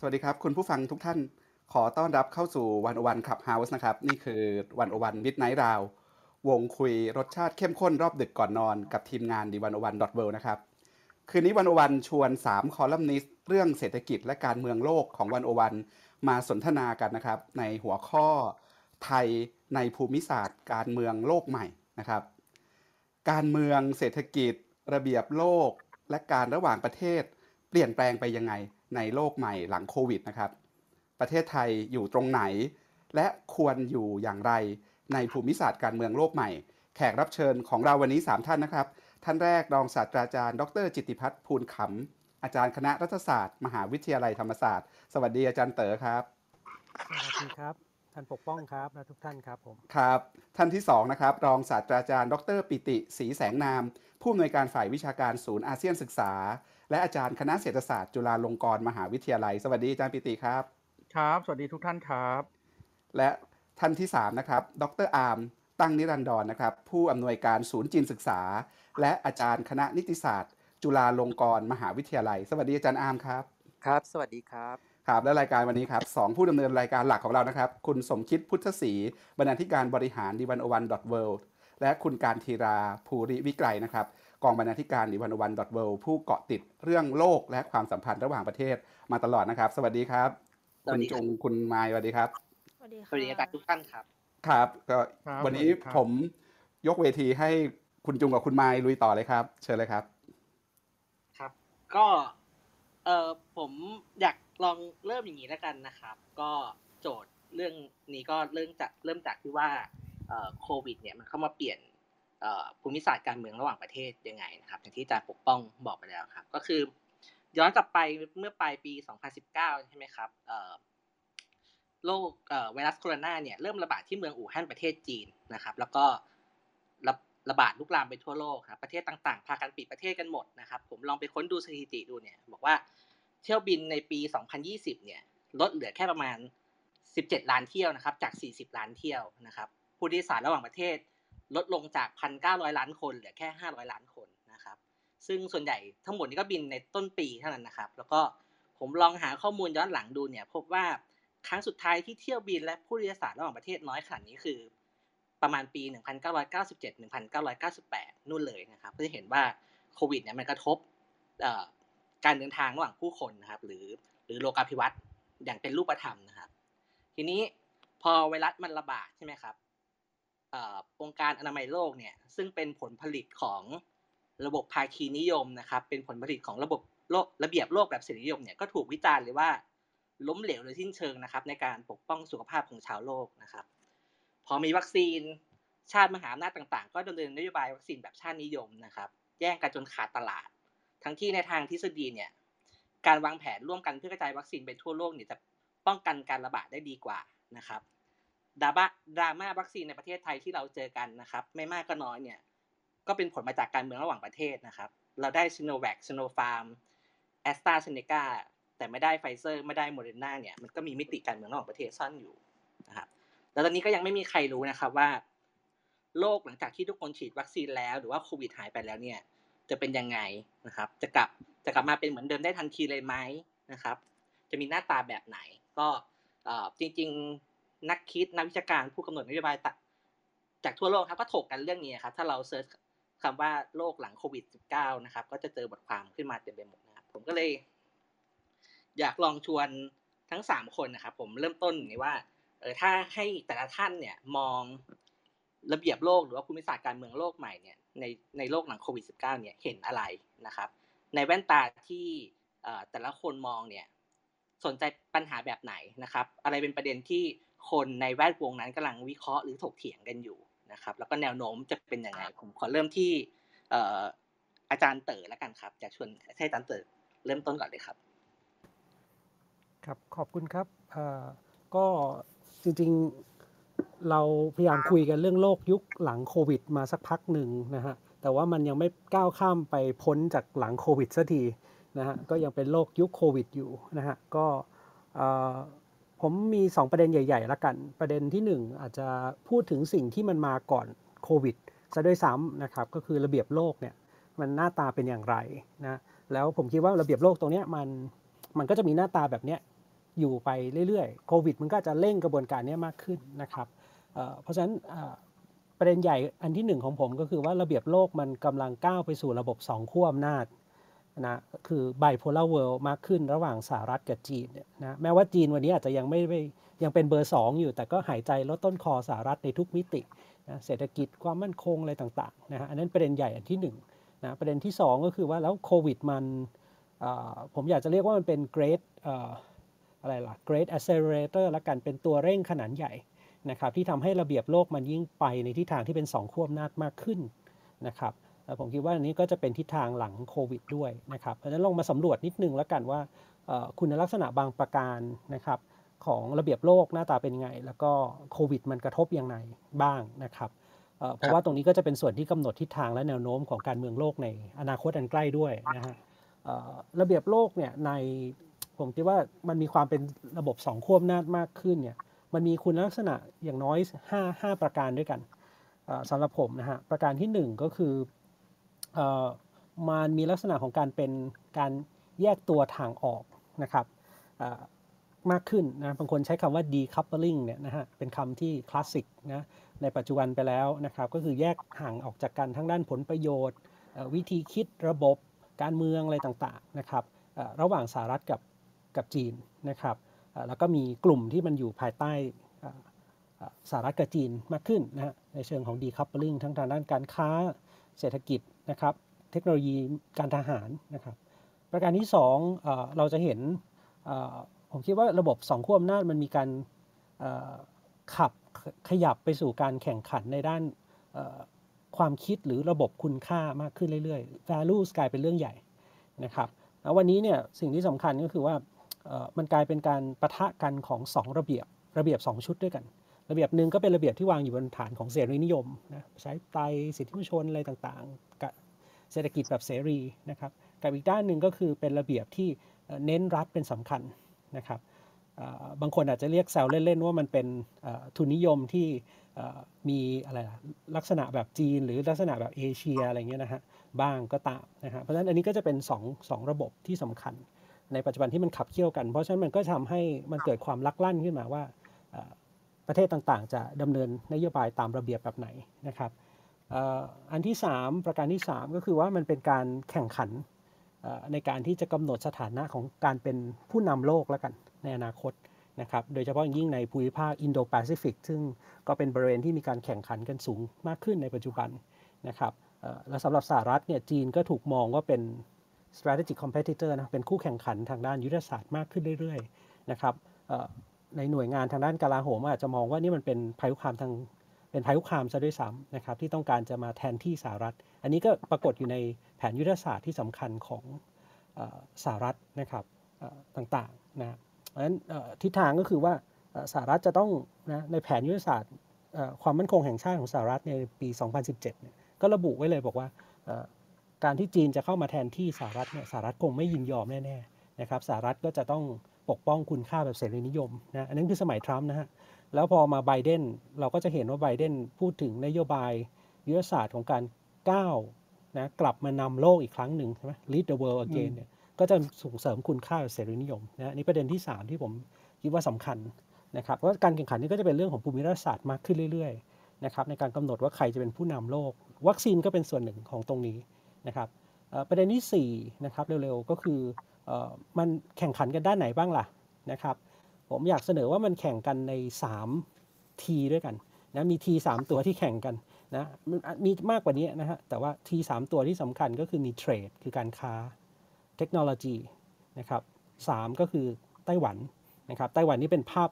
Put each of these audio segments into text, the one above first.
สวัสดีครับ คุณผู้ฟังทุกท่านขอต้อนรับเข้าสู่101 Clubhouse นะครับ นี่คือ101 Midnight Round วงคุยรสชาติเข้มข้นรอบดึกก่อนนอนกับทีมงาน The101.world นะครับ คืนนี้ 101 ชวน 3 คอลัมนิสต์เรื่องเศรษฐกิจและการเมืองโลกของ 101 มาสนทนากันนะครับ ในหัวข้อไทยในภูมิศาสตร์ การเมืองโลกใหม่นะครับ การเมืองเศรษฐกิจ ระเบียบโลก และการระหว่างประเทศ เปลี่ยนแปลงไปยังไง ในโลกใหม่หลังโควิดนะครับ ประเทศไทยอยู่ตรงไหน และควรอยู่อย่างไรในภูมิศาสตร์การเมืองโลกใหม่ แขกรับเชิญของเราวันนี้ 3 ท่านนะครับ ท่านแรกรองศาสตราจารย์ ดร จิตติพัฒน์ภูลขำ อาจารย์คณะรัฐศาสตร์ มหาวิทยาลัยธรรมศาสตร์ สวัสดีอาจารย์เต๋อครับ สวัสดีครับ ท่านปกป้องครับและทุกท่านครับผม ครับ ท่านที่2นะครับรองศาสตราจารย์ ดร ปิติศรีแสงนาม ผู้อำนวยการฝ่ายวิชาการศูนย์อาเซียนศึกษา และอาจารย์คณะเศรษฐศาสตร์จุฬาลงกรณ์มหาวิทยาลัย สวัสดีอาจารย์ปิติครับ ครับ สวัสดีทุกท่านครับ และท่านที่ 3 นะครับ ดรอาร์มตั้งนิรันดรนะครับ ผู้อำนวยการศูนย์จีนศึกษา และอาจารย์คณะนิติศาสตร์ จุฬาลงกรณ์มหาวิทยาลัย สวัสดีอาจารย์อาร์มครับ ครับ สวัสดีครับครับและรายการวันนี้ครับสองผู้ดำเนินรายการหลักของเรานะครับ คุณสมคิดพุทธศรีบรรณาธิการบริหารดีวันอวันดอทเวและคุณการทีราภูริวิไกรนะครับ กองบรรณาธิการดีวันอวันดอทเวผู้เกาะติดเรื่องโลกและความสัมพันธ์ระหว่างประเทศมาตลอดนะครับ สวัสดีครับสวัคุสณดีจครับงคุณไมายสวัสดีครับ สวัสดีสค่ะวัสดีอาจารย์ทุกท่านครับ ครับก็ครับวันนี้สวัสดีครับผมยกเวทีให้คุณจุงกับคุณไมายลุยต่อเลยครับ เชิญเลยครับ ครับ ก็เออผมอยากลองเริ่มอย่างนี้แล้วกันนะครับ ก็โจทย์เรื่องนี้ก็เริ่มจากเริ่มจากที่ว่าเอ่อโควิด เนี่ยมันเข้ามาเปลี่ยนเอ่อ ภูมิศาสตร์การเมืองระหว่างประเทศยังไงนะครับอย่างที่อาจารย์ปกป้องบอกไปแล้วครับ ก็คือย้อนกลับไปเมื่อปลายปี 2019 ใช่ไหมครับโรคไวรัสโคโรนาเนี่ยเริ่มระบาดที่เมืองอู่ฮั่นประเทศจีนนะครับ แล้วก็ระระบาดลุกลามไปทั่วโลกครับประเทศต่างๆ พากันปิดประเทศกันหมดนะครับ ผมลองไปค้นดูสถิติดูเนี่ย บอกว่าเที่ยวบินในปี 2020 เนี่ยลดเหลือแค่ประมาณ 17 ล้านเที่ยวนะครับ จาก 40 ล้านเที่ยวนะครับ ผู้โดยสารระหว่างประเทศ ลดลงจาก1,900ล้านคนเหลือแค่500ล้านคนนะครับ ซึ่งส่วนใหญ่ทั้งหมดนี้ก็บินในต้นปีเท่านั้นนะครับ แล้วก็ผมลองหาข้อมูลย้อนหลังดูเนี่ย พบว่าครั้งสุดท้ายที่เที่ยวบินและผู้โดยสารระหว่างประเทศน้อยขนาดนี้คือ ประมาณปี 1997 1998 นู่นเลยนะครับก็จะเห็นว่าโควิดเนี่ยมันกระทบการเดินทางระหว่างผู้คนนะครับ หรือหรือโลกาภิวัตน์อย่างเป็นรูปธรรมนะครับ ทีนี้พอไวรัสมันระบาดใช่ไหมครับ อองค์การอนามัยโลกเนี่ยซึ่งเป็นผลผลิตของระบบภาคีนิยมนะครับ เป็นผลผลิตของระบบโลกระเบียบโลกแบบเสรีนิยมเนี่ยก็ถูกวิจารณ์เลยว่าล้มเหลวโดยสิ้นเชิงนะครับ ในการปกป้องสุขภาพของชาวโลกนะครับ พอมีวัคซีนชาติมหาอำนาจต่างๆ ก็ดำเนินนโยบายวัคซีนแบบชาตินิยมนะครับ แย่งกันจนขาดตลาด ทั้งที่ในทางทฤษฎีเนี่ยการวางแผนร่วมกันเพื่อกระจายวัคซีนไปทั่วโลกเนี่ยจะป้องกันการระบาดได้ดีกว่านะครับ ดราม่าดราม่าวัคซีนในประเทศไทยที่เราเจอกันนะครับ ไม่มากก็น้อยเนี่ย ก็เป็นผลมาจากการเมืองระหว่างประเทศนะครับ เราได้ซิโนแวคซิโนฟาร์มแอสตราเซเนกาแต่ไม่ได้ไฟเซอร์ไม่ได้โมเดอร์นาเนี่ยมันก็มีมิติการเมืองระหว่างประเทศซ่อนอยู่นะครับแล้วตอนนี้ก็ยังไม่มีใครรู้นะครับว่าโลกหลังจากที่ทุกคนฉีดวัคซีนแล้ว หรือว่าโควิดหายไปแล้วเนี่ย จะเป็นยังไงนะครับ จะกลับจะกลับมาเป็นเหมือนเดิมได้ทันทีเลยไหมนะครับ จะมีหน้าตาแบบไหน ก็จริง ๆ นักคิดนักวิชาการผู้กำหนดนโยบายจากทั่วโลกครับก็ถกกันเรื่องนี้ครับ ถ้าเราเซิร์ชคำว่าโลกหลังโควิด -19 นะครับ ก็จะเจอบทความขึ้นมาเต็มไปหมดนะครับ ผมก็เลย อยากลองชวนทั้งสามคนนะครับ ผมเริ่มต้นนี้ว่าเออถ้าให้แต่ละท่านเนี่ยมองระเบียบโลกหรือว่าภูมิศาสตร์การเมืองโลกใหม่เนี่ยในในโลกหลังโควิด -19 เนี่ยเห็นอะไรนะครับ ในแว่นตาที่แต่ละคนมองเนี่ยสนใจปัญหาแบบไหนนะครับ อะไรเป็นประเด็นที่ คนในแวดวงนั้นกำลังวิเคราะห์หรือถกเถียงกันอยู่นะครับ แล้วก็แนวโน้มจะเป็นยังไง ผมขอเริ่มที่เอ่ออาจารย์เต๋อแล้วกันครับ จะชวนให้อาจารย์เต๋อเริ่มต้นก่อนเลยครับ ครับขอบคุณครับเอ่อก็จริงๆเราพยายามคุยกันเรื่องโลกยุคหลังโควิด มาสักพักหนึ่งนะฮะแต่ว่ามันยังไม่ก้าวข้ามไปพ้นจากหลังโควิดสักทีนะฮะก็ยังเป็นโลกยุคโควิดอยู่นะฮะก็เอ่อ ผมมี 2 ประเด็นใหญ่ๆละกัน ประเด็นที่ 1 อาจจะพูดถึงสิ่งที่มันมาก่อนโควิดซะด้วยซ้ำนะครับก็คือระเบียบโลกเนี่ยมันหน้าตาเป็นอย่างไรนะแล้วผมคิดว่าระเบียบโลกตรงนี้มันมันก็จะมีหน้าตาแบบเนี้ยอยู่ไปเรื่อยๆโควิด มันก็จะเร่งกระบวนการนี้มากขึ้นนะครับเพราะฉะนั้นประเด็นใหญ่อันที่หนึ่งของผมก็คือว่าระเบียบโลกมันกำลังก้าวไปสู่ระบบสองขั้วอำนาจ นะคือไบโพลาร์เวิลด์มากขึ้นระหว่างสหรัฐกับจีนนะแม้ว่าจีนวันนี้อาจจะยังไม่ยังเป็นเบอร์สองอยู่ แต่ก็หายใจลดต้นคอสหรัฐในทุกมิตินะเศรษฐกิจความมั่นคงอะไรต่างๆนะฮะอันนั้นประเด็นใหญ่อันที่1นะประเด็นที่ 2 ก็คือว่าแล้วโควิดมันผมอยากจะเรียกว่ามันเป็น great อะไรล่ะ great accelerator ละกันเป็นตัวเร่งขนาดใหญ่นะครับที่ทำให้ระเบียบโลกมันยิ่งไปในทิศทางที่เป็น 2ขั้วอำนาจมากขึ้นนะครับ ผมคิดว่าอันนี้ก็จะเป็นทิศทางหลังโควิดด้วยนะครับเพราะฉะนั้นลองมาสำรวจนิดนึงแล้วกันว่าคุณลักษณะบางประการนะครับของระเบียบโลกหน้าตาเป็นไง แล้วก็โควิดมันกระทบยังไงบ้างนะครับเพราะว่าตรงนี้ก็จะเป็นส่วนที่กำหนดทิศทางและแนวโน้มของการเมืองโลกในอนาคตอันใกล้ด้วยนะฮะระเบียบโลกเนี่ยในผมคิดว่ามันมีความเป็นระบบสองขั้วอำนาจมากขึ้นเนี่ยมันมีคุณลักษณะอย่างน้อย 5 5 ประการด้วยกันสำหรับผมนะฮะประการที่ 1 ก็คือ มันมีลักษณะของการเป็นการแยกตัวทางออกนะครับมากขึ้นนะบางคนใช้คำว่า decoupling เนี่ยนะฮะเป็นคำที่คลาสสิกนะในปัจจุบันไปแล้วนะครับก็คือแยกห่างออกจากกันทั้งด้านผลประโยชน์ วิธีคิดระบบการเมืองอะไรต่างๆนะครับระหว่างสหรัฐกับกับจีนนะครับแล้วก็มีกลุ่มที่มันอยู่ภายใต้สหรัฐกับจีนมากขึ้นนะฮะในเชิงของ decoupling ทั้งทางด้านการค้า เศรษฐกิจนะครับ เทคโนโลยีการทหารนะครับ ประการที่2เราจะเห็นผมคิดว่าระบบสองขั้วอำนาจมันมีการขับขยับไปสู่การแข่งขันในด้านความคิดหรือระบบคุณค่ามากขึ้นเรื่อยๆ values กลายเป็นเรื่องใหญ่นะครับแล้ววันนี้เนี่ยสิ่งที่สำคัญก็คือว่ามันกลายเป็นการประทะกันของ 2 ระเบียบระเบียบ 2 ชุดด้วยกัน ระเบียบหนึ่งก็เป็นระเบียบที่วางอยู่บนฐานของเสรีนิยมนะใช้ไตสิทธิมนุษยชนอะไรต่างๆกับเศรษฐกิจแบบเสรีนะครับกับอีกด้านหนึ่งก็คือเป็นระเบียบที่เน้นรัฐเป็นสำคัญนะครับบางคนอาจจะเรียกแซวเล่นๆว่ามันเป็นทุนนิยมที่มีอะไรลักษณะแบบจีน หรือลักษณะแบบเอเชียอะไรเงี้ยนะฮะบ้างก็ตามนะฮะเพราะฉะนั้นอันนี้ก็จะเป็น2 2ระบบที่สำคัญ ในปัจจุบันที่มันขับเคี่ยวกัน เพราะฉะนั้นมันก็ทำให้มันเกิดความลักลั่นขึ้นมาว่า ประเทศต่างๆ จะดำเนินนโยบายตามระเบียบแบบไหนนะครับอันที่ 3 ประการที่ 3 ก็คือว่ามันเป็นการแข่งขันในการที่จะกำหนดสถานะของการเป็นผู้นำโลกแล้วกันในอนาคตนะครับ โดยเฉพาะยิ่งในภูมิภาคอินโดแปซิฟิกซึ่งก็เป็นบริเวณที่มีการแข่งขันกันสูงมากขึ้นในปัจจุบันนะครับและสำหรับสหรัฐเนี่ยจีนก็ถูกมองว่าเป็น strategic competitor นะเป็นคู่แข่งขันทางด้านยุทธศาสตร์มากขึ้นเรื่อยๆนะครับ ในหน่วยงานทางด้านกลาโหมอาจจะมองว่านี่มันเป็นภัยคุกคามทางเป็นภัยคุกคามซะด้วยซ้ำนะครับที่ต้องการจะมาแทนที่สหรัฐ อันนี้ก็ปรากฏอยู่ในแผนยุทธศาสตร์ที่สำคัญของสหรัฐนะครับต่างๆนะเพราะฉะนั้นทิศทางก็คือว่าสหรัฐจะต้องนะในแผนยุทธศาสตร์ความมั่นคงแห่งชาติของสหรัฐในปี 2017 ก็ระบุไว้เลยบอกว่าการที่จีนจะเข้ามาแทนที่สหรัฐเนี่ยสหรัฐคงไม่ยินยอมแน่ๆนะครับสหรัฐก็จะต้อง ปกป้องคุณค่าแบบเสรีนิยมนะอันนั้นคือสมัยทรัมป์นะฮะแล้วพอมาไบเดนเราก็จะเห็นว่าไบเดนพูดถึงนโยบายยุทธศาสตร์ของการก้าวนะกลับมานำโลกอีกครั้งหนึ่งใช่ไหม lead the world again เนี่ยก็จะส่งเสริมคุณค่าเสรีนิยมนะนี่ประเด็นที่ 3 ที่ผมคิดว่าสำคัญนะครับเพราะการแข่งขันนี้ก็จะเป็นเรื่องของภูมิรัฐศาสตร์มากขึ้นเรื่อยๆนะครับในการกำหนดว่าใครจะเป็นผู้นำโลก วัคซีนก็เป็นส่วนหนึ่งของตรงนี้นะครับประเด็นที่4นะครับเร็วๆก็คือ มันแข่งขันกันด้านไหนบ้างล่ะนะครับ ผมอยากเสนอว่ามันแข่งกันใน3ทีด้วยกันนะมีทีสตัวที่แข่งกันนะมีมากกว่านี้นะฮะแต่ว่าทีสตัวที่สำคัญก็คือมีเทรดคือการค้าเทคโนโลยีนะครับสก็คือไต้หวันนะครับไต้หวันนี่เป็นภาพ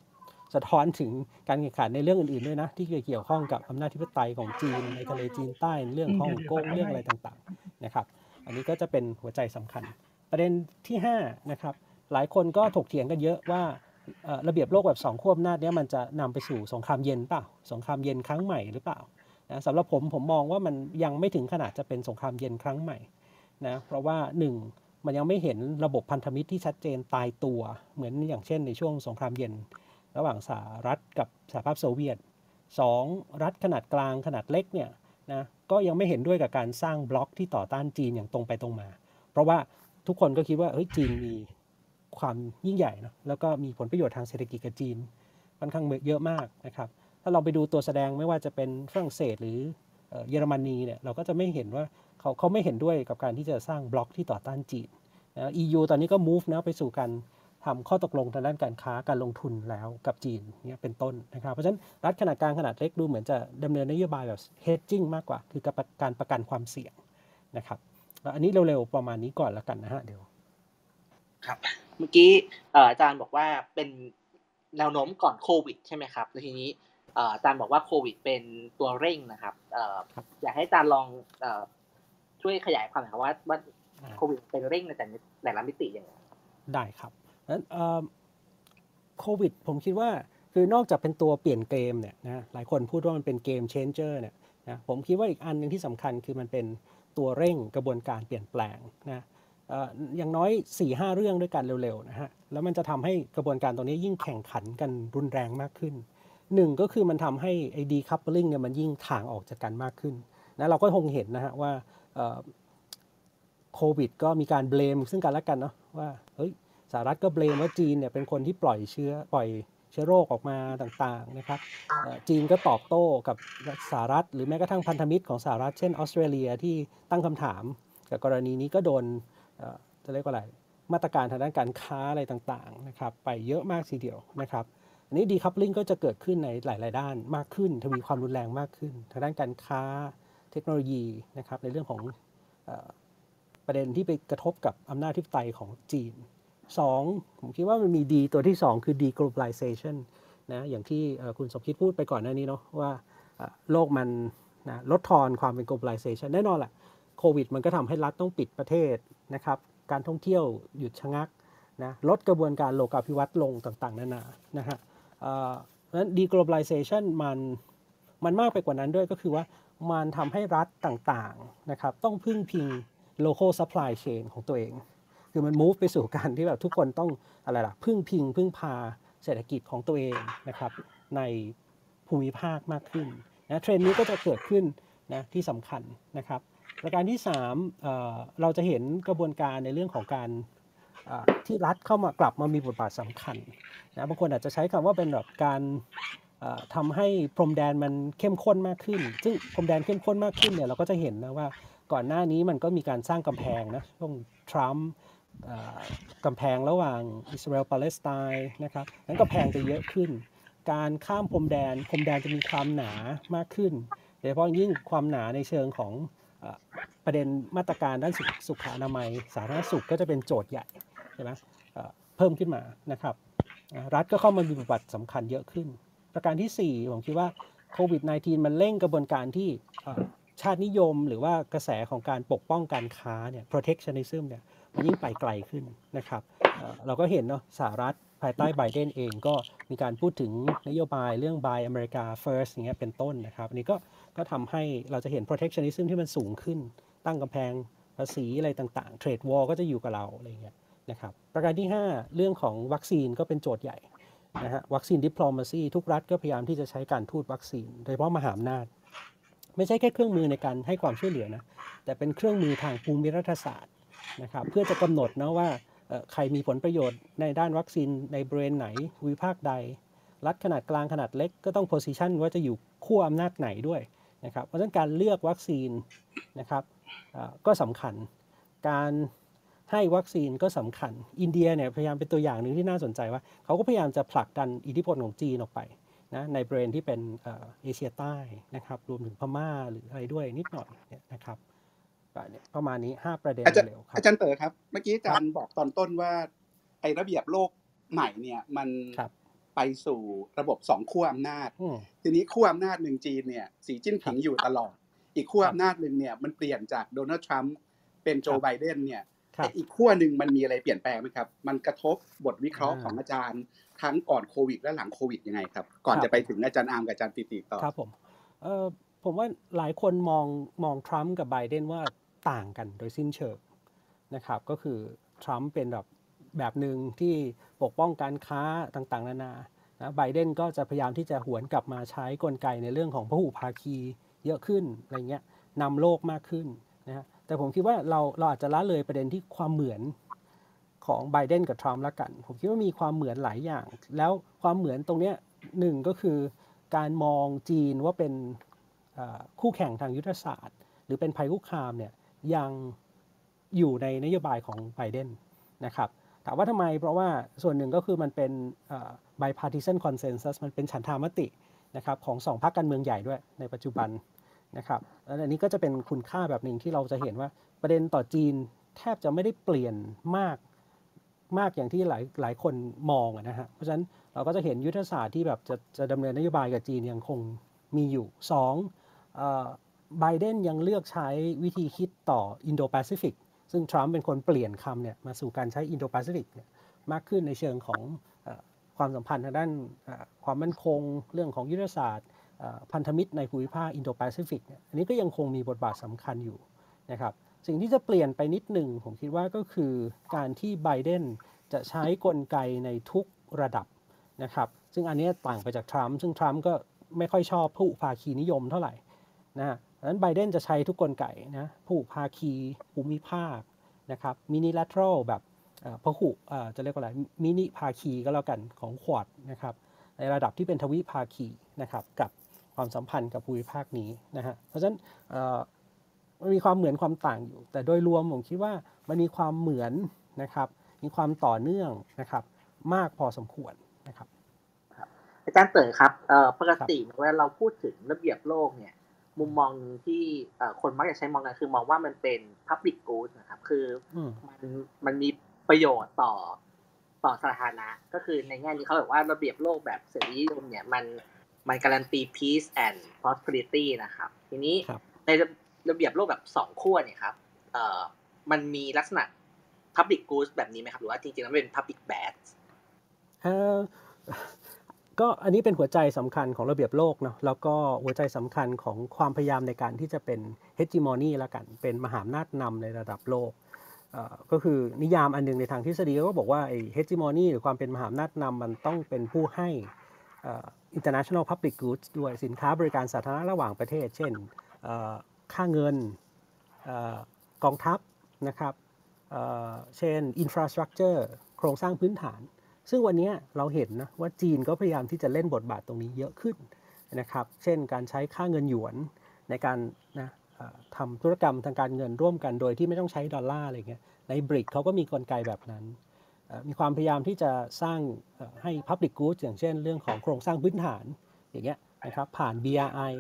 สะท้อนถึงการแข่งขันในเรื่องอื่นๆด้วยนะ ที่เกี่ยวข้องกับอำนาจธิปไตยของจีนในทะเลจีนใต้เรื่องฮ่องกงเรื่องอะไรต่างๆนะครับ อันนี้ก็จะเป็นหัวใจสำคัญ ประเด็นที่5นะครับหลายคนก็ถกเถียงกันเยอะว่าระเบียบโลกแบบสองขั้วอำนาจนี้มันจะนำไปสู่สงครามเย็นเปล่าสงครามเย็นครั้งใหม่หรือเปล่านะสำหรับผมผมมองว่ามันยังไม่ถึงขนาดจะเป็นสงครามเย็นครั้งใหม่นะเพราะว่า 1 มันยังไม่เห็นระบบพันธมิตรที่ชัดเจนตายตัว เหมือนอย่างเช่นในช่วงสงครามเย็น ระหว่างสหรัฐกับสหภาพโซเวียต 2. รัฐขนาดกลางขนาดเล็กเนี่ยนะก็ยังไม่เห็นด้วยกับการสร้างบล็อกที่ต่อต้านจีนอย่างตรงไปตรงมา เพราะว่า ทุกคนก็คิดว่าเฮ้ยจีนมีความยิ่งใหญ่เนะแล้วก็มีผลประโยชน์ทางเศรษฐกิจกับจีนค่อนข้างเยอะมากนะครับถ้าเราไปดูตัวแสดงไม่ว่าจะเป็นฝรั่งเศสหรือเยอรมนีเนี่ยเราก็จะไม่เห็นว่าเขาเขาไม่เห็นด้วยกับการที่จะสร้างบล็อกที่ต่อต้านจีนนะ EU ตอนนี้ก็ move นะไปสู่การทำข้อตกลงทางด้านการค้าการลงทุนแล้วกับจีนเนี่ยเป็นต้นนะครับ เพราะฉะนั้นรัฐขนาดกลางขนาดเล็กดูเหมือนจะดำเนินนโยบายแบบ hedging มากกว่า คือการประกันความเสี่ยงนะครับ อันนี้เร็วๆประมาณนี้ก่อนแล้วกันนะฮะเดี๋ยว ครับ เมื่อกี้เอ่ออาจารย์บอกว่าเป็นแนวโน้มก่อนโควิดใช่ไหมครับแล้วทีนี้เอ่ออาจารย์บอกว่าโควิด เป็นตัวเร่งนะครับเอ่อครับอยากให้อาจารย์ลองเอ่อช่วยขยายความหน่อยครับว่าว่าอ่าโควิดเป็นเร่งในแต่ละแต่ละมิติยังไงได้ครับนั้นเอ่อโควิด ผมคิดว่าคือนอกจากเป็นตัวเปลี่ยนเกมเนี่ยนะหลายคนพูดว่ามันเป็นเกมเชนเจอร์เนี่ยนะผมคิดว่าอีกอันหนึ่งที่สำคัญคือมันเป็น ตัวเร่งกระบวนการเปลี่ยนแปลงนะอย่างน้อย4ี่ห้าเรื่องด้วยกันเร็วๆนะฮะแล้วมันจะทำให้กระบวนการตรงนี้ยิ่งแข่งขันกันรุนแรงมากขึ้นหนึ่งก็คือมันทำให้ไอ้ decoupling เนี่ยมันยิ่งถ่างออกจากกันมากขึ้นนะเราก็คงเห็นนะฮะว่าโควิดก็มีการ blame ซึ่งกันและกันเนาะว่าเฮ้ยสหรัฐก็ blame ว่าจีนเนี่ยเป็นคนที่ปล่อยเชื้อปล่อยเชื้อโรคออกมาต่างๆนะครับจีนก็ตอบโต้กับสหรัฐ หรือแม้กระทั่งพันธมิตรของสหรัฐ เช่นออสเตรเลียที่ตั้งคำถามกับกรณีนี้ก็โดนจะเรียกว่าอะไรมาตรการทางด้านการค้าอะไรต่างๆนะครับไปเยอะมากทีเดียวนะครับอันนี้ดีคัพลิงก็จะเกิดขึ้นในหลาย ๆ ด้านมากขึ้น ทวีความรุนแรงมากขึ้น ทางด้านการค้าเทคโนโลยีนะครับในเรื่องของอประเด็นที่ไปกระทบกับอำนาจทิปไตยของจีน 2. ผมคิดว่ามันมีดีตัวที่ 2 คือ deglobalization นะอย่างที่คุณสมคิดพูดไปก่อนหน้านี้เนาะว่าโลกมันนะลดทอนความเป็น globalization แน่นอนแหละโควิดมันก็ทำให้รัฐต้องปิดประเทศนะครับการท่องเที่ยวหยุดชะงักนะลดกระบวนการโลกาภิวัตน์ลงต่างๆ นานานะฮะเอ่อเพราะฉะนั้น deglobalization มันมันมากไปกว่านั้นด้วยก็คือว่ามันทำให้รัฐต่างๆนะครับต้องพึ่งพิง local supply chain ของตัวเอง คือมัน move ไปสู่การที่แบบทุกคนต้องอะไรล่ะพึ่งพิงพึ่งพาเศรษฐกิจของตัวเองนะครับในภูมิภาคมากขึ้นนะเทรนด์นี้ก็จะเกิดขึ้นนะที่สำคัญนะครับประการที่3เเราจะเห็นกระบวนการในเรื่องของการที่รัฐเข้ามากลับมามีบทบาทสำคัญนะบางคนอาจจะใช้คำว่าเป็นแบบการเอ่อทำให้พรมแดนมันเข้มข้นมากขึ้น ซึ่งพรมแดนเข้มข้นมากขึ้นเนี่ยเราก็จะเห็นนะว่าก่อนหน้านี้มันก็มีการสร้างกำแพงนะช่วงทรัมป์ กำแพงระหว่างอิสราเอลปาเลสไตน์นะครับนั้นกำแพงจะเยอะขึ้น การข้ามพรมแดนพรมแดนจะมีความหนามากขึ้นโดยเฉพาะยิ่งความหนาในเชิงของอประเด็นมาตรการด้านสุขสุขอนามัย สาธารณสุขก็จะเป็นโจทย์ใหญ่ใช่ไหมเพิ่มขึ้นมานะครับ รัฐก็เข้ามามีบทบาทสำคัญเยอะขึ้น ประการที่ 4 ผมคิดว่าโควิด -19 มันเร่งกระบวนการที่ชาตินิยมหรือว่ากระแสของการปกป้องการค้าเนี่ย protectionism เนี่ย ยิ่งไปไกลขึ้นนะครับเราก็เห็นเนาะสหรัฐภายใต้ไบเดนเองก็มีการพูดถึงนโยบายเรื่อง Buy America First อย่างเงี้ยเป็นต้นนะครับอันนี้ก็ก็ทำให้เราจะเห็น protectionism ที่มันสูงขึ้น ตั้งกำแพงภาษีอะไรต่างๆ trade war ก็จะอยู่กับเราอะไรเงี้ยนะครับประการที่ 5 เรื่องของวัคซีนก็เป็นโจทย์ใหญ่นะฮะวัคซีน diplomacy ทุกรัฐก็พยายามที่จะใช้การทูตวัคซีน โดยเฉพาะมหาอำนาจ ไม่ใช่แค่เครื่องมือในการให้ความช่วยเหลือนะแต่เป็นเครื่องมือทางภูมิรัฐศาสตร์ นะครับเพื่อจะกำหนดนะว่าใครมีผลประโยชน์ในด้านวัคซีนในบริเวณไหนภูมิภาคใด รัฐขนาดกลางขนาดเล็กก็ต้องโพสิชันว่าจะอยู่ขั้วอำนาจไหนด้วยนะครับเพราะฉะนั้นการเลือกวัคซีนนะครับก็สำคัญ การให้วัคซีนก็สำคัญ อินเดียเนี่ยพยายามเป็นตัวอย่างหนึ่งที่น่าสนใจว่า เขาก็พยายามจะผลักดันอิทธิพลของจีนออกไปนะในบริเวณที่เป็นเอเชียใต้นะครับรวมถึงพม่าหรืออะไรด้วยนิดหน่อยนะครับ ก็เนี่ยประมาณนี้5ประเด็นอาจารย์เร็วๆครับอาจารย์เต๋อครับ เมื่อกี้อาจารย์บอกตอนต้นว่าไอ้ระเบียบโลกใหม่เนี่ยมันครับไปสู่ระบบสองขั้วอำนาจอืมทีนี้ขั้วอำนาจหนึ่งจีนเนี่ยสีจิ้นผิงอยู่ตลอด อีกขั้วครับอำนาจหนึ่งเนี่ยมันเปลี่ยนจากโดนัลด์ทรัมป์เป็นโจครับไบเดนเนี่ยครับไอ้อีกขั้วหนึ่งมันมีอะไรเปลี่ยนแปลงไหมครับ มันกระทบบทวิเคราะห์อ่าของอาจารย์ทั้งก่อนโควิด และหลังโควิดยังไงครับ ก่อนครับจะไปถึงอาจารย์อาร์มกับอาจารย์ติติต่อครับผมเอ่อผมว่าหลายคนมองมองทรัมป์กับไบเดนว่า ต่างกันโดยสิ้นเชิงนะครับก็คือทรัมป์เป็นแบบแบบหนึ่งที่ปกป้องการค้าต่างๆ นานานะไบเดนก็จะพยายามที่จะหวนกลับมาใช้กลไกในเรื่องของพหุภาคีเยอะขึ้นอะไรเงี้ยนำโลกมากขึ้นนะฮะแต่ผมคิดว่าเราเราอาจจะละเลยประเด็นที่ความเหมือนของไบเดนกับทรัมป์ละกัน ผมคิดว่ามีความเหมือนหลายอย่าง แล้วความเหมือนตรงเนี้ยหนึ่งก็คือการมองจีนว่าเป็นคู่แข่งทางยุทธศาสตร์ หรือเป็นภัยคุกคามเนี่ย ยังอยู่ในนโยบายของไบเดนนะครับถามว่าทำไมเพราะว่าส่วนหนึ่งก็คือมันเป็น bipartisan consensus มันเป็นฉันทามตินะครับของสองพรรคการเมืองใหญ่ด้วยในปัจจุบันนะครับแล้วอันนี้ก็จะเป็นคุณค่าแบบหนึ่งที่เราจะเห็นว่าประเด็นต่อจีนแทบจะไม่ได้เปลี่ยนมากมากอย่างที่หลายหลายคนมองนะฮะเพราะฉะนั้นเราก็จะเห็นยุทธศาสตร์ที่แบบจะจะดำเนินนโยบายกับจีนยังคงมีอยู่สอง ไบเดนยังเลือกใช้วิธีคิดต่ออินโดแปซิฟิกซึ่งทรัมป์เป็นคนเปลี่ยนคำเนี่ยมาสู่การใช้อินโดแปซิฟิกเนี่ยมากขึ้นในเชิงของเอ่อความสัมพันธ์ทางด้านความมั่นคงเรื่องของยุทธศาสตร์พันธมิตรในภูมิภาคอินโดแปซิฟิกเนี่ยอันนี้ก็ยังคงมีบทบาทสำคัญอยู่นะครับสิ่งที่จะเปลี่ยนไปนิดหนึ่งผมคิดว่าก็คือการที่ไบเดนจะใช้กลไกในทุกระดับนะครับซึ่งอันนี้ต่างไปจากทรัมป์ซึ่งทรัมป์ก็ไม่ค่อยชอบพหุภาคีนิยมเท่าไหร่นะ ดังนั้นไบเดนจะใช้ทุกกลไกนะพหุภาคีภูมิภาคนะครับ minilateral แบบเอ่อพหุเอ่อจะเรียกว่าอะไรมินิภาคีก็แล้วกันของ Quad นะครับในระดับที่เป็นทวิภาคีนะครับกับความสัมพันธ์กับภูมิภาคนี้นะฮะเพราะฉะนั้นเอ่อมันมีความเหมือนความต่างอยู่ แต่โดยรวมผมคิดว่ามันมีความเหมือนนะครับมีความต่อเนื่องนะครับมากพอสมควรนะครับอาจารย์เต๋อครับเอ่อปกติเวลาเราพูดถึงระเบียบโลกเนี่ย มุมมองที่เอ่อคนมักจะใช้มองกันคือมองว่ามันเป็น public good นะครับ คืออืมมันมันมีประโยชน์ต่อต่อสาธารณะ ก็คือในแง่นี้เขาบอกว่าระเบียบโลกแบบเสรีนิยมเนี่ยมันมันการันตี peace and prosperity นะครับ ทีนี้ครับในระระเบียบโลกแบบสองขั้วเนี่ยครับเอ่อมันมีลักษณะ public goods แบบนี้ไหมครับ หรือว่าจริงๆแล้วมันเป็น public bad เอ่อ ก็อันนี้เป็นหัวใจสำคัญของระเบียบโลกเนาะแล้วก็หัวใจสำคัญของความพยายามในการที่จะเป็น hegemony ละกัน เป็นมหาอำนาจนำในระดับโลกก็คือนิยามอันหนึงในทางทฤษฎีก็บอกว่าไอ้ hegemony หรือความเป็นมหาอำนาจนำมันต้องเป็นผู้ให้อ่อ international public goods ด้วยสินค้าบริการสาธารณะระหว่างประเทศ เช่นค่าเงินกองทัพนะครับเอ่อเช่น infrastructure โครงสร้างพื้นฐาน ซึ่งวันนี้เราเห็นนะว่าจีนก็พยายามที่จะเล่นบทบาทตรงนี้เยอะขึ้นนะครับ เช่นการใช้ค่าเงินหยวนในการนะเอ่อทำธุรกรรมทางการเงินร่วมกันโดยที่ไม่ต้องใช้ดอลลาร์อะไรเงี้ย ในบริกเขาก็มีกลไกแบบนั้นเอ่อมีความพยายามที่จะสร้างเอ่อให้ Public Goods อย่างเช่น เรื่องของโครงสร้างพื้นฐานอย่างเงี้ยนะครับผ่าน BRI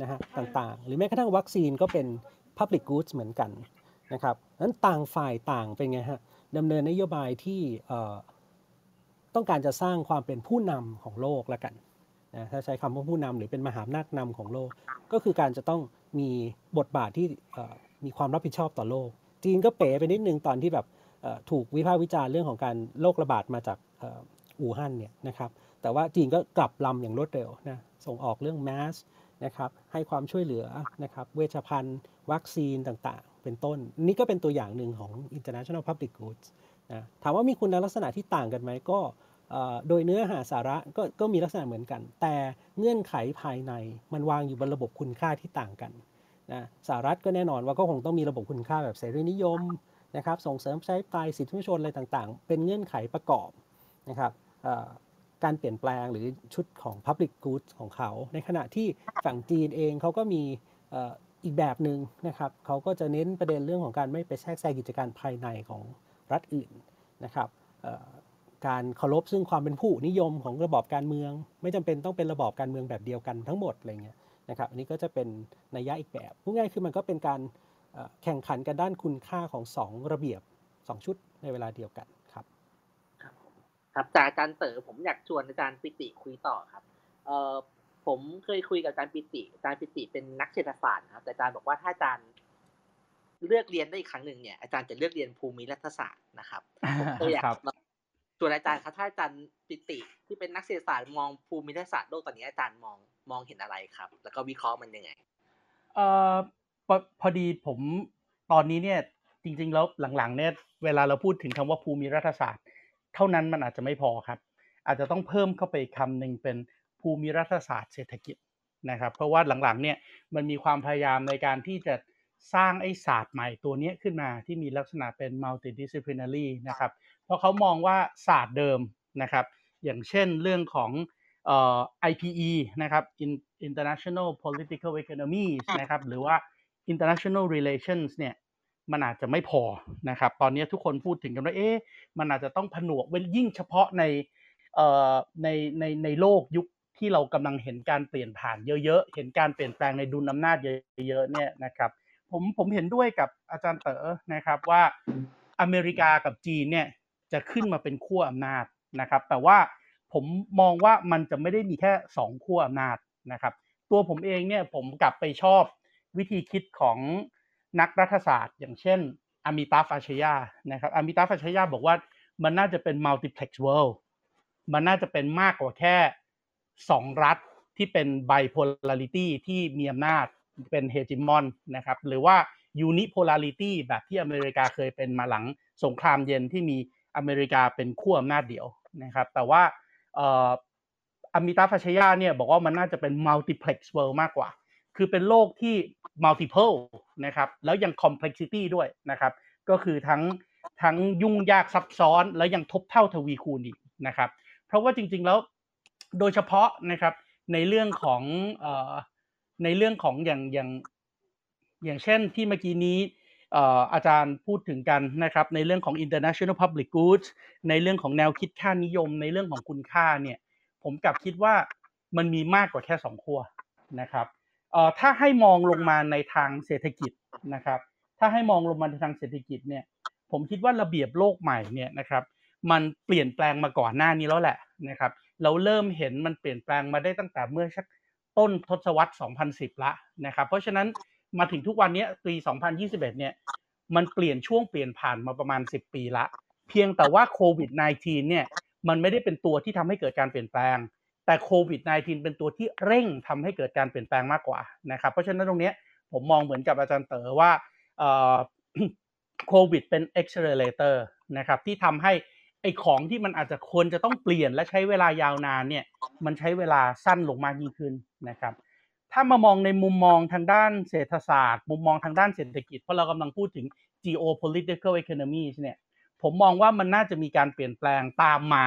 นะฮะต่างๆ หรือแม้กระทั่งวัคซีนก็เป็น Public Goods เหมือนกันนะครับนั้นต่างฝ่ายต่างเป็นไงฮะดำเนินนโยบายที่เอ่อ ต้องการจะสร้างความเป็นผู้นำของโลกละกันนะถ้าใช้คำว่าผู้นำหรือเป็นมหาอำนาจนำของโลก ก็คือการจะต้องมีบทบาทที่มีความรับผิดชอบต่อโลก จีนก็เป๋ไปนิดนึงตอนที่แบบถูกวิพากษ์วิจารณ์เรื่องของการโรคระบาดมาจากอู่ฮั่นเนี่ยนะครับแต่ว่าจีนก็กลับลำอย่างรวดเร็วนะส่งออกเรื่องแมสนะครับให้ความช่วยเหลือนะครับเวชภัณฑ์ วัคซีนต่างๆ เป็นต้น นี่ก็เป็นตัวอย่างหนึ่งของ international public goods นะถามว่ามีคุณลักษณะที่ต่างกันไหมก็โดยเนื้อหาสาระก็ก็มีลักษณะเหมือนกัน แต่เงื่อนไขภายในมันวางอยู่บนระบบคุณค่าที่ต่างกันนะสหรัฐก็แน่นอนว่าก็คงต้องมีระบบคุณค่าแบบเสรีนิยมนะครับส่งเสริมใช้ปลายสิทธิมนุษยชนอะไรต่างๆ เป็นเงื่อนไขประกอบนะครับการเปลี่ยนแปลงหรือชุดของ Public Goods ของเขา ในขณะที่ฝั่งจีนเองเขาก็มีอีกแบบหนึ่งนะครับเขาก็จะเน้นประเด็นเรื่องของการไม่ไปแทรกแซงกิจการภายในของ รัฐอื่นนะครับการเคารพซึ่งความเป็นผู้นิยมของระบอบการเมือง ไม่จำเป็นต้องเป็นระบอบการเมืองแบบเดียวกันทั้งหมดอะไรเงี้ยนะครับอันนี้ก็จะเป็นนัยยะอีกแบบพูดง่ายๆคือมันก็เป็นการแข่งขันกันด้านคุณค่าของสองระเบียบสองชุดในเวลาเดียวกันครับ ครับจากอาจารย์เต๋อผมอยากชวนอาจารย์ปิติคุยต่อครับผมเคยคุยกับอาจารย์ปิติอาจารย์ปิติเป็นนักเศรษฐศาสตร์ครับแต่อาจารย์บอกว่าถ้าอาจารย์ เลือกเรียนได้อีกครั้งหนึ่งเนี่ยอาจารย์จะเลือกเรียนภูมิรัฐศาสตร์นะครับผมก็อยากครับชวนอาจารย์ครับถ้าอาจารย์ปิติที่เป็นนักเศรษฐศาสตร์มองภูมิรัฐศาสตร์โลกตอนนี้อาจารย์มองมองเห็นอะไรครับ แล้วก็วิเคราะห์มันยังไงเอ่อพอพอดีผมตอนนี้เนี่ยจริงๆแล้วหลังๆเนี่ยเวลาเราพูดถึงคำว่าภูมิรัฐศาสตร์ เท่านั้นมันอาจจะไม่พอครับ อาจจะต้องเพิ่มเข้าไปอีกคำหนึ่งเป็นภูมิรัฐศาสตร์เศรษฐกิจนะครับ เพราะว่าหลังๆเนี่ยมันมีความพยายามในการที่จะ สร้างไอ้ศาสตร์ใหม่ตัวเนี้ยขึ้นมาที่มีลักษณะเป็น multidisciplinary นะครับราะเขามองว่าศาสตร์เดิมนะครับ อย่างเช่นเรื่องของเอ่อ IPE นะครับ International Political Economy นะครับหรือว่า International Relations เนี่ยมันอาจจะไม่พอนะครับ ตอนนี้ทุกคนพูดถึงกันว่าเอ๊ะมันอาจจะต้องผนวกเว้นยิ่งเฉพาะในเอ่อในในในโลกยุคที่เรากำลังเห็นการเปลี่ยนผ่านเยอะๆ เห็นการเปลี่ยนแปลงในดุลอำนาจเยอะๆเนี่ยนะครับ ผมผมเห็นด้วยกับอาจารย์เต๋อนะครับว่าอเมริกากับจีนเนี่ยจะขึ้นมาเป็นขั้วอำนาจนะครับ แต่ว่าผมมองว่ามันจะไม่ได้มีแค่สองขั้วอำนาจนะครับ ตัวผมเองเนี่ยผมกลับไปชอบวิธีคิดของนักรัฐศาสตร์ อย่างเช่นอามิตาฟาชยานะครับอามิตาฟาชยาบอกว่ามันน่าจะเป็น multiplex world มันน่าจะเป็นมากกว่าแค่สองรัฐที่เป็น bipolarity ที่มีอำนาจ เป็น hegemon นะครับหรือว่า unipolarity แบบที่อเมริกาเคยเป็นมาหลังสงครามเย็นที่มีอเมริกาเป็นขั้วอำนาจเดียวนะครับแต่ว่าอามิตาฟาชยาเนี่ยบอกว่ามันน่าจะเป็น multiplex world มากกว่า คือเป็นโลกที่ multiple นะครับแล้วยัง complexity ด้วยนะครับก็คือทั้งทั้งยุ่งยากซับซ้อนแล้วยังทบเท่าทวีคูณอีกนะครับเพราะว่าจริงๆแล้วโดยเฉพาะนะครับในเรื่องของอ ในเรื่องของอย่างอย่างอย่างเช่นที่เมื่อกี้นี้อาจารย์พูดถึงกันนะครับในเรื่องของ international public goods ในเรื่องของแนวคิดค่านิยม ในเรื่องของคุณค่าเนี่ยผมกลับคิดว่ามันมีมากกว่าแค่สองขั้วนะครับถ้าให้มองลงมาในทางเศรษฐกิจนะครับ ถ้าให้มองลงมาในทางเศรษฐกิจเนี่ยผมคิดว่าระเบียบโลกใหม่เนี่ยนะครับมันเปลี่ยนแปลงมาก่อนหน้านี้แล้วแหละนะครับ เราเริ่มเห็นมันเปลี่ยนแปลงมาได้ตั้งแต่เมื่อชัก ต้นทศวรรษ 2010 ละนะครับ เพราะฉะนั้นมาถึงทุกวันนี้ปี 2021 เนี่ยมันเปลี่ยนช่วงเปลี่ยนผ่านมาประมาณ 10 ปีละ เพียงแต่ว่าโควิด -19 เนี่ยมันไม่ได้เป็นตัวที่ทำให้เกิดการเปลี่ยนแปลง แต่โควิด -19 เป็นตัวที่เร่งทำให้เกิดการเปลี่ยนแปลงมากกว่านะครับเพราะฉะนั้นตรงนี้ผมมองเหมือนกับอาจารย์เต๋อว่าโควิดเป็น accelerator นะครับที่ทำให้ ไอ้ของที่มันอาจจะควรจะต้องเปลี่ยนและใช้เวลายาวนานเนี่ย มันใช้เวลาสั้นลงมากยิ่งขึ้นนะครับ ถ้ามามองในมุมมองทางด้านเศรษฐศาสตร์ มุมมองทางด้านเศรษฐกิจ เพราะเรากำลังพูดถึง geopolitical economy เนี่ย ผมมองว่ามันน่าจะมีการเปลี่ยนแปลงตามมา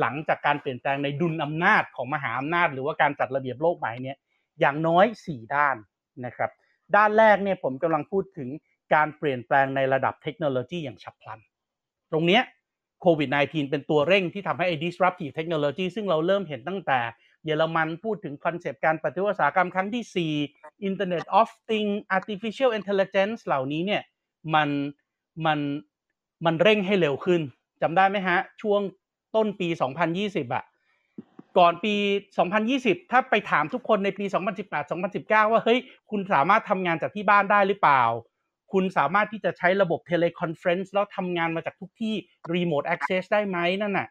หลังจากการเปลี่ยนแปลงในดุลอำนาจของมหาอำนาจ หรือว่าการจัดระเบียบโลกใหม่เนี่ยอย่างน้อย 4 ด้านนะครับ ด้านแรกเนี่ยผมกำลังพูดถึงการเปลี่ยนแปลงในระดับเทคโนโลยีอย่างฉับพลัน ตรงนี้ โควิด -19 เป็นตัวเร่งที่ทำให้ disruptive technology ซึ่งเราเริ่มเห็นตั้งแต่เยอรมันพูดถึงคอนเซปต์การปฏิวัติอุตสาหกรรมครั้งที่ 4 Internet of Things Artificial Intelligence เหล่านี้เนี่ยมันมันมันเร่งให้เร็วขึ้นจำได้ไหมฮะ ช่วงต้นปี 2020อะก่อนปี 2020 ถ้าไปถามทุกคนในปี 2018 2019 ว่าเฮ้ยคุณสามารถทำงานจากที่บ้านได้หรือเปล่า คุณสามารถที่จะใช้ระบบ teleconference แล้วทำงานมาจากทุกที่รีโมทแอคเซสได้ไหมนั่นน่ะ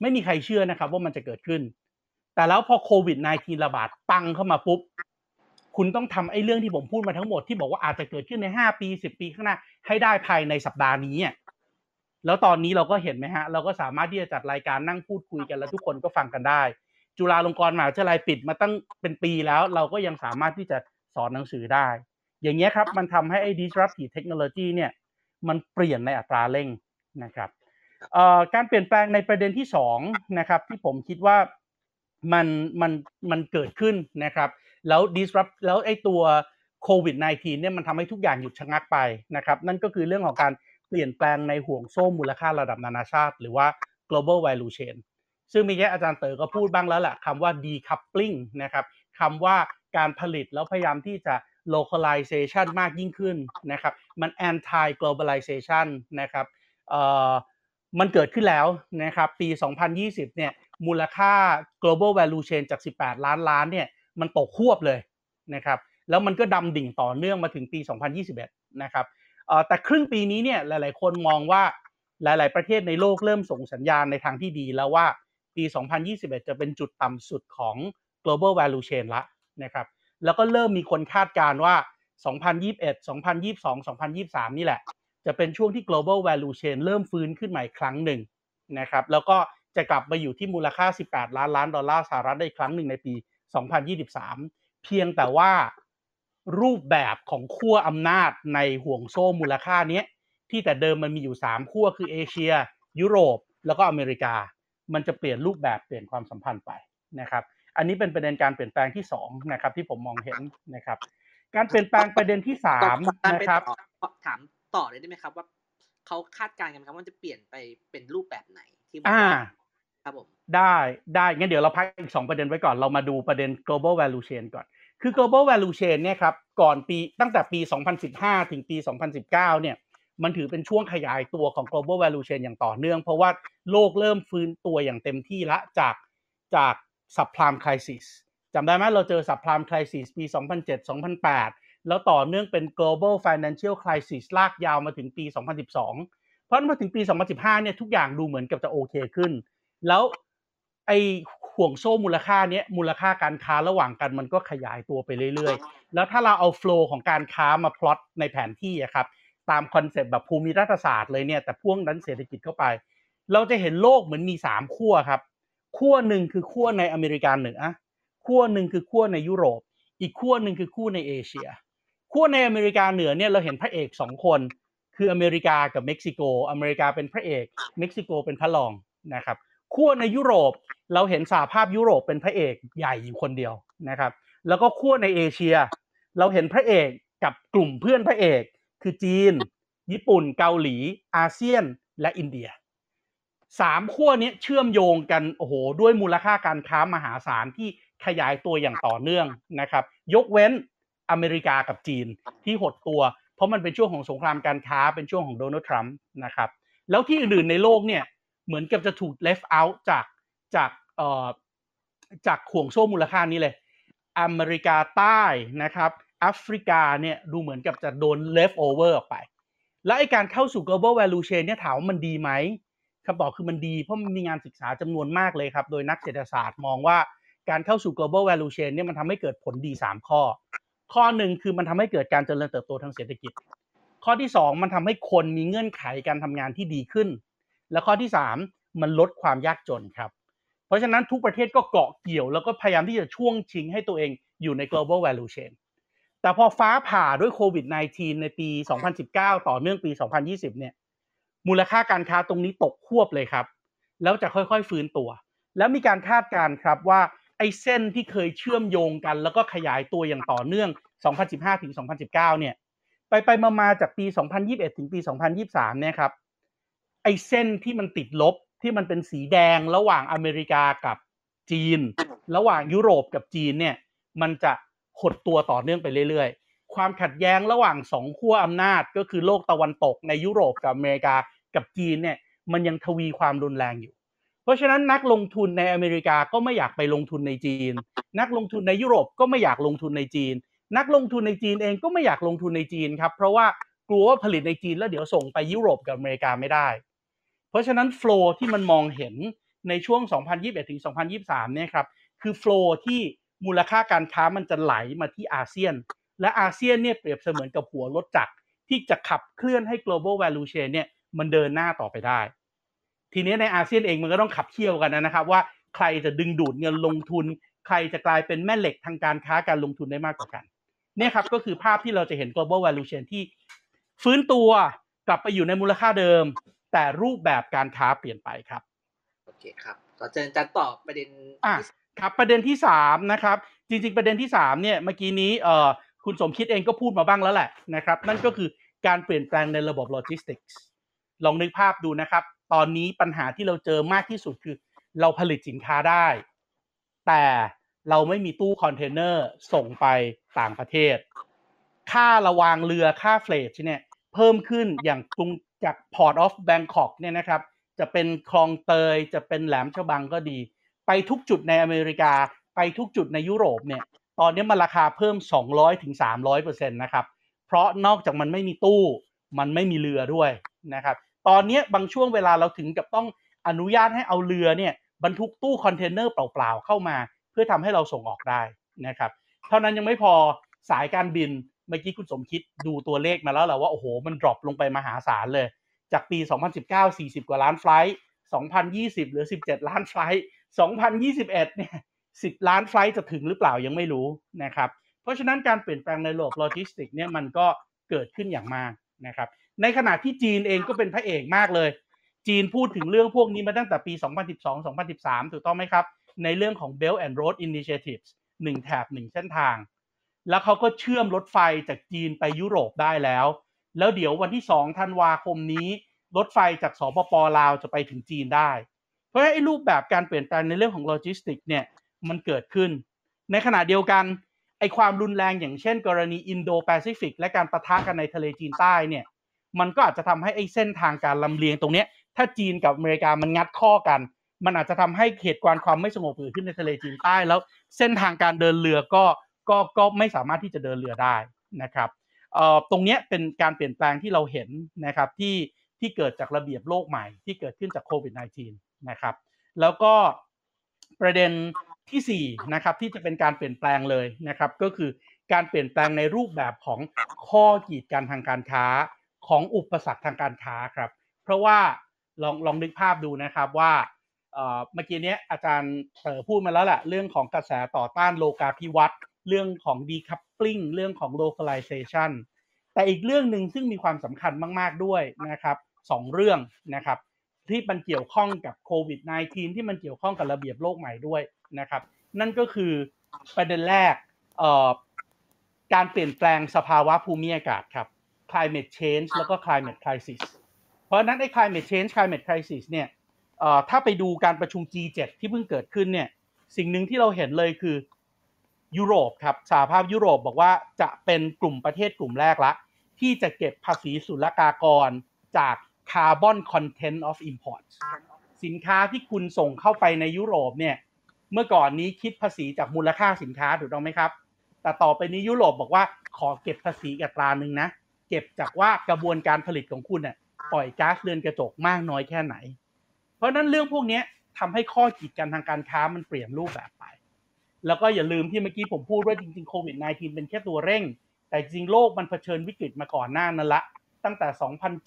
ไม่มีใครเชื่อนะครับว่ามันจะเกิดขึ้น แต่แล้วพอโควิด -19 ระบาดปังเข้ามาปุ๊บ คุณต้องทำไอ้เรื่องที่ผมพูดมาทั้งหมดที่บอกว่าอาจจะเกิดขึ้นใน 5 ปี 10 ปีข้างหน้า ให้ได้ภายในสัปดาห์นี้แล้วตอนนี้เราก็เห็นไหมฮะ เราก็สามารถที่จะจัดรายการนั่งพูดคุยกันแล้วทุกคนก็ฟังกันได้ จุฬาลงกรณ์มหาวิทยาลัยปิดมาตั้งเป็นปีแล้ว เราก็ยังสามารถที่จะสอนหนังสือได้ อย่างเงี้ยครับมันทำให้ไอ้ disruptive technology เนี่ยมันเปลี่ยนในอัตราเร่งนะครับการเปลี่ยนแปลงในประเด็นที่2นะครับที่ผมคิดว่ามันมันมันเกิดขึ้นนะครับแล้ว disrupt แล้วไอ้ตัวโควิด -19 เนี่ยมันทำให้ทุกอย่างหยุดชะงักไปนะครับนั่นก็คือเรื่องของการเปลี่ยนแปลงในห่วงโซ่มูลค่าระดับนานาชาติ หรือว่า global value chain ซึ่งมีแค่อาจารย์เต๋อก็พูดบ้างแล้วแหละคำว่า decoupling นะครับคำว่าการผลิตแล้วพยายามที่จะ localization มากยิ่งขึ้นนะครับ มัน anti globalization นะครับมันเกิดขึ้นแล้วนะครับ ปี 2020 เนี่ย มูลค่า global value chain จาก 18 ล้านล้านเนี่ย มันตกควบเลยนะครับ แล้วมันก็ดำดิ่งต่อเนื่องมาถึงปี 2021 นะครับแต่ครึ่งปีนี้เนี่ย หลาย ๆ คนมองว่าหลาย ๆ ประเทศในโลกเริ่มส่งสัญญาณในทางที่ดีแล้วว่าปี 2021 จะเป็นจุดต่ำสุดของ global value chain ละนะครับ แล้วก็เริ่มมีคนคาดการณ์ว่า 2021 2022 2023 นี่แหละ จะเป็นช่วงที่ global value chain เริ่มฟื้นขึ้นใหม่ครั้งหนึ่งนะครับ แล้วก็จะกลับมาอยู่ที่มูลค่า 18 ล้านล้านดอลลาร์สหรัฐได้ครั้งหนึ่งในปี 2023 เพียงแต่ว่ารูปแบบของขั้วอำนาจในห่วงโซ่มูลค่านี้ที่แต่เดิมมันมีอยู่ 3ขั้วคือเอเชีย ยุโรป แล้วก็อเมริกา มันจะเปลี่ยนรูปแบบเปลี่ยนความสัมพันธ์ไปนะครับ อันนี้เป็นประเด็นการเปลี่ยนแปลงที่สองนะครับ ที่ผมมองเห็นนะครับ การเปลี่ยนแปลงประเด็นที่สามนะครับถามต่อเลยได้ไหมครับ ว่าเขาคาดการณ์กันครับว่าจะเปลี่ยนไปเป็นรูปแบบไหนที่อ่าครับผมได้ได้งั้นเดี๋ยวเราพักอีก2ประเด็นไว้ก่อนเรามาดูประเด็น global value chain ก่อนคือ global value chain เนี่ยครับก่อนปีตั้งแต่ปี 2015 ถึงปี 2019 เนี่ยมันถือเป็นช่วงขยายตัวของ global value chain อย่างต่อเนื่อง เพราะว่าโลกเริ่มฟื้นตัวอย่างเต็มที่ละจากจาก subprime crisis จำได้ไหมเราเจอ subprime crisis ปี 2007-2008 แล้วต่อเนื่องเป็น global financial crisis ลากยาวมาถึงปี 2012 เพราะมาถึงปี 2015 เนี่ยทุกอย่างดูเหมือนกับจะโอเคขึ้น แล้วไอห่วงโซ่มูลค่าเนี้ยมูลค่าการค้าระหว่างกันมันก็ขยายตัวไปเรื่อยๆ แล้วถ้าเราเอาโฟล์ของการค้ามาพลอตในแผนที่อะครับตามคอนเซปต์แบบภูมิรัฐศาสตร์เลยเนี่ยแต่พ่วงด้านเศรษฐกิจเข้าไป เราจะเห็นโลกเหมือนมีสามขั้วครับ ขั้วหนึ่งคือขั้วในอเมริกาเหนือขั้วหนึ่งคือขั้วในยุโรป อีกขั้วหนึ่งคือขั้วในเอเชียขั้วในอเมริกาเหนือเนี่ยเราเห็นพระเอกสองคน คืออเมริกากับเม็กซิโก อเมริกาเป็นพระเอก เม็กซิโกเป็นพระรองนะครับขั้วในยุโรปเราเห็นสหภาพยุโรปเป็นพระเอกใหญ่อยู่คนเดียวนะครับ แล้วก็ขั้วในเอเชีย เราเห็นพระเอกกับกลุ่มเพื่อนพระเอก คือจีน ญี่ปุ่น เกาหลี อาเซียน และอินเดีย สามขั้วนี้เชื่อมโยงกันโอ้โหด้วยมูลค่าการค้ามหาศาลที่ขยายตัวอย่างต่อเนื่องนะครับ ยกเว้นอเมริกากับจีนที่หดตัว เพราะมันเป็นช่วงของสงครามการค้าเป็นช่วงของโดนัลด์ทรัมป์นะครับแล้วที่อื่นๆในโลกเนี่ยเหมือนกับจะถูก left out จากจากเอ่อจากห่วงโซ่มูลค่านี้เลย อเมริกาใต้นะครับแอฟริกาเนี่ยดูเหมือนกับจะโดน left over ออกไป แล้วไอการเข้าสู่ global value chain เนี่ยถามว่ามันดีไหม คำตอบคือมันดีเพราะมันมีงานศึกษาจำนวนมากเลยครับ โดยนักเศรษฐศาสตร์มองว่าการเข้าสู่ global value chain เนี่ยมันทำให้เกิดผลดี 3 ข้อ ข้อหนึ่งคือมันทำให้เกิดการเจริญเติบโตทางเศรษฐกิจ ข้อที่ 2 มันทำให้คนมีเงื่อนไขการทำงานที่ดีขึ้น และข้อที่ 3 มันลดความยากจนครับ เพราะฉะนั้นทุกประเทศก็เกาะเกี่ยว แล้วก็พยายามที่จะช่วงชิงให้ตัวเองอยู่ใน global value chain แต่พอฟ้าผ่าด้วยโควิด -19 ในปี 2019 ต่อเนื่องปี 2020 เนี่ย มูลค่าการค้าตรงนี้ตกควบเลยครับ แล้วจะค่อยๆฟื้นตัว แล้วมีการคาดการณ์ครับว่าไอ้เส้นที่เคยเชื่อมโยงกัน แล้วก็ขยายตัวอย่างต่อเนื่อง 2015 ถึง 2019 เนี่ย ไปไปมามาจากปี 2021 ถึงปี 2023 เนี่ยครับ ไอ้เส้นที่มันติดลบที่มันเป็นสีแดงระหว่างอเมริกากับจีน ระหว่างยุโรปกับจีนเนี่ย มันจะหดตัวต่อเนื่องไปเรื่อยๆ ความขัดแย้งระหว่างสองขั้วอำนาจก็คือโลกตะวันตกในยุโรปกับอเมริกา กับจีนเนี่ยมันยังทวีความรุนแรงอยู่ เพราะฉะนั้นนักลงทุนในอเมริกาก็ไม่อยากไปลงทุนในจีน นักลงทุนในยุโรปก็ไม่อยากลงทุนในจีน นักลงทุนในจีนเองก็ไม่อยากลงทุนในจีนครับเพราะว่ากลัวว่าผลิตในจีนแล้วเดี๋ยวส่งไปยุโรปกับอเมริกาไม่ได้ เพราะฉะนั้นโฟล์ที่มันมองเห็นในช่วง 2021ถึง2023 เนี่ยครับคือโฟล์ที่มูลค่าการค้ามันจะไหลมาที่อาเซียน และอาเซียนเนี่ยเปรียบเสมือนกับหัวรถจักรที่จะขับเคลื่อนให้ global value chain เนี่ย มันเดินหน้าต่อไปได้ ทีนี้ในอาเซียนเองมันก็ต้องขับเคี่ยวกันนะครับ ว่าใครจะดึงดูดเงินลงทุน ใครจะกลายเป็นแม่เหล็กทางการค้าการลงทุนได้มากกว่ากันเนี่ยครับก็คือภาพที่เราจะเห็น global value chain ที่ฟื้นตัวกลับไปอยู่ในมูลค่าเดิม แต่รูปแบบการค้าเปลี่ยนไปครับโอเคครับต่อเจนจันตอบประเด็นอะที่ครับประเด็นที่สามนะครับ จริง ๆ ประเด็นที่สามเนี่ยเมื่อกี้นี้เอ่อคุณสมคิดเองก็พูดมาบ้างแล้วแหละนะครับ นั่นก็คือการเปลี่ยนแปลงในระบบโลจิสติกส์ ลองนึกภาพดูนะครับ ตอนนี้ปัญหาที่เราเจอมากที่สุดคือ เราผลิตสินค้าได้ แต่เราไม่มีตู้คอนเทนเนอร์ส่งไปต่างประเทศ ค่าระวางเรือค่า freight เนี่ยเพิ่มขึ้นอย่างกรุงจาก Port of Bangkok เนี่ยนะครับ จะเป็นคลองเตยจะเป็นแหลมฉบังก็ดี ไปทุกจุดในอเมริกา ไปทุกจุดในยุโรปเนี่ย ตอนนี้มันราคาเพิ่ม 200ถึง300เปอร์เซ็นต์นะครับ เพราะนอกจากมันไม่มีตู้ มันไม่มีเรือด้วยนะครับ ตอนนี้บางช่วงเวลาเราถึงกับต้องอนุญาตให้เอาเรือเนี่ยบรรทุกตู้คอนเทนเนอร์เปล่าๆเข้ามา เพื่อทำให้เราส่งออกได้นะครับ เท่านั้นยังไม่พอสายการบินเมื่อกี้คุณสมคิดดูตัวเลขมาแล้วแหละว่าโอ้โหมัน drop ลงไปมหาศาลเลย จากปี 2019 40 กว่าล้าน flight 2020เหลือ 17 ล้าน flight 2021 เนี่ย 10 ล้าน flight จะถึงหรือเปล่ายังไม่รู้นะครับ เพราะฉะนั้นการเปลี่ยนแปลงในระบบโลจิสติกเนี่ยมันก็เกิดขึ้นอย่างมากนะครับ ในขณะที่จีนเองก็เป็นพระเอกมากเลย จีนพูดถึงเรื่องพวกนี้มาตั้งแต่ปี 2012 2013 ถูกต้องไหมครับ ในเรื่องของ Belt and Road Initiatives หนึ่งแถบหนึ่งเส้นทาง แล้วเขาก็เชื่อมรถไฟจากจีนไปยุโรปได้แล้ว แล้วเดี๋ยววันที่ 2 ธันวาคมนี้ รถไฟจากสปป.ลาวจะไปถึงจีนได้ เพราะฉะนั้นไอ้รูปแบบการเปลี่ยนแปลงในเรื่องของโลจิสติกเนี่ยมันเกิดขึ้น ในขณะเดียวกันไอ้ความรุนแรงอย่างเช่น กรณีอินโดแปซิฟิกและการประทะกันในทะเลจีนใต้เนี่ย มันก็อาจจะทำให้ไอ้เส้นทางการลำเลียงตรงเนี้ยถ้าจีนกับอเมริกามันงัดข้อกัน มันอาจจะทำให้เหตุการณ์ความไม่สงบเกิดขึ้นในทะเลจีนใต้แล้ว เส้นทางการเดินเรือก็ก็ก็ไม่สามารถที่จะเดินเรือได้นะครับเอ่อตรงเนี้ยเป็นการเปลี่ยนแปลงที่เราเห็นนะครับที่ที่เกิดจากระเบียบโลกใหม่ที่เกิดขึ้นจากโควิด -19 นะครับแล้วก็ประเด็นที่4นะครับที่จะเป็นการเปลี่ยนแปลงเลยนะครับก็คือการเปลี่ยนแปลงในรูปแบบของข้อกีดกันทางการค้า ของอุปสรรคทางการค้าครับ เพราะว่าลองลองนึกภาพดูนะครับว่าเมื่อกี้นี้อาจารย์เต๋อพูดมาแล้วแหละเรื่องของกระแสต่อต้านโลกาภิวัตน์เรื่องของ decoupling เรื่องของ localization แต่อีกเรื่องหนึ่งซึ่งมีความสำคัญมาก ๆด้วยนะครับสองเรื่องนะครับที่มันเกี่ยวข้องกับโควิด -19 ที่มันเกี่ยวข้องกับระเบียบโลกใหม่ด้วยนะครับ นั่นก็คือประเด็นแรกการเปลี่ยนแปลงสภาวะภูมิอากาศครับ climate change แล้วก็ climate crisis เพราะนั้นไอ้ climate change climate crisis เนี่ยถ้าไปดูการประชุม G7 ที่เพิ่งเกิดขึ้นเนี่ยสิ่งหนึ่งที่เราเห็นเลยคือยุโรปครับสหภาพยุโรปบอกว่าจะเป็นกลุ่มประเทศกลุ่มแรกละ ที่จะเก็บภาษีศุลกากรจาก carbon content of imports สินค้าที่คุณส่งเข้าไปในยุโรปเนี่ยเมื่อก่อนนี้คิดภาษีจากมูลค่าสินค้าถูกต้องไหมครับ แต่ต่อไปนี้ยุโรปบอกว่าขอเก็บภาษีอัตราหนึ่งนะ เก็บจากว่ากระบวนการผลิตของคุณเนี่ยปล่อยก๊าซเรือนกระจกมากน้อยแค่ไหน เพราะนั้นเรื่องพวกนี้ทำให้ข้อกีดกันทางการค้ามันเปลี่ยนรูปแบบไป แล้วก็อย่าลืมที่เมื่อกี้ผมพูดว่าจริงๆโควิด -19 เป็นแค่ตัวเร่ง แต่จริงโลกมันเผชิญวิกฤตมาก่อนหน้านั้นละ ตั้งแต่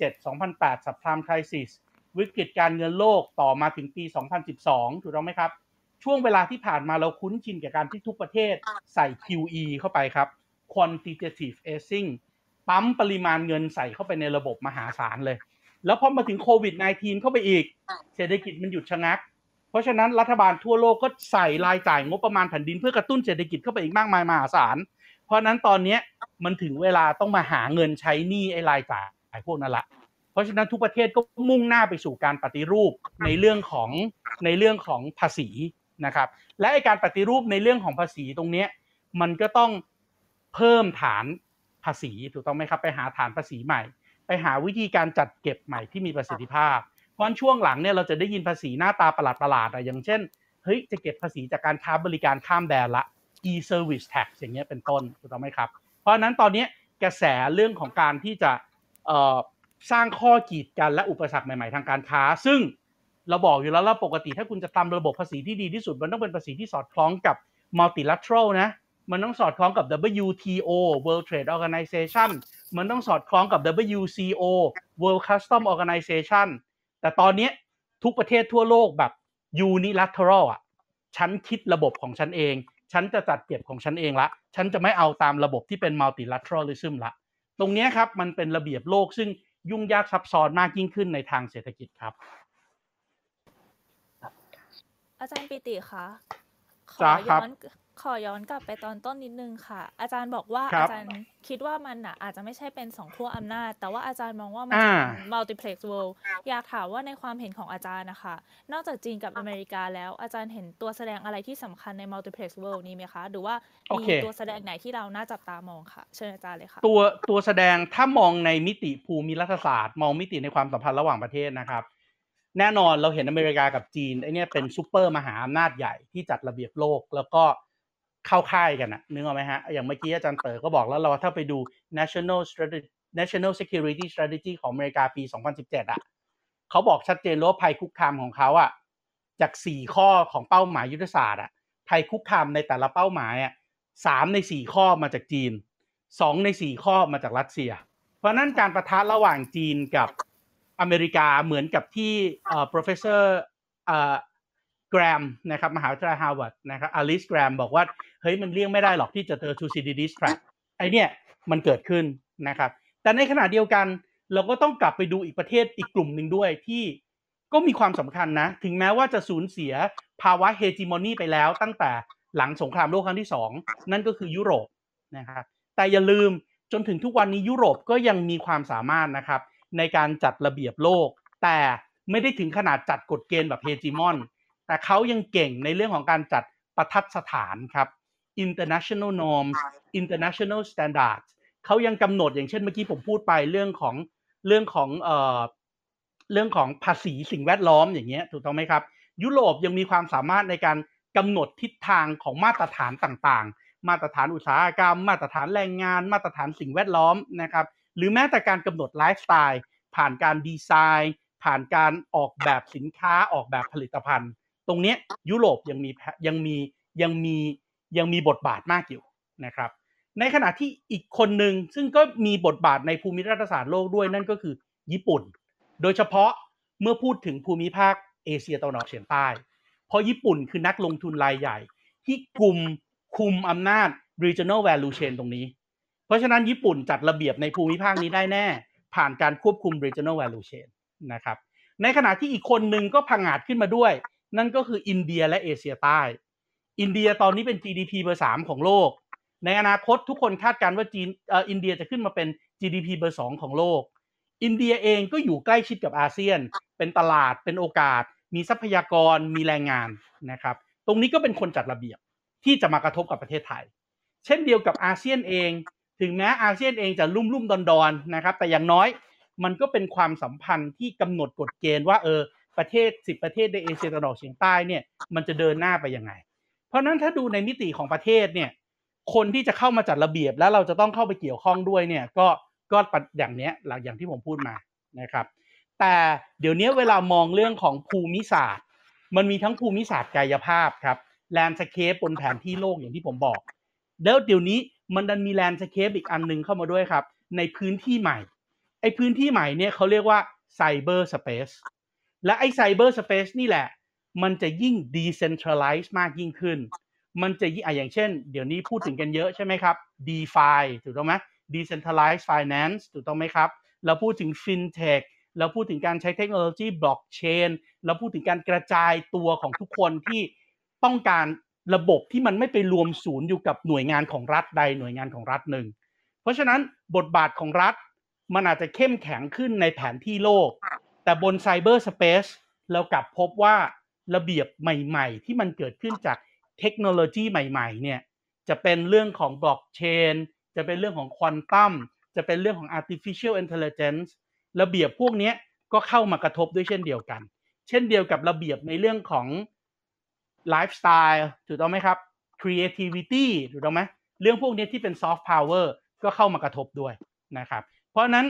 2007-2008 subprime crisis วิกฤตการเงินโลกต่อมาถึงปี 2012 ถูกต้องไหมครับ ช่วงเวลาที่ผ่านมาเราคุ้นชินกับการที่ทุกประเทศใส่ QE เข้าไปครับ quantitative easing ปั๊มปริมาณเงินใส่เข้าไปในระบบมหาศาลเลย แล้วพอมาถึงโควิด -19 เข้าไปอีก เศรษฐกิจมันหยุดชะงัก เพราะฉะนั้นรัฐบาลทั่วโลกก็ใส่รายจ่ายงบประมาณแผ่นดินเพื่อกระตุ้นเศรษฐกิจเข้าไปอีกมากมายมหาศาล เพราะนั้นตอนนี้มันถึงเวลาต้องมาหาเงินใช้หนี้ไอ้รายจ่ายพวกนั้นละเพราะฉะนั้นทุกประเทศก็มุ่งหน้าไปสู่การปฏิรูปในเรื่องของในเรื่องของภาษีนะครับ และการปฏิรูปในเรื่องของภาษีตรงนี้มันก็ต้องเพิ่มฐาน ภาษีถูกต้องไหมครับไปหาฐานภาษีใหม่ ไปหาวิธีการจัดเก็บใหม่ที่มีประสิทธิภาพ เพราะช่วงหลังเนี่ยเราจะได้ยินภาษีหน้าตาประหลาดประหลาดอะอย่างเช่นเฮ้ยจะเก็บภาษีจากการค้าบริการข้ามแดนละ e-service tax อย่างเงี้ยเป็นต้นถูกต้องไหมครับ เพราะนั้นตอนนี้กระแสเรื่องของการที่จะสร้างข้อกีดกันและอุปสรรคใหม่ ๆ ทางการค้า ซึ่งเราบอกอยู่แล้วว่าปกติถ้าคุณจะทำระบบภาษีที่ดีที่สุด มันต้องเป็นภาษีที่สอดคล้องกับ multilateral นะ มันต้องสอดคล้องกับ WTO World Trade Organization มันต้องสอดคล้องกับ WCO World Custom Organization แต่ตอนนี้ทุกประเทศทั่วโลกแบบ unilateral อะ ฉันคิดระบบของฉันเอง ฉันจะจัดเก็บของฉันเองละ ฉันจะไม่เอาตามระบบที่เป็น multilateralism ละ ตรงนี้ครับมันเป็นระเบียบโลกซึ่งยุ่งยากซับซ้อนมากยิ่งขึ้นในทางเศรษฐกิจครับ อาจารย์ปิติคะขอย้อน ขอย้อนกลับไปตอนต้นนิดนึงค่ะ อาจารย์บอกว่าอาจารย์คิดว่ามันอะ อาจจะไม่ใช่เป็นสองขั้วอำนาจ แต่ว่าอาจารย์มองว่ามันเป็น multiplex world อยากถามว่าในความเห็นของอาจารย์นะคะ นอกจากจีนกับอเมริกาแล้วอาจารย์เห็นตัวแสดงอะไรที่สำคัญใน multiplex world นี้ไหมคะ หรือว่ามีตัวแสดงไหนที่เราน่าจับตามองค่ะ เชิญอาจารย์เลยค่ะ ตัวตัวแสดงถ้ามองในมิติภูมิรัฐศาสตร์ มองมิติในความสัมพันธ์ระหว่างประเทศนะครับ แน่นอนเราเห็นอเมริกากับจีนไอเนี้ยเป็นซูเปอร์มหาอำนาจใหญ่ที่จัดระเบียบโลก แล้วก็ เข้าค่ายกันนะนึกออกไหมฮะ อย่างเมื่อกี้อาจารย์เต๋อก็บอกแล้วเราถ้าไปดู national strategy national security strategy ของอเมริกาปี 2017 อะเขาบอกชัดเจนว่าภัยคุกคามของเขาอะจากสี่ข้อของเป้าหมายยุทธศาสตร์อะภัยคุกคามในแต่ละเป้าหมายอะสามในสี่ข้อมาจากจีนสองในสี่ข้อมาจากรัสเซีย เพราะนั้นการปะทะระหว่างจีนกับอเมริกาเหมือนกับที่ professor แกรมนะครับมหาวิทยาลัยฮาร์วาร์ดนะครับ Allison Graham บอกว่า เฮ้ยมันเลี่ยงไม่ได้หรอกที่จะเจอ Thucydides trap ไอ้เนี่ยมันเกิดขึ้นนะครับ แต่ในขณะเดียวกันเราก็ต้องกลับไปดูอีกประเทศอีกกลุ่มหนึ่งด้วยที่ก็มีความสำคัญนะ ถึงแม้ว่าจะสูญเสียภาวะ hegemony ไปแล้วตั้งแต่หลังสงครามโลกครั้งที่สองนั่นก็คือยุโรปนะครับแต่อย่าลืมจนถึงทุกวันนี้ยุโรปก็ยังมีความสามารถนะครับในการจัดระเบียบโลก แต่ไม่ได้ถึงขนาดจัดกฎเกณฑ์แบบเฮจิมอน แต่เขายังเก่งในเรื่องของการจัดประทัดสถานครับ international norms international standards เขายังกำหนดอย่างเช่นเมื่อกี้ผมพูดไปเรื่องของเรื่องของเอ่อเรื่องของภาษีสิ่งแวดล้อมอย่างเงี้ยถูกต้องไหมครับ ยุโรปยังมีความสามารถในการกำหนดทิศทางของมาตรฐานต่างๆ มาตรฐานอุตสาหกรรม มาตรฐานแรงงาน มาตรฐานสิ่งแวดล้อมนะครับหรือแม้แต่การกำหนดไลฟ์สไตล์ผ่านการดีไซน์ ผ่านการออกแบบสินค้าออกแบบผลิตภัณฑ์ ตรงเนี้ยยุโรปยังมียังมียังมี ยังมีบทบาทมากอยู่นะครับ ในขณะที่อีกคนหนึ่งซึ่งก็มีบทบาทในภูมิรัฐศาสตร์โลกด้วยนั่นก็คือญี่ปุ่น โดยเฉพาะเมื่อพูดถึงภูมิภาคเอเชียตะวันออกเฉียงใต้ เพราะญี่ปุ่นคือนักลงทุนรายใหญ่ ที่กลุ่มคุมอำนาจ regional value chain ตรงนี้ เพราะฉะนั้นญี่ปุ่นจัดระเบียบในภูมิภาคนี้ได้แน่ ผ่านการควบคุม regional value chain นะครับ ในขณะที่อีกคนหนึ่งก็พังอาจขึ้นมาด้วย นั่นก็คืออินเดียและเอเชียใต้ อินเดียตอนนี้เป็น GDP เบอร์สามของโลก ในอนาคตทุกคนคาดการณ์ว่าจีนเอออินเดียจะขึ้นมาเป็น GDP เบอร์สองของโลก อินเดียเองก็อยู่ใกล้ชิดกับอาเซียน เป็นตลาดเป็นโอกาส มีทรัพยากรมีแรงงานนะครับ ตรงนี้ก็เป็นคนจัดระเบียบที่จะมากระทบกับประเทศไทย เช่นเดียวกับอาเซียนเอง ถึงแม้อาเซียนเองจะลุ่มลุ่มดอนดอนนะครับ แต่อย่างน้อยมันก็เป็นความสัมพันธ์ที่กำหนดกฎเกณฑ์ว่าเออประเทศสิบประเทศในเอเชียตะวันออกเฉียงใต้เนี่ยมันจะเดินหน้าไปยังไง เพราะนั้นถ้าดูในมิติของประเทศเนี่ย คนที่จะเข้ามาจัดระเบียบ แล้วเราจะต้องเข้าไปเกี่ยวข้องด้วยเนี่ย ก็ก็อย่างเนี้ยหลังอย่างที่ผมพูดมานะครับ แต่เดี๋ยวนี้เวลามองเรื่องของภูมิศาสตร์ มันมีทั้งภูมิศาสตร์กายภาพครับ landscape บนแผนที่โลกอย่างที่ผมบอกแล้วเดี๋ยวนี้มันดันมี landscape อีกอันหนึ่งเข้ามาด้วยครับ ในพื้นที่ใหม่ไอ้พื้นที่ใหม่เนี่ยเขาเรียกว่า cyberspace และไอ้ cyberspace นี่แหละ มันจะยิ่ง decentralize มากยิ่งขึ้น มันจะยิ่งอะอย่างเช่น เดี๋ยวนี้พูดถึงกันเยอะใช่ไหมครับ DeFi ถูกต้องไหม Decentralized Finance ถูกต้องไหมครับ เราพูดถึง FinTech เราพูดถึงการใช้เทคโนโลยีบล็อกเชนเราพูดถึงการกระจายตัวของทุกคนที่ต้องการระบบที่มันไม่ไปรวมศูนย์อยู่กับหน่วยงานของรัฐใดหน่วยงานของรัฐหนึ่ง เพราะฉะนั้นบทบาทของรัฐมันอาจจะเข้มแข็งขึ้นในแผนที่โลก แต่บนไซเบอร์สเปซเรากลับพบว่า ระเบียบใหม่ ๆ ที่มันเกิดขึ้นจากเทคโนโลยีใหม่ ๆ เนี่ยจะเป็นเรื่องของบล็อกเชนจะเป็นเรื่องของควอนตัมจะเป็นเรื่องของ artificial intelligence ระเบียบพวกนี้ก็เข้ามากระทบด้วยเช่นเดียวกัน เช่นเดียวกับระเบียบในเรื่องของไลฟ์สไตล์ถูกต้องไหมครับ creativity ถูกต้องไหมเรื่องพวกนี้ที่เป็น soft power ก็เข้ามากระทบด้วยนะครับ เพราะฉะนั้น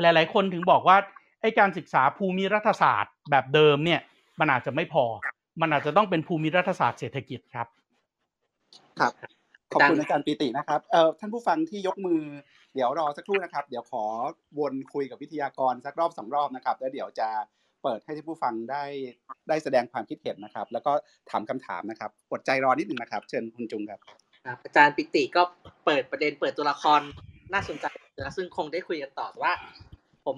หลาย ๆ คนถึงบอกว่าไอ้การศึกษาภูมิรัฐศาสตร์แบบเดิมเนี่ย มันอาจจะไม่พอ มันอาจจะต้องเป็นภูมิรัฐศาสตร์เศรษฐกิจครับ ครับ ขอบคุณอาจารย์ปีตินะครับเอ่อท่านผู้ฟังที่ยกมือ เดี๋ยวรอสักครู่นะครับ เดี๋ยวขอวนคุยกับวิทยากรสักรอบสองรอบนะครับ แล้วเดี๋ยวจะเปิดให้ท่านผู้ฟังได้ได้แสดงความคิดเห็นนะครับ แล้วก็ถามคำถามนะครับอดใจรอนิดหนึ่งนะครับ เชิญคุณจุงครับครับอาจารย์ปิติก็เปิดประเด็นเปิดตัวละครน่าสนใจนะซึ่งคงได้คุยกันต่อแต่ว่า ผม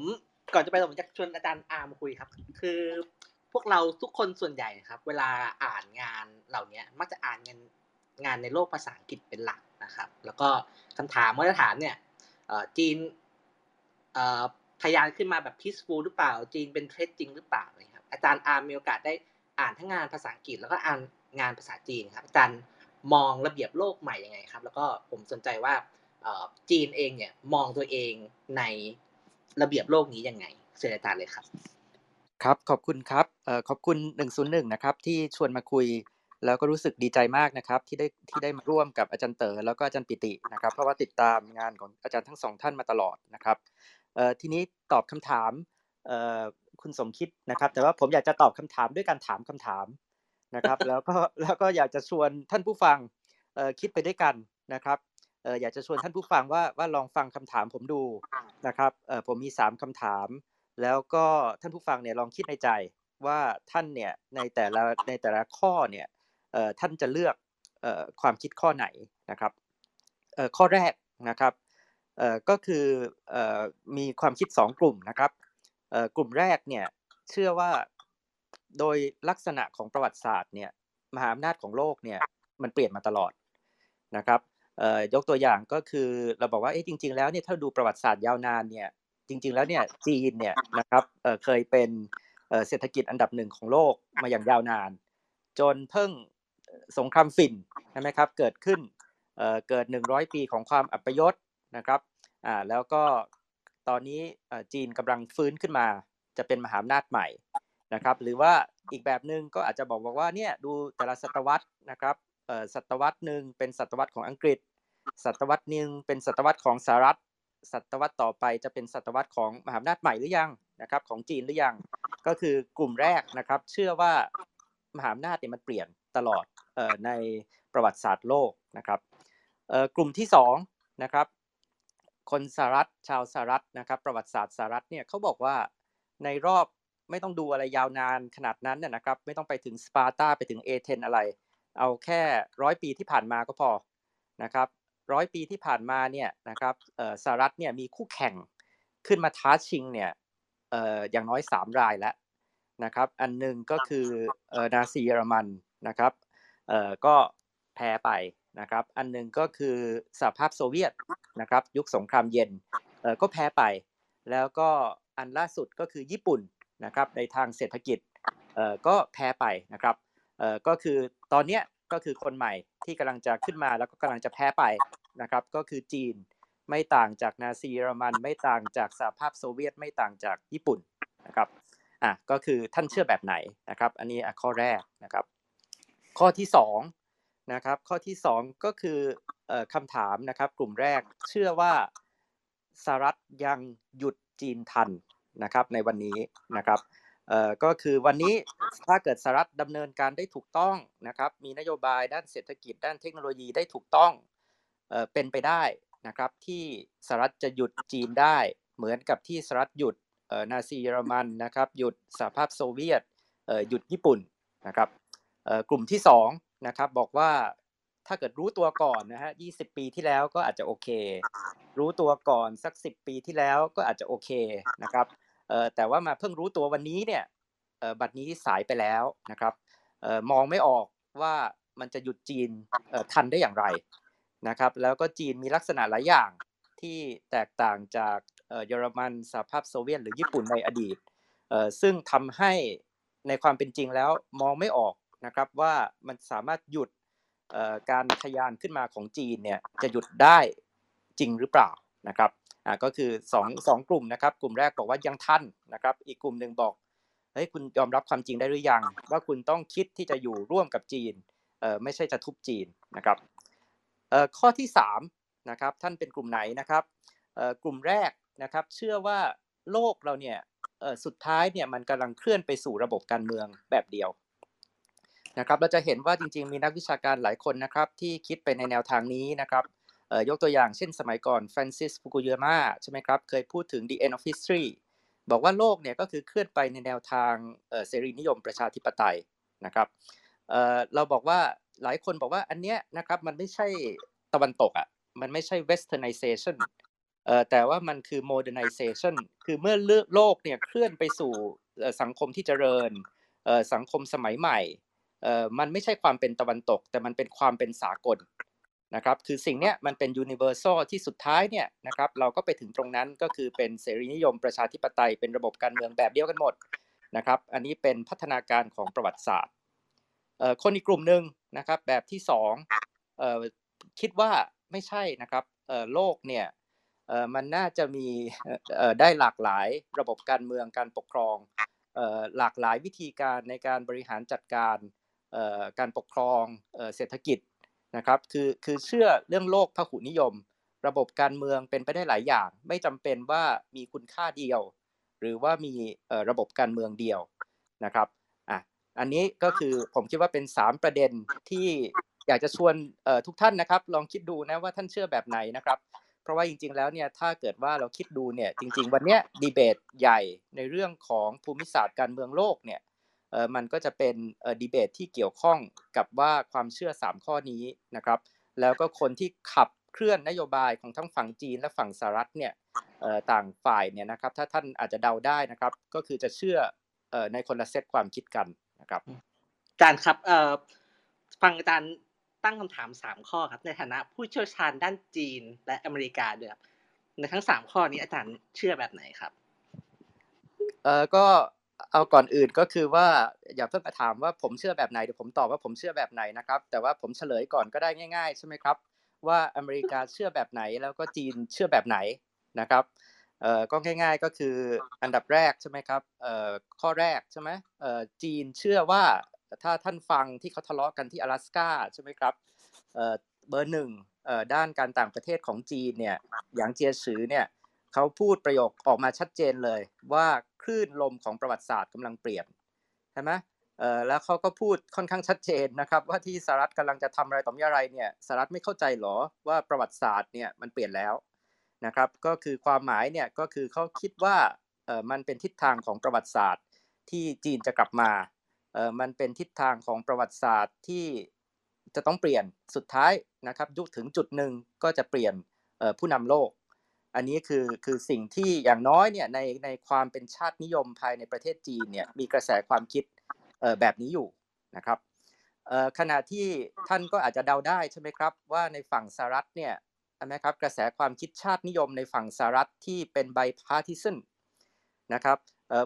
ก่อนจะไปผมจะชวนอาจารย์อาร์มคุยครับ คือพ วกเราทุกคนส่วนใหญ่ครับ เวลาอ่านงานเหล่านี้มักจะอ่านงานงานในโลกภาษาอังกฤษเป็นหลักนะครับ แล้วก็คำถามมาตรฐานเนี่ยจีนเอ่อพยานขึ้นมาแบบ peaceful หรือเปล่า จีนเป็นเทรดจริงหรือเปล่าอะไรครับอาจารย์อาร์มมีโอกาสได้อ่านทั้งงานภาษาอังกฤษแล้วก็อ่านงานภาษาจีนครับอาจารย์มองระเบียบโลกใหม่ยังไงครับ แล้วก็ผมสนใจว่าจีนเองเนี่ยมองตัวเองในระเบียบโลกนี้ยังไงเชิญอาจารย์เลยครับ ครับ ขอบคุณครับเอ่อขอบคุณ 101 นะครับ ที่ชวนมาคุย แล้วก็รู้สึกดีใจมากนะครับ ที่ได้ที่ได้มาร่วมกับอาจารย์เต๋อแล้วก็อาจารย์ปิตินะครับ เพราะว่าติดตามงานของอาจารย์ทั้งสองท่านมาตลอดนะครับเอ่อทีนี้ตอบคำถามเอ่อคุณสมคิดนะครับ แต่ว่าผมอยากจะตอบคำถามด้วยการถามคำถามนะครับ แล้วก็แล้วก็อยากจะชวนท่านผู้ฟังเอ่อคิดไปด้วยกันนะครับเอ่ออยากจะชวนท่านผู้ฟังว่าว่าลองฟังคำถามผมดูนะครับเอ่อผมมีสามคำถาม แล้วก็ท่านผู้ฟังเนี่ยลองคิดในใจว่าท่านเนี่ยในแต่ละในแต่ละข้อเนี่ยท่านจะเลือกอความคิดข้อไหนนะครับข้อแรกนะครับก็คืออมีความคิดสองกลุ่มนะครับกลุ่มแรกเนี่ยเชื่อว่าโดยลักษณะของประวัติศาสตร์เนี่ยมหาอำนาจของโลกเนี่ยมันเปลี่ยนมาตลอดนะครับยกตัวอย่างก็คือเราบอกว่าเอ๊ะจริง ๆ แล้วเนี่ยถ้าดูประวัติศาสตร์ยาวนานเนี่ย จริง ๆ แล้วเนี่ยจีนเนี่ยนะครับเอ่อเคยเป็นเอ่อเศรษฐกิจอันดับหนึ่งของโลกมาอย่างยาวนาน จนเพิ่งสงครามฝิ่นใช่ไหมครับเกิดขึ้นเอ่อเกิด 100 ปีของความอัปยศนะครับอ่าแล้วก็ตอนนี้เอ่อจีนกำลังฟื้นขึ้นมาจะเป็นมหาอำนาจใหม่นะครับ หรือว่าอีกแบบหนึ่งก็อาจจะบอกบอกว่าเนี่ยดูแต่ละศตวรรษนะครับเอ่อศตวรรษหนึ่งเป็นศตวรรษของอังกฤษ ศตวรรษหนึ่งเป็นศตวรรษของสหรัฐ ศตวรรษต่อไปจะเป็นศตวรรษของมหาอำนาจใหม่หรือยังนะครับ ของจีนหรือยัง ก็คือกลุ่มแรกนะครับ เชื่อว่ามหาอำนาจเนี่ยมันเปลี่ยนตลอดออในประวัติศาสตร์โลกนะครับกลุ่มที่สองนะครับคนสหรัฐชาวสหรัฐนะครับประวัติศาสตร์สหรัฐเนี่ยเขาบอกว่าในรอบไม่ต้องดูอะไรยาวนานขนาดนั้นน่ะนะครับ ไม่ต้องไปถึงสปาร์ตาไปถึงเอเธนอะไร เอาแค่ร้อยปีที่ผ่านมาก็พอนะครับ ร้อยปีที่ผ่านมาเนี่ยนะครับสหรัฐเนี่ยมีคู่แข่งขึ้นมาท้าชิงเนี่ยอย่างน้อยสามรายแล้วนะครับอันหนึ่งก็คือนาซีเยอรมันนะครับก็แพ้ไปนะครับอันหนึ่งก็คือสหภาพโซเวียตนะครับยุคสงครามเย็นก็แพ้ไป แล้วก็อันล่าสุดก็คือญี่ปุ่นนะครับในทางเศรษฐกิจก็แพ้ไปนะครับก็คือตอนเนี้ยก็คือคนใหม่ที่กำลังจะขึ้นมาแล้วก็กำลังจะแพ้ไป นะครับ ก็คือจีนไม่ต่างจากนาซีเยอรมัน ไม่ต่างจากสหภาพโซเวียต ไม่ต่างจากญี่ปุ่นนะครับอะก็คือท่านเชื่อแบบไหนนะครับ อันนี้ข้อแรกนะครับ ข้อที่สองนะครับข้อที่สองก็คือเอ่อคำถามนะครับ กลุ่มแรกเชื่อว่าสหรัฐยังหยุดจีนทันนะครับในวันนี้นะครับเอ่อก็คือวันนี้ถ้าเกิดสหรัฐดำเนินการได้ถูกต้องนะครับ มีนโยบายด้านเศรษฐกิจด้านเทคโนโลยีได้ถูกต้อง เออเป็นไปได้นะครับที่สหรัฐจะหยุดจีนได้ เหมือนกับที่สหรัฐหยุดนาซีเยอรมันนะครับหยุดสหภาพโซเวียตหยุดญี่ปุ่นนะครับกลุ่มที่สองนะครับบอกว่าถ้าเกิดรู้ตัวก่อนนะฮะ20 ปีที่แล้วก็อาจจะโอเค รู้ตัวก่อนสัก 10 ปีที่แล้วก็อาจจะโอเคนะครับแต่ว่ามาเพิ่งรู้ตัววันนี้เนี่ยบัดนี้สายไปแล้วนะครับมองไม่ออกว่ามันจะหยุดจีนทันได้อย่างไร นะครับแล้วก็จีนมีลักษณะหลายอย่างที่แตกต่างจากเยอรมันสหภาพโซเวียตหรือญี่ปุ่นในอดีต ซึ่งทำให้ในความเป็นจริงแล้วมองไม่ออกนะครับว่ามันสามารถหยุดการทะยานขึ้นมาของจีนเนี่ยจะหยุดได้จริงหรือเปล่านะครับอ่าก็คือสองสองกลุ่มนะครับ กลุ่มแรกบอกว่ายังทันนะครับ อีกกลุ่มหนึ่งบอกเฮ้ยคุณยอมรับความจริงได้หรือยัง ว่าคุณต้องคิดที่จะอยู่ร่วมกับจีนเอ่อไม่ใช่จะทุบจีนนะครับ ข้อที่สามนะครับท่านเป็นกลุ่มไหนนะครับกลุ่มแรกนะครับเชื่อว่าโลกเราเนี่ยสุดท้ายเนี่ยมันกำลังเคลื่อนไปสู่ระบบการเมืองแบบเดียวนะครับเราจะเห็นว่าจริงๆมีนักวิชาการหลายคนนะครับที่คิดไปในแนวทางนี้นะครับยกตัวอย่างเช่นสมัยก่อนฟรานซิสฟุกุยาม่าใช่ไหมครับเคยพูดถึง the end of history บอกว่าโลกเนี่ยก็คือเคลื่อนไปในแนวทางเสรีนิยมประชาธิปไตยนะครับเราบอกว่า หลายคนบอกว่าอันเนี้ยนะครับมันไม่ใช่ตะวันตกอะมันไม่ใช่ westernization เอ่อแต่ว่ามันคือ modernization คือเมื่อโลกเนี่ยเคลื่อนไปสู่สังคมที่เจริญเอ่อสังคมสมัยใหม่เอ่อมันไม่ใช่ความเป็นตะวันตก แต่มันเป็นความเป็นสากลนะครับคือสิ่งเนี้ยมันเป็น universal ที่สุดท้ายเนี่ยนะครับเราก็ไปถึงตรงนั้นก็คือเป็นเสรีนิยมประชาธิปไตยเป็นระบบการเมืองแบบเดียวกันหมดนะครับอันนี้เป็นพัฒนาการของประวัติศาสตร์คนอีกกลุ่มหนึ่ง นะครับ แบบที่สองเอ่อคิดว่าไม่ใช่นะครับเอ่อโลกเนี่ยเอ่อมันน่าจะมีเอ่อได้หลากหลายระบบการเมืองการปกครองเอ่อหลากหลายวิธีการในการบริหารจัดการเอ่อการปกครองเอ่อเศรษฐกิจนะครับคือคือเชื่อเรื่องโลกพหุนิยม ระบบการเมืองเป็นไปได้หลายอย่าง ไม่จำเป็นว่ามีคุณค่าเดียว หรือว่ามีระบบการเมืองเดียวนะครับ อะอันนี้ก็คือผมคิดว่าเป็น 3 ประเด็นที่อยากจะชวนเอ่อทุกท่านนะครับ ลองคิดดูนะว่าท่านเชื่อแบบไหนนะครับ เพราะว่าจริง ๆ แล้วเนี่ยถ้าเกิดว่าเราคิดดูเนี่ยจริง ๆ วันเนี้ยดีเบตใหญ่ในเรื่องของภูมิศาสตร์การเมืองโลกเนี่ยเออมันก็จะเป็นเอ่อดีเบตที่เกี่ยวข้องกับว่าความเชื่อ 3 ข้อนี้นะครับ แล้วก็คนที่ขับเคลื่อนนโยบายของทั้งฝั่งจีนและฝั่งสหรัฐเนี่ยเอ่อต่างฝ่ายเนี่ยนะครับถ้าท่านอาจจะเดาได้นะครับ ก็คือจะเชื่อเอ่อในคนละเซตความคิดกันนะ ครับอาจารย์ครับเอ่อฟังอาจารย์ตั้งคำถามสามข้อครับ ในฐานะผู้เชี่ยวชาญด้านจีนและอเมริกาด้วยครับในทั้งสามข้อนี้อาจารย์เชื่อแบบไหนครับเออก็เอาก่อนอื่นก็คือว่าอย่าเพิ่งมาถามว่าผมเชื่อแบบไหนเดี๋ยวผมตอบว่าผมเชื่อแบบไหนนะครับ แต่ว่าผมเฉลยก่อนก็ได้ง่าย ๆ ใช่ไหมครับ ว่าอเมริกาเชื่อแบบไหนแล้วก็จีนเชื่อแบบไหนนะครับ เอ่อก็ง่าย ๆก็คืออันดับแรกใช่ไหมครับเอ่อข้อแรกใช่ไหมเอ่อจีนเชื่อว่าถ้าท่านฟังที่เขาทะเลาะกันที่阿拉斯加ใช่ไหมครับเอ่อเบอร์หนึ่งเอ่อด้านการต่างประเทศของจีนเนี่ยอย่างเจียซือเนี่ย เขาพูดประโยคออกมาชัดเจนเลยว่าคลื่นลมของประวัติศาสตร์กำลังเปลี่ยนใช่ไหมเอ่อแล้วเขาก็พูดค่อนข้างชัดเจนนะครับ ว่าที่สหรัฐกำลังจะทำอะไรต่อมีอะไรเนี่ยสหรัฐไม่เข้าใจหรอว่าประวัติศาสตร์เนี่ยมันเปลี่ยนแล้ว นะครับก็คือความหมายเนี่ยก็คือเขาคิดว่าเออมันเป็นทิศทางของประวัติศาสตร์ ที่จีนจะกลับมาเออมันเป็นทิศทางของประวัติศาสตร์ที่จะต้องเปลี่ยนสุดท้ายนะครับยุคถึงจุดหนึ่งก็จะเปลี่ยนผู้นำโลก อันนี้คือคือสิ่งที่อย่างน้อยเนี่ยในในความเป็นชาตินิยมภายในประเทศจีนเนี่ยมีกระแสความคิดแบบนี้อยู่นะครับขณะที่ท่านก็อาจจะเดาได้ใช่ไหมครับว่าในฝั่งสหรัฐเนี่ย นะครับกระแสความคิดชาตินิยมในฝั่งสหรัฐที่เป็น bipartisanนะครับ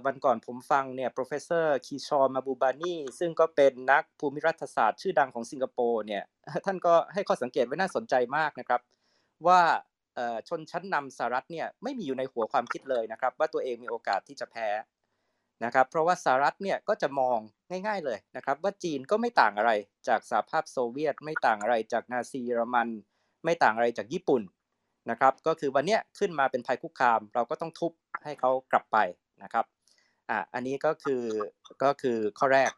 วันก่อนผมฟังเนี่ย professor คีชอมาบูบานีซึ่งก็เป็นนักภูมิรัฐศาสตร์ชื่อดังของสิงคโปร์เนี่ยท่านก็ให้ข้อสังเกตไว้น่าสนใจมากนะครับ ว่าชนชั้นนำสหรัฐเนี่ยไม่มีอยู่ในหัวความคิดเลยนะครับ ว่าตัวเองมีโอกาสที่จะแพ้นะครับ เพราะว่าสหรัฐเนี่ยก็จะมองง่าย ๆเลยนะครับ ว่าจีนก็ไม่ต่างอะไรจากสหภาพโซเวียต ไม่ต่างอะไรจากนาซีเยอรมัน ไม่ต่างอะไรจากญี่ปุ่นนะครับก็คือวันนี้ขึ้นมาเป็นภัยคุกคาม เราก็ต้องทุบให้เขากลับไปนะครับอะอันนี้ก็คือก็คือข้อแรก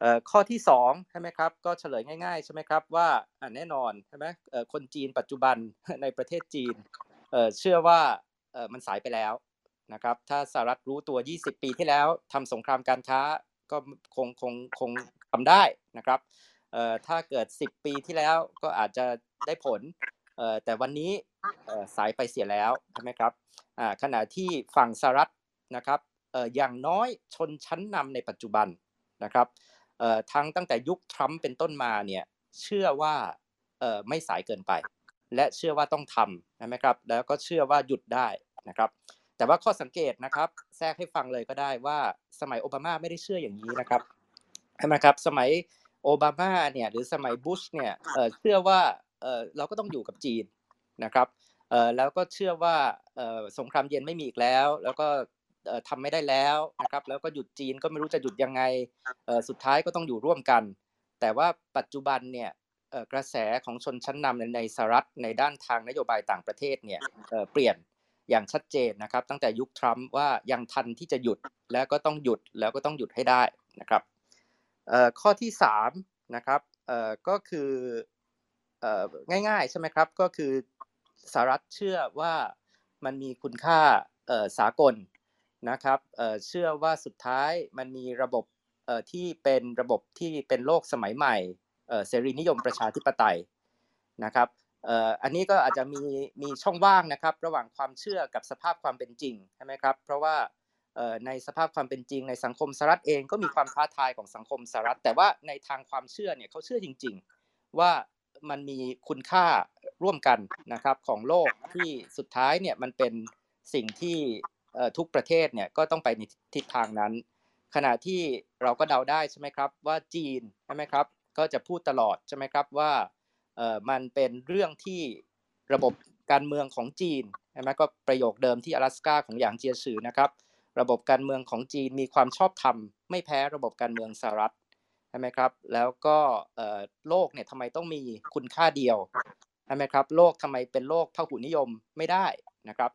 เอ่อข้อที่2ใช่ไหมครับก็เฉลยง่ายๆใช่ไหมครับว่าอะแน่นอนใช่ไหมเอ่อคนจีนปัจจุบันในประเทศจีนเอ่อเชื่อว่าเอ่อมันสายไปแล้วนะครับถ้าสหรัฐรู้ตัว 20 ปีที่แล้วทำสงครามการค้าก็คงคงคงทำได้นะครับเอ่อถ้าเกิด 10 ปีที่แล้วก็อาจจะ ได้ผลเอ่อแต่วันนี้เอ่อสายไปเสียแล้วใช่ไหมครับอ่าขณะที่ฝั่งสหรัฐนะครับเอ่ออย่างน้อยชนชั้นนำในปัจจุบันนะครับเอ่อทั้งตั้งแต่ยุคทรัมป์เป็นต้นมาเนี่ยเชื่อว่าเอ่อไม่สายเกินไป และเชื่อว่าต้องทำใช่ไหมครับแล้วก็เชื่อว่าหยุดได้นะครับแต่ว่าข้อสังเกตนะครับแทรกให้ฟังเลยก็ได้ว่าสมัยโอบามาไม่ได้เชื่ออย่างนี้นะครับใช่ไหมครับสมัยโอบามาเนี่ยหรือสมัยบุชเนี่ยเอ่อเชื่อว่า เราก็ต้องอยู่กับจีนนะครับแล้วก็เชื่อว่าสงครามเย็นไม่มีอีกแล้ว แล้วก็เอ่อทำไม่ได้แล้วนะครับแล้วก็หยุดจีนก็ไม่รู้จะหยุดยังไงสุดท้ายก็ต้องอยู่ร่วมกัน แต่ว่าปัจจุบันเนี่ยกระแสของชนชั้นนำในสหรัฐในด้านทางนโยบายต่างประเทศเนี่ยเปลี่ยนอย่างชัดเจนนะครับตั้งแต่ยุคทรัมป์ว่ายังทันที่จะหยุดแล้วก็ต้องหยุดแล้วก็ต้องหยุดให้ได้นะครับข้อที่สามนะครับก็คือ ง่ายๆ ใช่ไหมครับ ก็คือสหรัฐเชื่อว่ามันมีคุณค่าสากลนะครับเชื่อว่าสุดท้ายมันมีระบบที่เป็นระบบที่เป็นโลกสมัยใหม่เสรีนิยมประชาธิปไตยนะครับอันนี้ก็อาจจะมีมีช่องว่างนะครับ ระหว่างความเชื่อกับสภาพความเป็นจริงใช่ไหมครับ เพราะว่าในสภาพความเป็นจริงในสังคมสหรัฐเองก็มีความท้าทายของสังคมสหรัฐ แต่ว่าในทางความเชื่อเนี่ยเขาเชื่อจริง ๆ ว่า มันมีคุณค่าร่วมกันนะครับของโลกที่สุดท้ายเนี่ยมันเป็นสิ่งที่เอ่อทุกประเทศเนี่ยก็ต้องไปในทิศทางนั้น ขณะที่เราก็เดาได้ใช่ไหมครับว่าจีนใช่ไหมครับก็จะพูดตลอดใช่ไหมครับว่าเอ่อมันเป็นเรื่องที่ระบบการเมืองของจีนใช่ไหมก็ประโยคเดิมที่阿拉斯加ของหยางเจียซือนะครับ ระบบการเมืองของจีนมีความชอบธรรมไม่แพ้ระบบการเมืองสหรัฐ ใช่ไหมครับ แล้วก็โลกเนี่ยทำไมต้องมีคุณค่าเดียวใช่ไหมครับ โลกทำไมเป็นโลกพหุนิยมไม่ได้นะครับ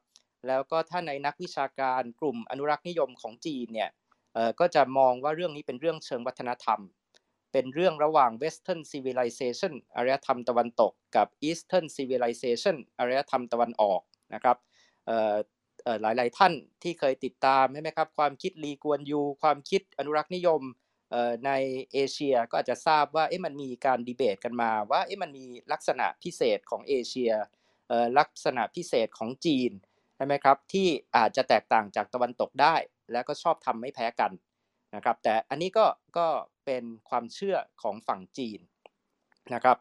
แล้วก็ถ้าในนักวิชาการกลุ่มอนุรักษ์นิยมของจีนเนี่ยก็จะมองว่าเรื่องนี้เป็นเรื่องเชิงวัฒนธรรม เป็นเรื่องระหว่าง Western Civilization อารยธรรมตะวันตก กับ Eastern Civilization อารยธรรมตะวันออกนะครับหลาย ๆ ท่านที่เคยติดตามใช่ไหมครับ ความคิดลีกวนยู ความคิดอนุรักษ์นิยม ในเอเชียก็อาจจะทราบว่าเอ๊ะมันมีการดีเบตกันมาว่าเอ๊ะมันมีลักษณะพิเศษของเอเชียลักษณะพิเศษของจีนใช่ไหมครับที่อาจจะแตกต่างจากตะวันตกได้ แล้วก็ชอบทำไม่แพ้กันนะครับแต่อันนี้ก็ก็เป็นความเชื่อของฝั่งจีนนะครับ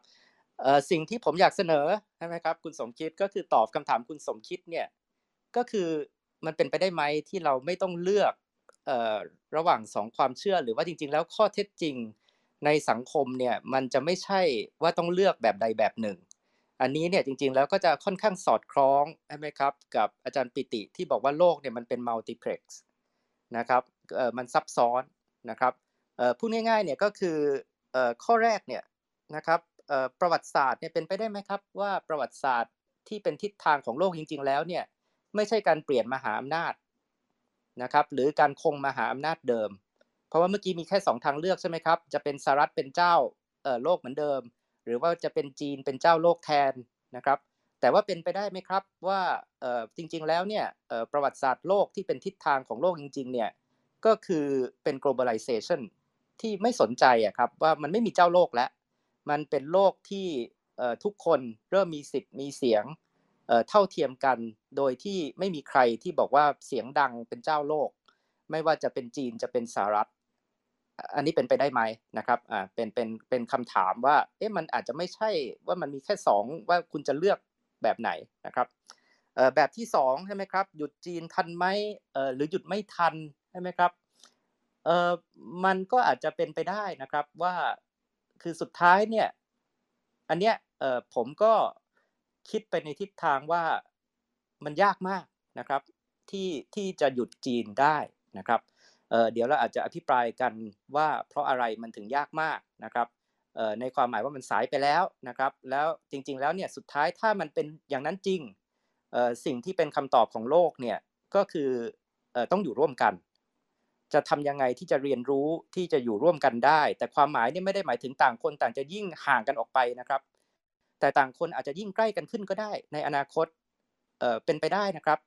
สิ่งที่ผมอยากเสนอใช่ไหมครับคุณสมคิดก็คือตอบคำถามคุณสมคิดเนี่ยก็คือมันเป็นไปได้ไหมที่เราไม่ต้องเลือก ระหว่างสองความเชื่อหรือว่าจริง ๆ แล้วข้อเท็จจริงในสังคมเนี่ยมันจะไม่ใช่ว่าต้องเลือกแบบใดแบบหนึ่ง อันนี้เนี่ยจริง ๆ แล้วก็จะค่อนข้างสอดคล้องใช่ไหมครับกับอาจารย์ปิติที่บอกว่าโลกเนี่ยมันเป็นมัลติเพล็กซ์นะครับมันซับซ้อนนะครับพูดง่ายๆเนี่ยก็คืออข้อแรกเนี่ยนะครับประวัติศาสตร์เนี่ยเป็นไปได้ไหมครับว่าประวัติศาสตร์ที่เป็นทิศทางของโลกจริง ๆ แล้วเนี่ยไม่ใช่การเปลี่ยนมหาอำนาจ นะครับหรือการคงมหาอำนาจเดิม เพราะว่าเมื่อกี้มีแค่สองทางเลือกใช่ไหมครับจะเป็นสหรัฐเป็นเจ้าโลกเหมือนเดิม หรือว่าจะเป็นจีนเป็นเจ้าโลกแทนนะครับแต่ว่าเป็นไปได้ไหมครับว่าจริงๆแล้วเนี่ยประวัติศาสตร์โลกที่เป็นทิศทางของโลกจริงๆเนี่ยก็คือเป็น globalization ที่ไม่สนใจอะครับว่ามันไม่มีเจ้าโลกแล้ว มันเป็นโลกที่ทุกคนเริ่มมีสิทธิ์มีเสียง เออเท่าเทียมกันโดยที่ไม่มีใครที่บอกว่าเสียงดังเป็นเจ้าโลก ไม่ว่าจะเป็นจีนจะเป็นสหรัฐ อันนี้เป็นไปได้ไหมนะครับอ่าเป็นเป็นเป็นคำถามว่าเอ๊ะมันอาจจะไม่ใช่ว่ามันมีแค่สองว่าคุณจะเลือกแบบไหนนะครับเอ่อแบบที่สองใช่ไหมครับหยุดจีนทันไหมเอ่อหรือหยุดไม่ทันใช่ไหมครับเอ่อมันก็อาจจะเป็นไปได้นะครับว่าคือสุดท้ายเนี่ยอันเนี้ยเอ่อผมก็ คิดไปในทิศทางว่ามันยากมากนะครับ ที่ที่จะหยุดจีนได้นะครับเเดี๋ยวเราอาจจะอภิปรายกันว่าเพราะอะไรมันถึงยากมากนะครับในความหมายว่ามันสายไปแล้วนะครับ แล้วจริง ๆ แล้วเนี่ยสุดท้ายถ้ามันเป็นอย่างนั้นจริงสิ่งที่เป็นคำตอบของโลกเนี่ยก็คืออต้องอยู่ร่วมกัน จะทำยังไงที่จะเรียนรู้ที่จะอยู่ร่วมกันได้ แต่ความหมายเนี่ยไม่ได้หมายถึงต่างคนต่างจะยิ่งห่างกันออกไปนะครับ แต่ต่างคนอาจจะยิ่งใกล้กันขึ้นก็ได้ในอนาคตเอ่อเป็นไปได้นะครับ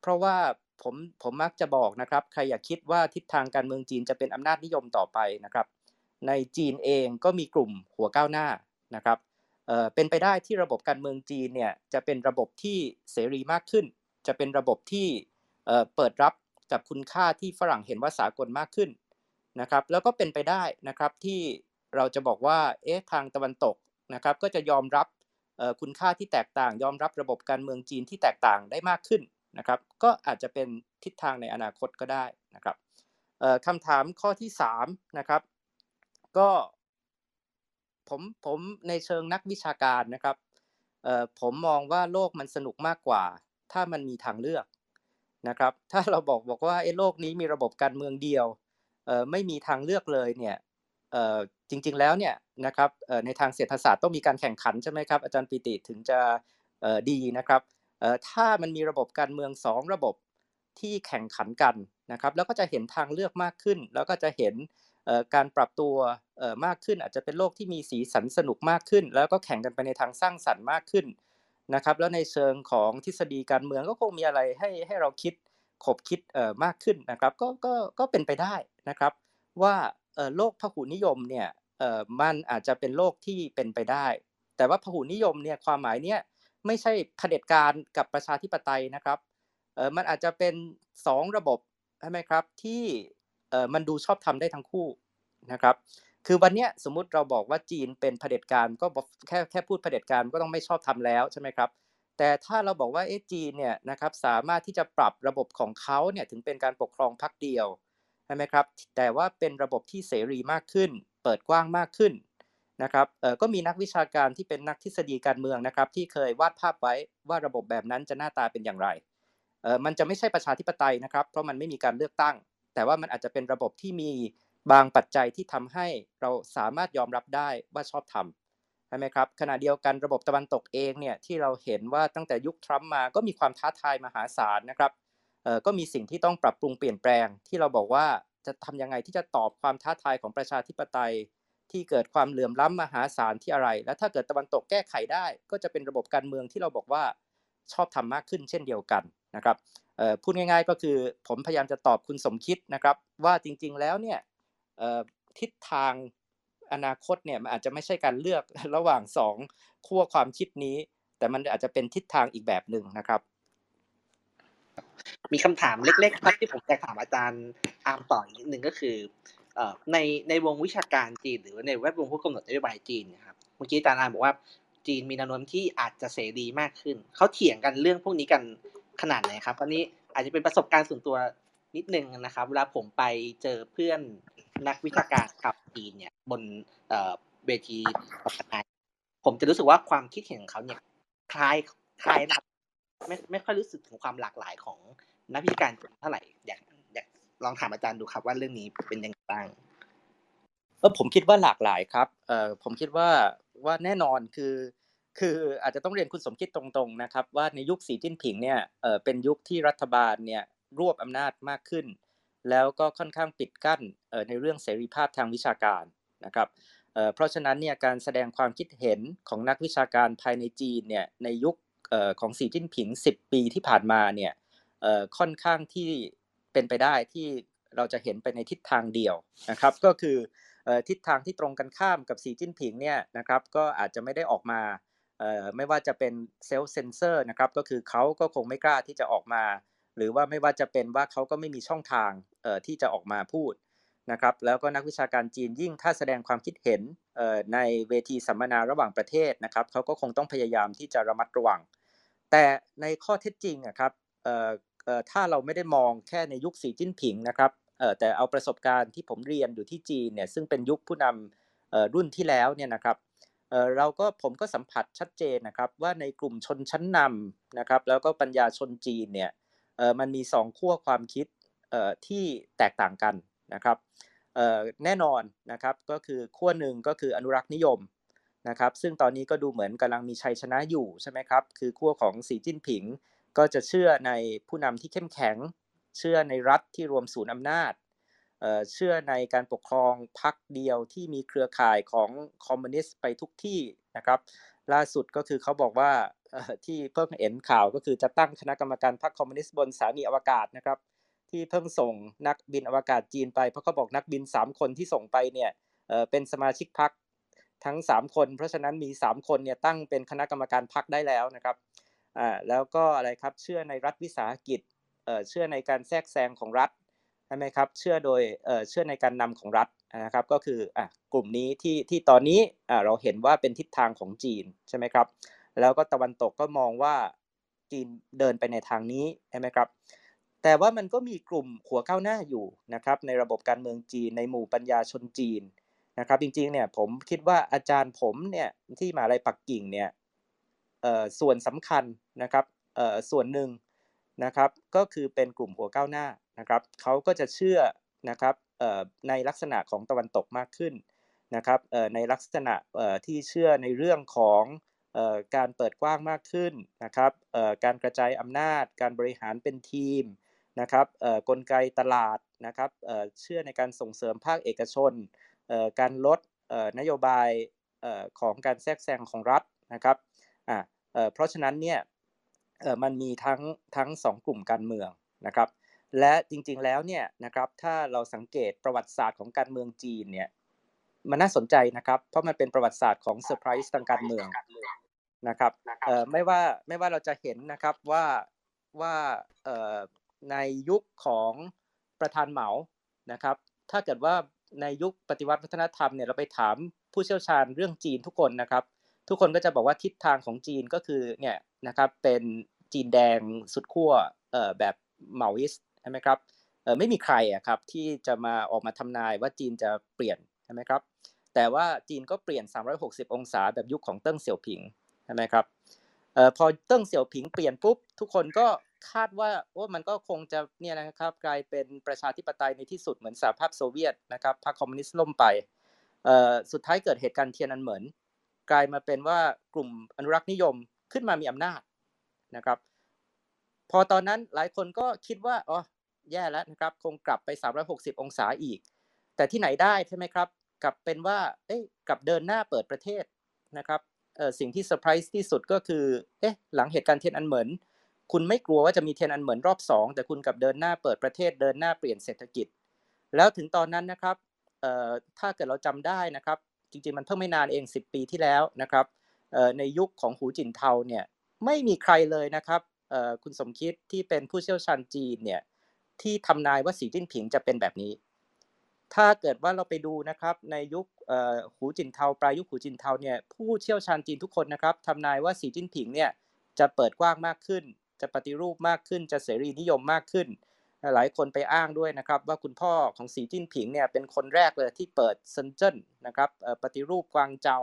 เพราะว่าผมผมมักจะบอกนะครับ ใครอย่าคิดว่าทิศทางการเมืองจีนจะเป็นอำนาจนิยมต่อไปนะครับ ในจีนเองก็มีกลุ่มหัวก้าวหน้านะครับเอ่อเป็นไปได้ที่ระบบการเมืองจีนเนี่ยจะเป็นระบบที่เสรีมากขึ้น จะเป็นระบบที่เอ่อเปิดรับกับคุณค่าที่ฝรั่งเห็นว่าสากลมากขึ้นนะครับ แล้วก็เป็นไปได้นะครับที่เราจะบอกว่าเอ๊ะทางตะวันตก นะครับก็จะยอมรับคุณค่าที่แตกต่าง ยอมรับระบบการเมืองจีนที่แตกต่างได้มากขึ้นนะครับ ก็อาจจะเป็นทิศทางในอนาคตก็ได้นะครับคำถามข้อที่สามนะครับก็ผมผมในเชิงนักวิชาการนะครับผมมองว่าโลกมันสนุกมากกว่า ถ้ามันมีทางเลือกนะครับ ถ้าเราบอกบอกว่าไอ้โลกนี้มีระบบการเมืองเดียวไม่มีทางเลือกเลยเนี่ยจริง ๆแล้วเนี่ยนะครับเอ่อในทางเศรษฐศาสตร์ต้องมีการแข่งขันใช่ไหมครับอาจารย์ปิติถึงจะเอ่อดีนะครับเอ่อถ้ามันมีระบบการเมืองสองระบบที่แข่งขันกันนะครับแล้วก็จะเห็นทางเลือกมากขึ้น แล้วก็จะเห็นเอ่อการปรับตัวเอ่อมากขึ้น อาจจะเป็นโลกที่มีสีสันสนุกมากขึ้น แล้วก็แข่งกันไปในทางสร้างสรรค์มากขึ้นนะครับแล้วในเชิงของทฤษฎีการเมืองก็คงมีอะไรให้ให้เราคิดขบคิดเอ่อมากขึ้นนะครับก็ก็ก็เป็นไปได้นะครับว่าเอ่อโลกพหุนิยมเนี่ย มันอาจจะเป็นโลกที่เป็นไปได้ แต่ว่าพหุนิยมเนี่ยความหมายเนี่ยไม่ใช่เผด็จการกับประชาธิปไตยนะครับมันอาจจะเป็นสองระบบใช่ไหมครับที่มันดูชอบทำได้ทั้งคู่นะครับ คือวันนี้สมมุติเราบอกว่าจีนเป็นเผด็จการก็แค่แค่พูดเผด็จการก็ต้องไม่ชอบทำแล้วใช่ไหมครับแต่ถ้าเราบอกว่าเอจีนเนี่ยนะครับสามารถที่จะปรับระบบของเขาเนี่ยถึงเป็นการปกครองพรรคเดียวใช่ไหมครับแต่ว่าเป็นระบบที่เสรีมากขึ้น เปิดกว้างมากขึ้นนะครับก็มีนักวิชาการที่เป็นนักทฤษฎีการเมืองนะครับ ที่เคยวาดภาพไว้ว่าระบบแบบนั้นจะหน้าตาเป็นอย่างไรมันจะไม่ใช่ประชาธิปไตยนะครับ เพราะมันไม่มีการเลือกตั้ง แต่ว่ามันอาจจะเป็นระบบที่มีบางปัจจัยที่ทำให้เราสามารถยอมรับได้ว่าชอบทำใช่ไหมครับขณะเดียวกันระบบตะวันตกเองเนี่ยที่เราเห็นว่าตั้งแต่ยุคทรัมป์มาก็มีความท้าทายมหาศาลนะครับก็มีสิ่งที่ต้องปรับปรุงเปลี่ยนแปลงที่เราบอกว่า จะทำยังไงที่จะตอบความท้าทายของประชาธิปไตย ที่เกิดความเหลื่อมล้ำมหาศาลที่อะไร และถ้าเกิดตะวันตกแก้ไขได้ ก็จะเป็นระบบการเมืองที่เราบอกว่าชอบทำมากขึ้นเช่นเดียวกันนะครับพูดง่าย ๆ ก็คือผมพยายามจะตอบคุณสมคิดนะครับ ว่าจริง ๆ แล้วเนี่ยทิศทางอนาคตเนี่ยมันอาจจะไม่ใช่การเลือกระหว่างสองขั้วความคิดนี้ แต่มันอาจจะเป็นทิศทางอีกแบบหนึ่งนะครับ มีคำถามเล็กๆครับที่ผมจะถามอาจารย์อาร์มต่ออีกนิดนึงก็คือในในวงวิชาการจีน หรือในแวดวงผู้กำหนดนโยบายจีนนะครับเมื่อกี้อาจารย์อาร์มบอกว่าจีนมีแนวโน้มที่อาจจะเสรีมากขึ้นเขาเถียงกันเรื่องพวกนี้กันขนาดไหนครับอันนี้อาจจะเป็นประสบการณ์ส่วนตัวนิดนึงนะครับเวลาผมไปเจอเพื่อนนักวิชาการกับจีนเนี่ยบนเวทีสัมมนผมจะรู้สึกว่าความคิดเห็นของเขาเนี่ยคล้ายคล้ายนะ ไม่ไม่ค่อยรู้สึกถึงความหลากหลายของนักวิชาการเท่าไหร่อยากอยากลองถามอาจารย์ดูครับ ว่าเรื่องนี้เป็นยังไงบ้างเออผมคิดว่าหลากหลายครับเออผมคิดว่าว่าแน่นอนคือคืออาจจะต้องเรียนคุณสมคิดตรงๆนะครับ ว่าในยุคสีจิ้นผิงเนี่ยเออเป็นยุคที่รัฐบาลเนี่ยรวบอำนาจมากขึ้น แล้วก็ค่อนข้างปิดกั้นเออในเรื่องเสรีภาพทางวิชาการนะครับเออเพราะฉะนั้นเนี่ยการแสดงความคิดเห็นของนักวิชาการภายในจีนเนี่ยในยุค ของสีจิ้นผิง 10 ปีที่ผ่านมาเนี่ยค่อนข้างที่เป็นไปได้ที่เราจะเห็นไปในทิศทางเดียวนะครับ ก็คือทิศทางที่ตรงกันข้ามกับสีจิ้นผิงเนี่ยนะครับก็อาจจะไม่ได้ออกมาไม่ว่าจะเป็นเซลล์เซนเซอร์นะครับก็คือเขาก็คงไม่กล้าที่จะออกมา หรือว่าไม่ว่าจะเป็นว่าเขาก็ไม่มีช่องทางที่จะออกมาพูดนะครับแล้วก็นักวิชาการจีนยิ่งถ้าแสดงความคิดเห็นในเวทีสัมมนาระหว่างประเทศนะครับเขาก็คงต้องพยายามที่จะระมัดระวัง แต่ในข้อเท็จจริงครับถ้าเราไม่ได้มองแค่ในยุคสีจิ้นผิงนะครับแต่เอาประสบการณ์ที่ผมเรียนอยู่ที่จีนเนี่ยซึ่งเป็นยุคผู้นำรุ่นที่แล้วเนี่ยนะครับเราก็ผมก็สัมผัสชัดเจนนะครับว่าในกลุ่มชนชั้นนำนะครับแล้วก็ปัญญาชนจีนเนี่ยมันมีสองขั้วความคิดที่แตกต่างกันนะครับแน่นอนนะครับก็คือขั้วหนึ่งก็คืออนุรักษ์นิยม นะครับซึ่งตอนนี้ก็ดูเหมือนกำลังมีชัยชนะอยู่ใช่ไหมครับคือขั้วของสีจิ้นผิง ก็จะเชื่อในผู้นำที่เข้มแข็ง เชื่อในรัฐที่รวมศูนย์อำนาจเชื่อในการปกครองพรรคเดียวที่มีเครือข่ายของคอมมิวนิสต์ไปทุกที่นะครับ ล่าสุดก็คือเขาบอกว่าที่เพิ่งเห็นข่าวก็คือจะตั้งคณะกรรมการพรรคคอมมิวนิสต์บนสถานีอวกาศนะครับ ที่เพิ่งส่งนักบินอวกาศจีนไปเพราะเขาบอกนักบิน 3 คนที่ส่งไปเนี่ยเป็นสมาชิกพรรค ทั้ง 3 คน เพราะฉะนั้นมี 3 คนเนี่ยตั้งเป็นคณะกรรมการพรรคได้แล้วนะครับอ่าแล้วก็อะไรครับเชื่อในรัฐวิสาหกิจเออเชื่อในการแทรกแซงของรัฐใช่ไหมครับเชื่อโดยเออเชื่อในการนำของรัฐนะครับก็คืออะกลุ่มนี้ที่ที่ตอนนี้อ่าเราเห็นว่าเป็นทิศทางของจีนใช่ไหมครับแล้วก็ตะวันตกก็มองว่าจีนเดินไปในทางนี้ใช่ไหมครับแต่ว่ามันก็มีกลุ่มหัวก้าวหน้าอยู่นะครับในระบบการเมืองจีนในหมู่ปัญญาชนจีน นะครับจริงๆเนี่ยผมคิดว่าอาจารย์ผมเนี่ยที่มาลัยปักกิ่งเนี่ยส่วนสำคัญนะครับส่วนหนึ่งนะครับก็คือเป็นกลุ่มหัวก้าวหน้านะครับเขาก็จะเชื่อนะครับในลักษณะของตะวันตกมากขึ้นนะครับในลักษณะที่เชื่อในเรื่องของการเปิดกว้างมากขึ้นนะครับการกระจายอำนาจ การบริหารเป็นทีมนะครับกลไกตลาดนะครับเชื่อในการส่งเสริมภาคเอกชน การลดนโยบายของการแทรกแซงของรัฐนะครับเพราะฉะนั้นเนี่ยมันมีทั้งทั้งสองกลุ่มการเมืองนะครับ และจริงๆแล้วเนี่ยนะครับถ้าเราสังเกตประวัติศาสตร์ของการเมืองจีนเนี่ยมันน่าสนใจนะครับ เพราะมันเป็นประวัติศาสตร์ของเซอร์ไพรส์ทางการเมืองนะครับเออไม่ว่าไม่ว่าเราจะเห็นนะครับว่าว่าในยุคของประธานเหมานะครับ ถ้าเกิดว่า ในยุคปฏิวัติวัฒนธรรมเนี่ยเราไปถามผู้เชี่ยวชาญเรื่องจีนทุกคนนะครับ ทุกคนก็จะบอกว่าทิศทางของจีนก็คือเนี่ยนะครับเป็นจีนแดงสุดขั้วเอ่อแบบเหมาอิสใช่ไหมครับเออไม่มีใครอะครับที่จะมาออกมาทำนายว่าจีนจะเปลี่ยนใช่ไหมครับแต่ว่าจีนก็เปลี่ยน 360 องศาแบบยุคของเติ้งเสี่ยวผิงใช่ไหมครับเอ่อพอเติ้งเสี่ยวผิงเปลี่ยนปุ๊บทุกคนก็ คาดว่าว่ามันก็คงจะเนี่ยนะครับ กลายเป็นประชาธิปไตยในที่สุดเหมือนสหภาพโซเวียตนะครับพรรคคอมมิวนิสต์ล่มไปสุดท้ายเกิดเหตุการณ์เทียนอันเหมินกลายมาเป็นว่ากลุ่มอนุรักษ์นิยมขึ้นมามีอำนาจนะครับ พอตอนนั้นหลายคนก็คิดว่าอ๋อแย่แล้วนะครับ คงกลับไป 360 องศาอีก แต่ที่ไหนได้ใช่ไหมครับ กลับเป็นว่าเอ๊ะกลับเดินหน้าเปิดประเทศนะครับสิ่งที่เซอร์ไพรส์ที่สุดก็คือเอ๊ะหลังเหตุการณ์เทียนอันเหมิน คุณไม่กลัวว่าจะมีเทียนอันเหมินรอบ 2 แต่คุณกลับเดินหน้าเปิดประเทศเดินหน้าเปลี่ยนเศรษฐกิจ แล้วถึงตอนนั้นนะครับถ้าเกิดเราจำได้นะครับ จริงๆมันเพิ่งไม่นานเอง 10 ปีที่แล้วนะครับในยุคของหูจินเทาเนี่ยไม่มีใครเลยนะครับคุณสมคิดที่เป็นผู้เชี่ยวชาญจีนเนี่ยที่ทำนายว่าสีจิ้นผิงจะเป็นแบบนี้ ถ้าเกิดว่าเราไปดูนะครับในยุคหูจินเทาปลายยุคหูจินเทาเนี่ยผู้เชี่ยวชาญจีนทุกคนนะครับทำนายว่าสีจิ้นผิงเนี่ยจะเปิดกว้างมากขึ้น จะปฏิรูปมากขึ้นจะเสรีนิยมมากขึ้น หลายคนไปอ้างด้วยนะครับ ว่าคุณพ่อของสีจิ้นผิงเนี่ยเป็นคนแรกเลยที่เปิดเซินเจิ้นนะครับปฏิรูปกวางเจา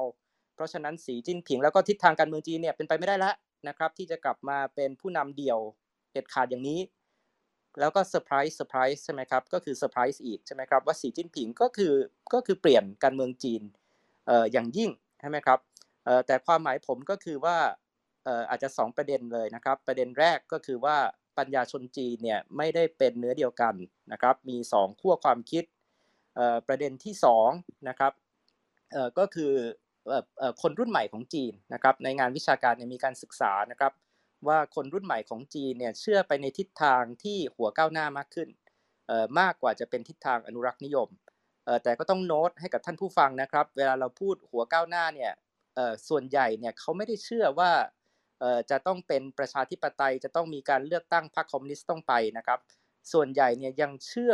เพราะฉะนั้นสีจิ้นผิงแล้วก็ทิศทางการเมืองจีนเนี่ยเป็นไปไม่ได้แล้วนะครับที่จะกลับมาเป็นผู้นำเดี่ยวเด็ดขาดอย่างนี้ แล้วก็ surprise surprise ใช่ไหมครับก็คือเซอร์ไพรส์อีกใช่ไหมครับว่าสีจิ้นผิงก็คือก็คือเปลี่ยนการเมืองจีนอย่างยิ่งใช่ไหมครับแต่ความหมายผมก็คือว่า อาจจะสองประเด็นเลยนะครับ ประเด็นแรกก็คือว่าปัญญาชนจีนเนี่ยไม่ได้เป็นเนื้อเดียวกันนะครับ มีสองขั้วความคิดประเด็นที่สองนะครับก็คือคนรุ่นใหม่ของจีนนะครับ ในงานวิชาการเนี่ยมีการศึกษานะครับ ว่าคนรุ่นใหม่ของจีนเนี่ยเชื่อไปในทิศทางที่หัวก้าวหน้ามากขึ้นมากกว่าจะเป็นทิศทางอนุรักษ์นิยมแต่ก็ต้องโน้ตให้กับท่านผู้ฟังนะครับ เวลาเราพูดหัวก้าวหน้าเนี่ยส่วนใหญ่เนี่ยเขาไม่ได้เชื่อว่า จะต้องเป็นประชาธิปไตยจะต้องมีการเลือกตั้งพรรคคอมมิวนิสต์ต้องไปนะครับ ส่วนใหญ่เนี่ยยังเชื่อ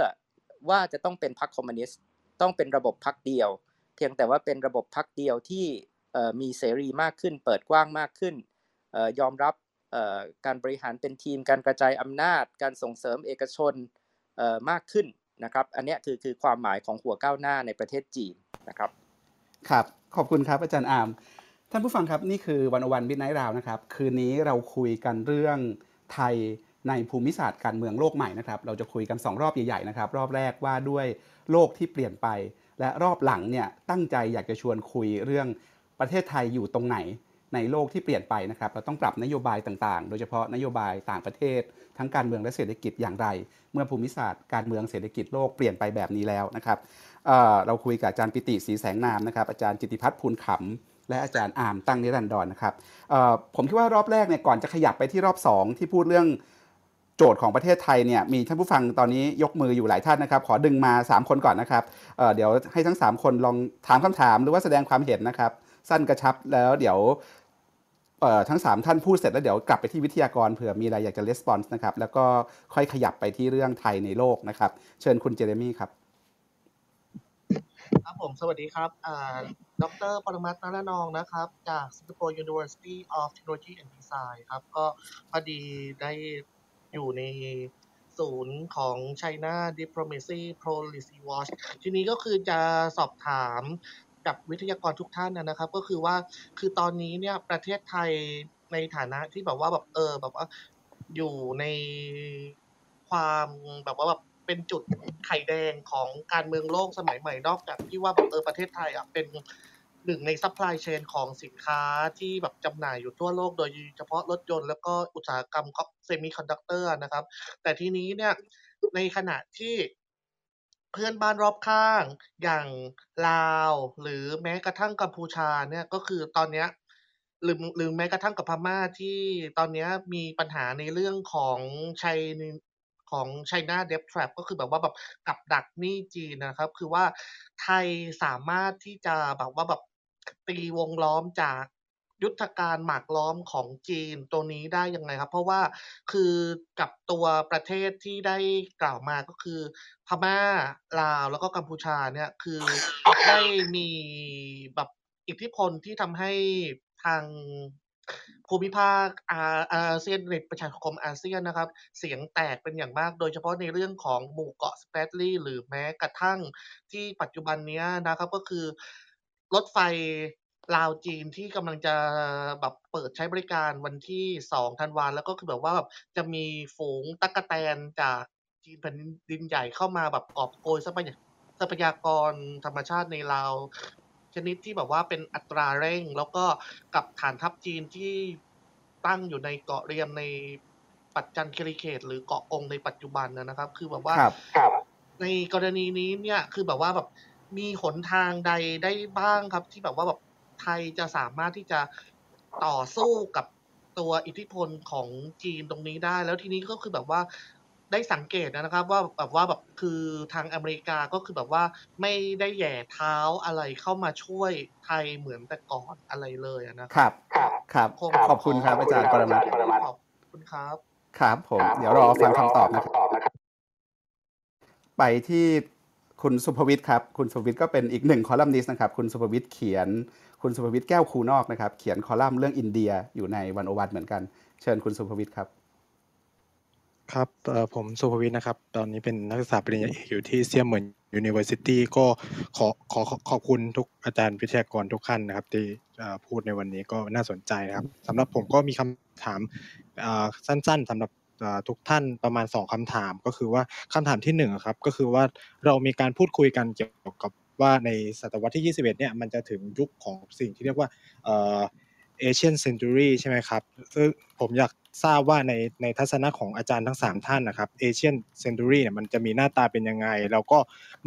ว่าจะต้องเป็นพรรคคอมมิวนิสต์ต้องเป็นระบบพรรคเดียว เพียงแต่ว่าเป็นระบบพรรคเดียวที่เอ่อมีเสรีมากขึ้น เปิดกว้างมากขึ้นเอ่อยอมรับเอ่อการบริหารเป็นทีม การกระจายอำนาจ การส่งเสริมเอกชนเอ่อมากขึ้นนะครับ อันนี้คือคือความหมายของหัวก้าวหน้าในประเทศจีนนะครับ ครับ ขอบคุณครับอาจารย์อาร์ม ท่านผู้ฟังครับ นี่คือวันวันบินไนท์ราวนะครับ คืนนี้เราคุยกันเรื่องไทยในภูมิศาสตร์การเมืองโลกใหม่นะครับ เราจะคุยกัน 2 รอบใหญ่ๆนะครับ รอบแรกว่าด้วยโลกที่เปลี่ยนไป และรอบหลังเนี่ยตั้งใจอยากจะชวนคุยเรื่องประเทศไทยอยู่ตรงไหนในโลกที่เปลี่ยนไปนะครับ เราต้องปรับนโยบายต่างๆ โดยเฉพาะนโยบายต่างประเทศ ทั้งการเมืองและเศรษฐกิจอย่างไร เมื่อภูมิศาสตร์การเมืองเศรษฐกิจโลกเปลี่ยนไปแบบนี้แล้วนะครับเเราคุยกับอาจารย์ปิติศรีแสงนามนะครับ อาจารย์จิตติพัฒน์ภูลขำ และอาจารย์อามตั้งนิรันดรนะครับผมคิดว่ารอบแรกเนี่ยก่อนจะขยับไปที่รอบ 2 ที่พูดเรื่องโจทย์ของประเทศไทยเนี่ยมีท่านผู้ฟังตอนนี้ยกมืออยู่หลายท่านนะครับ ขอดึงมา 3 คนก่อนนะครับเเดี๋ยวให้ทั้ง 3 คนลองถามคำถามหรือว่าแสดงความเห็นนะครับ สั้นกระชับแล้วเดี๋ยวทั้ง 3 ท่านพูดเสร็จแล้วเดี๋ยวกลับไปที่วิทยากรเผื่อมีอะไรอยากจะレスปอนส์นะครับแล้วก็ค่อยขยับไปที่เรื่องไทยในโลกนะครับ เชิญคุณเจเรมี่ครับ ครับผมสวัสดีครับอ่าดรปรมัตถ์นรนองนะครับ จาก Singapore University of Technology and Design ครับ ก็พอดีได้อยู่ในศูนย์ของ China Diplomacy Policy Watch ทีนี้ก็คือจะสอบถามกับวิทยากรทุกท่านนะครับ ก็คือว่าคือตอนนี้เนี่ยประเทศไทยในฐานะที่แบบว่าแบบเออแบบว่าอยู่ในความแบบว่าแบบ เป็นจุดไข่แดงของการเมืองโลกสมัยใหม่นอกจากที่ว่าแบบเออประเทศไทยอะเป็นหนึ่งใน supply chain ของสินค้าที่แบบจำหน่ายอยู่ทั่วโลกโดยเฉพาะรถยนต์แล้วก็อุตสาหกรรม semiconductor นะครับ แต่ทีนี้เนี่ยในขณะที่เพื่อนบ้านรอบข้างอย่างลาว หรือแม้กระทั่งกัมพูชาเนี่ยก็คือตอนเนี้ยหรือหรือแม้กระทั่งกับพม่าที่ตอนนี้มีปัญหาในเรื่องของชัย ของ China Debt Trap ก็คือแบบว่าแบบกับดักหนี้จีนนะครับ คือว่าไทยสามารถที่จะแบบว่าแบบตีวงล้อมจากยุทธการหมากล้อมของจีนตัวนี้ได้ยังไงครับ เพราะว่าคือกับตัวประเทศที่ได้กล่าวมาก็คือ พม่าลาวแล้วก็กัมพูชาเนี่ยคือได้มีแบบอิทธิพลที่ทำให้ทาง ภูมิภาคอาอาเซียนในประชาคมอาเซียนนะครับ เสียงแตกเป็นอย่างมาก โดยเฉพาะในเรื่องของหมู่เกาะสเปตลี่หรือแม้กระทั่งที่ปัจจุบันนี้นะครับก็คือรถไฟลาวจีนที่กำลังจะแบบเปิดใช้บริการวันที่2ธันวาแล้วก็คือแบบว่าแบบจะมีฝูงตั๊กแตนจากจีนแผ่นดินใหญ่เข้ามาแบบกอบโกยทรัพยาทรัพยากรธรรมชาติในลาว ชนิดที่แบบว่าเป็นอัตราเร่ง แล้วก็กับฐานทัพจีนที่ตั้งอยู่ในเกาะเรียมในปัจจันคีรีเขต หรือเกาะองค์ในปัจจุบันนะนะครับ คือแบบว่าครับในกรณีนี้เนี่ยคือแบบว่าแบบมีหนทางใดได้บ้างครับ ที่แบบว่าแบบไทยจะสามารถที่จะต่อสู้กับตัวอิทธิพลของจีนตรงนี้ได้ แล้วทีนี้ก็คือแบบว่า ได้สังเกตนะครับ ว่าแบบว่าแบบคือทางอเมริกาก็คือแบบว่าไม่ได้แหย่เท้าอะไรเข้ามาช่วยไทยเหมือนแต่ก่อนอะไรเลยอะนะครับ ครับครับคงขอบคุณครับอาจารย์ปรมัตถ์ขอบคุณครับ ครับผม เดี๋ยวรอฟังคำตอบนะครับ ไปที่คุณสุภวิทย์ครับ คุณสุภวิทย์ก็เป็นอีกหนึ่งคอลัมนิสต์นะครับ คุณสุภวิทย์เขียน คุณสุภวิทย์แก้วคูนอกนะครับ เขียนคอลัมน์เรื่องอินเดียอยู่ในวันโอวันเหมือนกัน เชิญคุณสุภวิทย์ครับ ครับผมสุภวิทย์นะครับ ตอนนี้เป็นนักศึกษาปริญญาเอกอยู่ที่เซียมเหมือน University ก็ขอขอขอขอบคุณทุกอาจารย์วิทยากรทุกท่านนะครับ ที่พูดในวันนี้ก็น่าสนใจนะครับสำหรับผมก็มีคำถามสั้นๆสำหรับทุกท่านประมาณสองคำถามก็คือว่าคำถามที่หนึ่งครับก็คือว่าเรามีการพูดคุยกันเกี่ยวกับว่าในศตวรรษที่ 21 เนี่ยมันจะถึงยุคของสิ่งที่เรียกว่าเอ่อ Asian Century ใช่ไหมครับซึ่งผมอยาก ทราบว่าในในทัศนะของอาจารย์ทั้ง 3 ท่านนะครับ Asian Century เนี่ยมันจะมีหน้าตาเป็นยังไง แล้วก็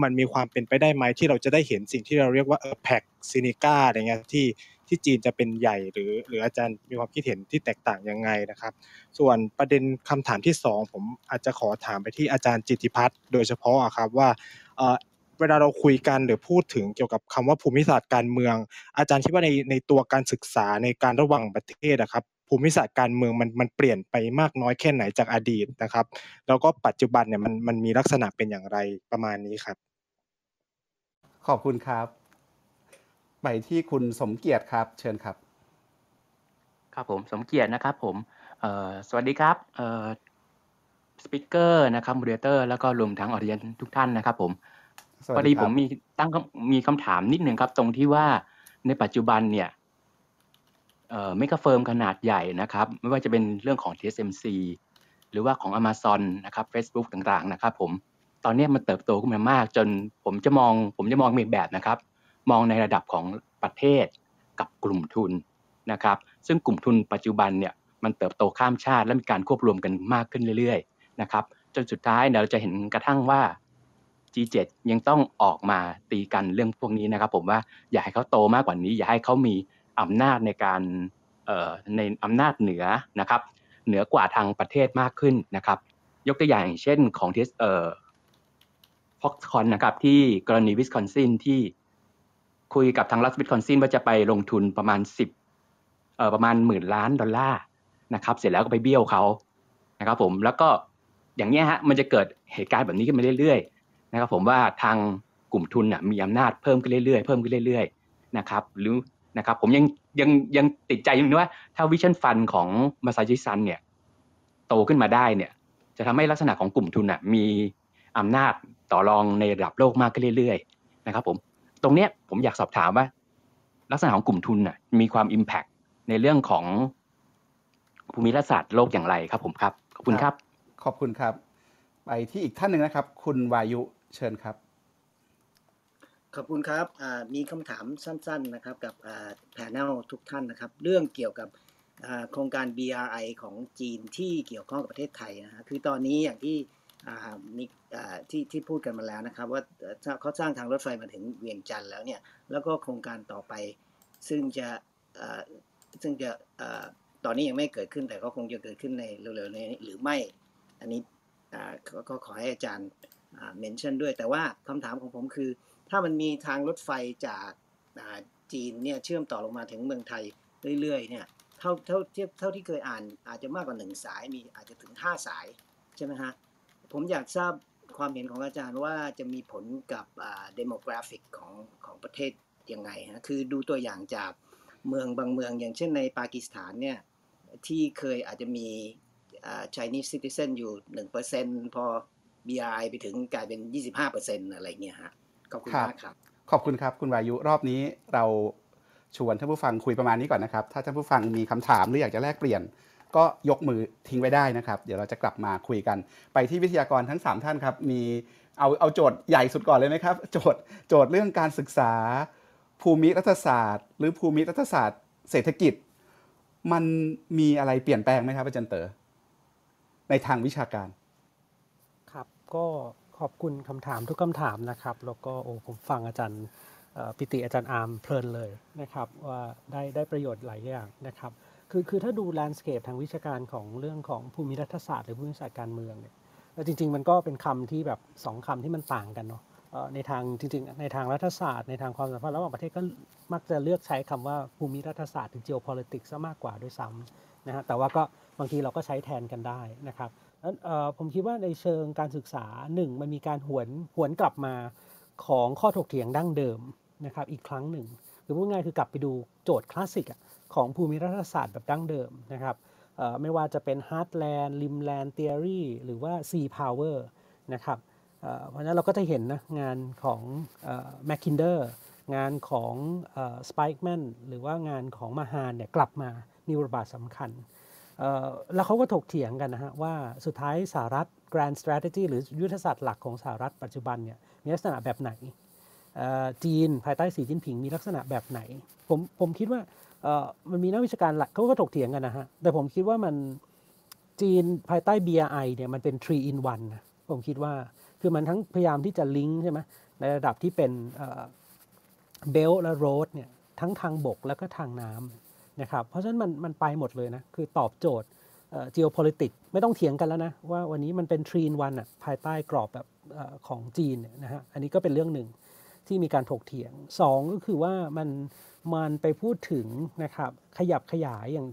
มันมีความเป็นไปได้ไหมที่เราจะได้เห็นสิ่งที่เราเรียกว่าเออแพ็กซินิก้าอะไรเงี้ยที่ที่จีนจะเป็นใหญ่หรือหรืออาจารย์มีความคิดเห็นที่แตกต่างยังไงนะครับ ส่วนประเด็นคำถามที่ 2 ผมอาจจะขอถามไปที่อาจารย์จิติพัฒน์โดยเฉพาะอะครับว่าเออเวลาเราคุยกันหรือพูดถึงเกี่ยวกับคำว่าภูมิศาสตร์การเมือง อาจารย์คิดว่าในในตัวการศึกษาในการระหว่างประเทศนะครับ ภูมิศาสตร์การเมืองมันมันเปลี่ยนไปมากน้อยแค่ไหนจากอดีตนะครับ แล้วก็ปัจจุบันเนี่ยมันมันมีลักษณะเป็นอย่างไรประมาณนี้ครับ ขอบคุณครับ ไปที่คุณสมเกียรติครับ เชิญครับ ครับผมสมเกียรตินะครับ ผมเอ่อสวัสดีครับเอ่อ speaker นะครับ moderator แล้วก็รวมทั้ง audience ทุกท่านนะครับ ผมสวัพสอดีดีคผรับมมีตั้งคำมีคำถามนิดหนึ่งครับ ตรงที่ว่าในปัจจุบันเนี่ย เอ่อ mega firm ขนาดใหญ่นะครับ ไม่ว่าจะเป็นเรื่องของ TSMC หรือว่าของ Amazon นะครับ Facebook ต่างๆนะครับผมตอนนี้มันเติบโตขึ้นมามาก จนผมจะมองผมจะมองเป็นแบบนะครับ มองในระดับของประเทศกับกลุ่มทุนนะครับ ซึ่งกลุ่มทุนปัจจุบันเนี่ยมันเติบโตข้ามชาติและมีการควบรวมกันมากขึ้นเรื่อยๆนะครับจนสุดท้ายเราจะเห็นกระทั่งว่า G7 ยังต้องออกมาตีกันเรื่องพวกนี้นะครับ ผมว่าอย่าให้เขาโตมากกว่านี้ อย่าให้เขามี อำนาจในการในอำนาจเหนือนะครับ เหนือกว่าทางประเทศมากขึ้นนะครับ ยกตัวอย่างเช่นของที่เอ่อ Foxconn นะครับที่กรณีวิสคอนซินที่คุยกับทางรัฐวิสคอนซินว่าจะไปลงทุนประมาณ10เอ่อประมาณหมื่นล้านดอลลาร์นะครับ เสร็จแล้วก็ไปเบี้ยวเขานะครับ ผมแล้วก็อย่างเงี้ยฮะมันจะเกิดเหตุการณ์แบบนี้ขึ้นมาเรื่อยๆนะครับ ผมว่าทางกลุ่มทุนน่ะมีอำนาจเพิ่มขึ้นเรื่อยๆเพิ่มขึ้นเรื่อยๆนะครับ หรือ นะครับผมยังยังยังติดใจอยู่ว่าถ้า Vision Fund ของมาซาโยชิซันเนี่ยโตขึ้นมาได้เนี่ย จะทำให้ลักษณะของกลุ่มทุนน่ะมีอำนาจต่อรองในระดับโลกมากขึ้นเรื่อยๆนะครับผมตรงเนี้ยผมอยากสอบถามว่า ลักษณะของกลุ่มทุนน่ะมีความ Impact ในเรื่องของภูมิรัศาสตร์โลกอย่างไรครับผมครับ ขอบคุณครับ ขอบคุณครับ ไปที่อีกท่านหนึ่งนะครับ คุณวายุเชิญครับ ขอบคุณครับมีคำถามสั้นๆนะครับกับแพนเนลทุกท่านนะครับ เรื่องเกี่ยวกับโครงการ BRI ของจีนที่เกี่ยวข้องกับประเทศไทยนะฮะคือตอนนี้อย่างที่มีที่ที่พูดกันมาแล้วนะครับ ว่าเขาสร้างทางรถไฟมาถึงเวียงจันทร์แล้วเนี่ยแล้วก็โครงการต่อไป ซึ่งจะซึ่งจะตอนนี้ยังไม่เกิดขึ้นแต่ก็คงจะเกิดขึ้นในเร็วๆนี้หรือไม่อันนี้ก็ก็ขอให้อาจารย์เมนชั่นด้วย แต่ว่าคำถามของผมคือ ถ้ามันมีทางรถไฟจากจีนเนี่ยเชื่อมต่อลงมาถึงเมืองไทยเรื่อยๆเนี่ยเท่าเท่าเทียบเท่าที่เคยอ่านอาจจะมากกว่าหนึ่งสายมีอาจจะถึงห้าสายใช่ไหมฮะผมอยากทราบความเห็นของอาจารย์ว่าจะมีผลกับอ่า demographic ของของประเทศยังไงฮะคือดูตัวอย่างจากเมืองบางเมืองอย่างเช่นในปากีสถานเนี่ยที่เคยอาจจะมีอ่า Chinese citizen อยู่หนึ่งเปอร์เซ็นพอ BI ไปถึงกลายเป็น 25%อะไรเงี้ยฮะ ขอบคุณครับมากครับ ขอบคุณครับ คุณวายุรอบนี้เราชวนท่านผู้ฟังคุยประมาณนี้ก่อนนะครับ ถ้าท่านผู้ฟังมีคำถามหรืออยากจะแลกเปลี่ยน ก็ยกมือทิ้งไว้ได้นะครับ เดี๋ยวเราจะกลับมาคุยกัน ไปที่วิทยากรทั้ง 3 ท่านครับ มีเอาเอาโจทย์ใหญ่สุดก่อนเลยไหมครับ โจทย์โจทย์เรื่องการศึกษา ภูมิรัฐศาสตร์ หรือภูมิรัฐศาสตร์เศรษฐกิจ มันมีอะไรเปลี่ยนแปลงไหมครับอาจารย์เต๋อในทางวิชาการ ครับก็ ขอบคุณคำถามทุกคำถามนะครับ แล้วก็โอ้ผมฟังอาจารย์ปิติอาจารย์อาร์มเพลินเลยนะครับว่าได้ได้ประโยชน์หลายอย่างนะครับคือคือถ้าดูแลนด์สเคปทางวิชาการของเรื่องของภูมิรัฐศาสตร์หรือภูมิศาสตร์การเมืองเนี่ยแล้วจริง ๆ มันก็เป็นคำที่แบบสองคำที่มันต่างกันเนาะในทางจริงๆ ในทางรัฐศาสตร์ในทางความสัมพันธ์ระหว่างประเทศก็มักจะเลือกใช้คำว่าภูมิรัฐศาสตร์ถึง geopolitics ซะมากกว่าด้วยซ้ำนะฮะแต่ว่าก็บางทีเราก็ใช้แทนกันได้นะครับ แล้วผมคิดว่าในเชิงการศึกษาหนึ่งมันมีการหวนหวนกลับมาของข้อถกเถียงดั้งเดิมนะครับอีกครั้งหนึ่งคือพูดง่ายคือกลับไปดูโจทย์คลาสสิกของภูมิรัฐศาสตร์แบบดั้งเดิมนะครับไม่ว่าจะเป็น Heartland Rimland Theory หรือว่า Sea Power นะครับเพราะฉะนั้นเราก็จะเห็นนะงานของแมคคินเดอร์งานของสไปค์แมนหรือว่างานของมาฮานเนี่ยกลับมามีบทบาทสำคัญ แล้วเขาก็ถกเถียงกันนะฮะว่าสุดท้ายสหรัฐ Grand Strategy หรือยุทธศาสตร์หลักของสหรัฐปัจจุบันเนี่ยมีลักษณะแบบไหนจีนภายใต้สีจิ้นผิงมีลักษณะแบบไหน ผมผมคิดว่ามันมีนักวิชาการหลักเขาก็ถกเถียงกันนะฮะ แต่ผมคิดว่ามันจีนภายใต้ BRI เนี่ยมันเป็น three in one นผมคิดว่าคือมันทั้งพยายามที่จะลิงก์ใช่ไหมในระดับที่เป็นเบลและโรดเนี่ยทั้งทางบกแล้วก็ทางน้ำ นะครับเพราะฉะนั้นมันมันไปหมดเลยนะ คือตอบโจทย์ geopolitics ไม่ต้องเถียงกันแล้วนะ ว่าวันนี้มันเป็นทรีนวันอะภายใต้กรอบแบบของจีนนะฮะอันนี้ก็เป็นเรื่องหนึ่งที่มีการถกเถียง 2 ก็คือว่ามันมันไปพูดถึงนะครับขยับขยายอย่าง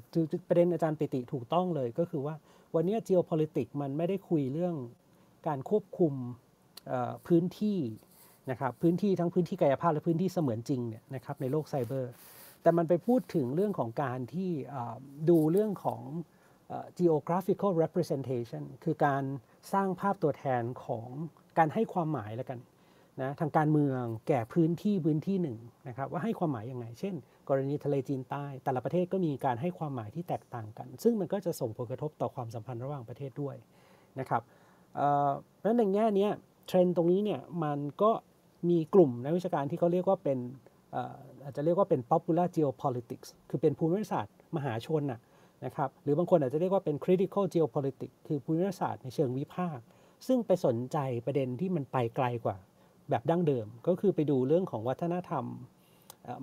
ประเด็นอาจารย์ปิติถูกต้องเลยก็คือว่าวันนี้ geopolitics มันไม่ได้คุยเรื่องการควบคุมพื้นที่นะครับพื้นที่ทั้งพื้นที่กายภาพและพื้นที่เสมือนจริงเนี่ยนะครับในโลกไซเบอร์ แต่มันไปพูดถึงเรื่องของการที่ดูเรื่องของ geographical representation คือการสร้างภาพตัวแทนของการให้ความหมายแล้วกันนะทางการเมืองแก่พื้นที่พื้นที่หนึ่งนะครับว่าให้ความหมายยังไง เช่น กรณีทะเลจีนใต้ แต่ละประเทศก็มีการให้ความหมายที่แตกต่างกัน ซึ่งมันก็จะส่งผลกระทบต่อความสัมพันธ์ระหว่างประเทศด้วยนะครับเพราะฉะนั้นในแง่นี้เทรนด์ตรงนี้เนี่ยมันก็มีกลุ่มนักวิชาการที่เขาเรียกว่าเป็น อาจจะเรียกว่าเป็น popular geopolitics คือเป็นภูมิศาสตร์มหาชนนะนะครับหรือบางคนอาจจะเรียกว่าเป็น critical geopolitics คือภูมิศาสตร์ในเชิงวิพากษ์ซึ่งไปสนใจประเด็นที่มันไปไกลกว่าแบบดั้งเดิม ก็คือไปดูเรื่องของวัฒนธรรม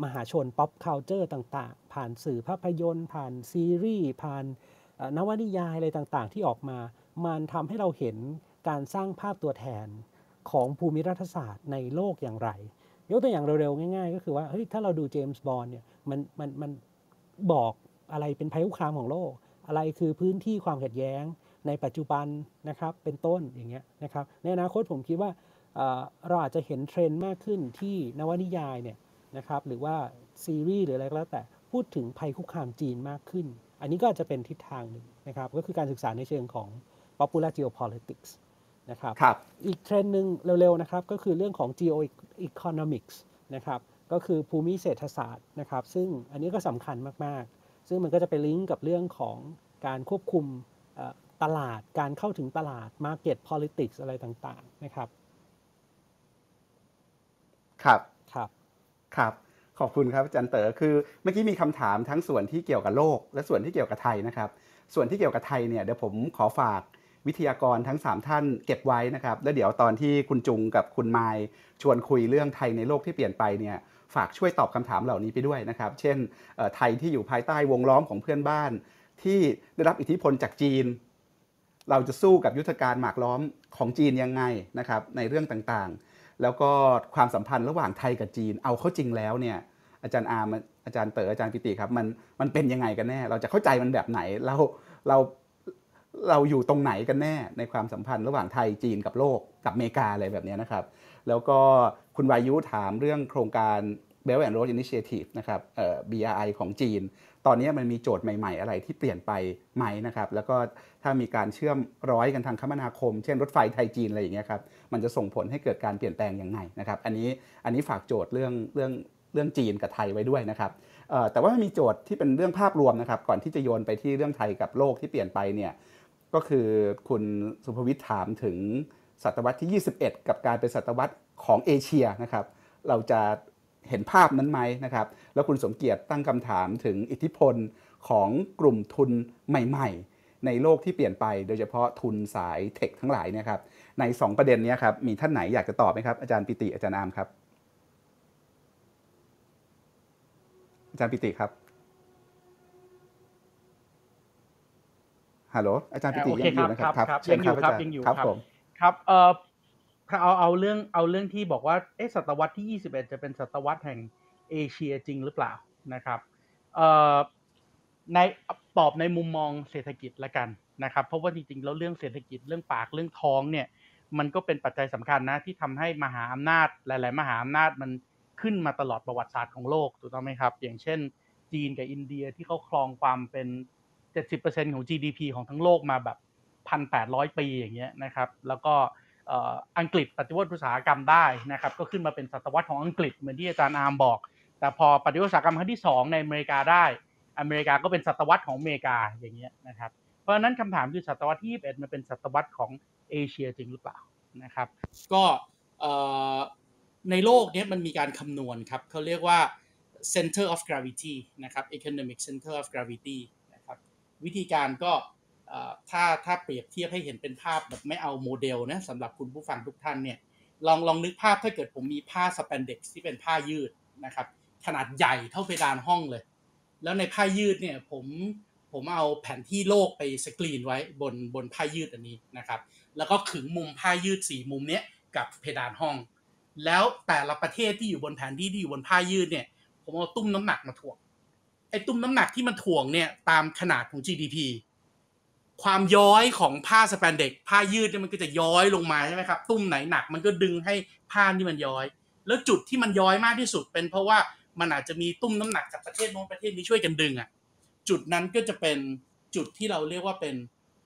มหาชน pop culture ต่างๆ ผ่านสื่อภาพยนตร์ ผ่านซีรีส์ ผ่านนวนิยายอะไรต่างๆ ที่ออกมา มันทำให้เราเห็นการสร้างภาพตัวแทนของภูมิรัฐศาสตร์ในโลกอย่างไร ยกตัวอย่างเร็วๆ ง่ายๆ ก็คือว่าเฮ้ยถ้าเราดูเจมส์บอลเนี่ยมันมันมันบอกอะไรเป็นภัยคุกคามของโลก อะไรคือพื้นที่ความขัดแย้งในปัจจุบันนะครับเป็นต้นอย่างเงี้ยนะครับในอนาคตผมคิดว่าเราอาจจะเห็นเทรนด์มากขึ้นที่นวนิยายเนี่ยนะครับหรือว่าซีรีส์หรืออะไรก็แล้วแต่พูดถึงภัยคุกคามจีนมากขึ้น อันนี้ก็จะเป็นทิศทางหนึ่งนะครับก็คือการศึกษาในเชิงของ popular geopolitics นะครับรบอีกเทรนด์หนึ่งเร็วๆนะครับก็คือเรื่องของ geoeconomics นะครับก็คือภูมิเศรษฐศาสตร์นะครับซึ่งอันนี้ก็สำคัญมากๆ ซึ่งมันก็จะไปลิงก์กับเรื่องของการควบคุมตลาดการเข้าถึงตลาด market politics อะไรต่างๆนะครับ ครับครับครับขอบคุณครับอาจารย์เต๋อคือเมื่อกี้มีคำถามทั้งส่วนที่เกี่ยวกับโลก และส่วนที่เกี่ยวกับไทยนะครับ ส่วนที่เกี่ยวกับไทยเนี่ยเดี๋ยวผมขอฝาก วิทยากรทั้ง 3 ท่านเก็บไว้นะครับ แล้วเดี๋ยวตอนที่คุณจุงกับคุณไมายชวนคุยเรื่องไทยในโลกที่เปลี่ยนไปเนี่ยฝากช่วยตอบคำถามเหล่านี้ไปด้วยนะครับ เช่นไทยที่อยู่ภายใต้วงล้อมของเพื่อนบ้าน ที่ได้รับอิทธิพลจากจีน เราจะสู้กับยุทธการหมากล้อมของจีนยังไงนะครับในเรื่องต่างๆ แล้วก็ความสัมพันธ์ระหว่างไทยกับจีน เอาเข้าจริงแล้วเนี่ยอาจารย์อาร์มอาจารย์เต๋ออาจารย์ปิติครับมันมันเป็นยังไงกันแน่ เราจะเข้าใจมันแบบไหนเราเรา เราอยู่ตรงไหนกันแน่ในความสัมพันธ์ระหว่างไทยจีนกับโลกกับอเมริกาอะไรแบบนี้นะครับ แล้วก็คุณวายุถามเรื่องโครงการ Belt and Road Initiative นะครับ BRI ของจีน ตอนนี้มันมีโจทย์ใหม่ๆ อะไรที่เปลี่ยนไปไหมนะครับ แล้วก็ถ้ามีการเชื่อมร้อยกันทางคมนาคม เช่นรถไฟไทยจีนอะไรอย่างเงี้ยครับ มันจะส่งผลให้เกิดการเปลี่ยนแปลงยังไงนะครับ อันนี้อันนี้ฝากโจทย์เรื่องเรื่องเรื่องจีนกับไทยไว้ด้วยนะครับแต่ว่ามีโจทย์ที่เป็นเรื่องภาพรวมนะครับ ก่อนที่จะโยนไปที่เรื่องไทยกับโลกที่เปลี่ยนไปเนี่ย ก็คือคุณสุภวิทย์ถามถึงศตวรรษที่ 21 กับการเป็นศตวรรษของเอเชียนะครับ เราจะเห็นภาพนั้นไหมนะครับ แล้วคุณสมเกียรติตั้งคำถามถึงอิทธิพลของกลุ่มทุนใหม่ๆ ในโลกที่เปลี่ยนไป โดยเฉพาะทุนสายเทคทั้งหลายเนี่ยครับ ใน 2 ประเด็นนี้ครับ มีท่านไหนอยากจะตอบไหมครับ อาจารย์ปิติอาจารย์อามครับ อาจารย์ปิติครับ ฮัลโหลอาจารย์ปิติยังอยู่นะครับครับยังอยู่ครับยังอยู่ครับผมครับเอ่อถ้าเอาเอาเรื่องเอาเรื่องที่บอกว่าเอ๊ะศตวรรษที่ 21 จะเป็นศตวรรษแห่งเอเชียจริงหรือเปล่านะครับเอ่อในตอบในมุมมองเศรษฐกิจละกันนะครับเพราะว่าจริงๆแล้วเรื่องเศรษฐกิจเรื่องปากเรื่องท้องเนี่ยมันก็เป็นปัจจัยสำคัญนะที่ทำให้มหาอำนาจหลาย ๆ มหาอำนาจมันขึ้นมาตลอดประวัติศาสตร์ของโลกถูกต้องไหมครับ อย่างเช่น จีนกับอินเดียที่เขาครองความเป็น 70%ของ GDP ของทั้งโลกมาแบบ 1,800 ปีอย่างเงี้ยนะครับ แล้วก็อังกฤษปฏิวัติอุตสาหกรรมได้นะครับก็ขึ้นมาเป็นศตวรรษของอังกฤษเหมือนที่อาจารย์อาร์มบอก แต่พอปฏิวัติอุตสาหกรรมครั้งที่ 2 ในอเมริกาได้ อเมริกาก็เป็นศตวรรษของอเมริกาอย่างเงี้ยนะครับเพราะฉะนั้นคำถามคือศตวรรษที่21มันเป็นศตวรรษของเอเชียจริงหรือเปล่านะครับ ก็ในโลกนี้มันมีการคำนวณครับเขาเรียกว่า center of gravity นะครับ economic center of gravity วิธีการก็ถ้าถ้าเปรียบเทียบให้เห็นเป็นภาพแบบไม่เอาโมเดลนะสำหรับคุณผู้ฟังทุกท่านเนี่ยลองลองนึกภาพถ้าเกิดผมมีผ้าสแปนเด็กที่เป็นผ้ายืดนะครับขนาดใหญ่เท่าเพดานห้องเลย แล้วในผ้ายืดเนี่ยผมผมเอาแผนที่โลกไปสกรีนไว้บนบนผ้ายืดอันนี้นะครับ แล้วก็ขึงมุมผ้ายืดสี่มุมเนี้ยกับเพดานห้อง แล้วแต่ละประเทศที่อยู่บนแผนที่ที่อยู่บนผ้ายืดเนี่ย ผมเอาตุ้มน้ำหนักมาถ่วง ไอ้ตุ้มน้ำหนักที่มันถ่วงเนี่ยตามขนาดของ GDP ความย้อยของผ้าสแปนเด็กผ้ายืดเนี่ยมันก็จะย้อยลงมาใช่ไหมครับตุ้มไหนหนักมันก็ดึงให้ผ้านี่มันย้อย แล้วจุดที่มันย้อยมากที่สุด เป็นเพราะว่ามันอาจจะมีตุ้มน้ำหนักจากประเทศโน้นประเทศนี้ช่วยกันดึงอะจุดนั้นก็จะเป็นจุดที่เราเรียกว่าเป็น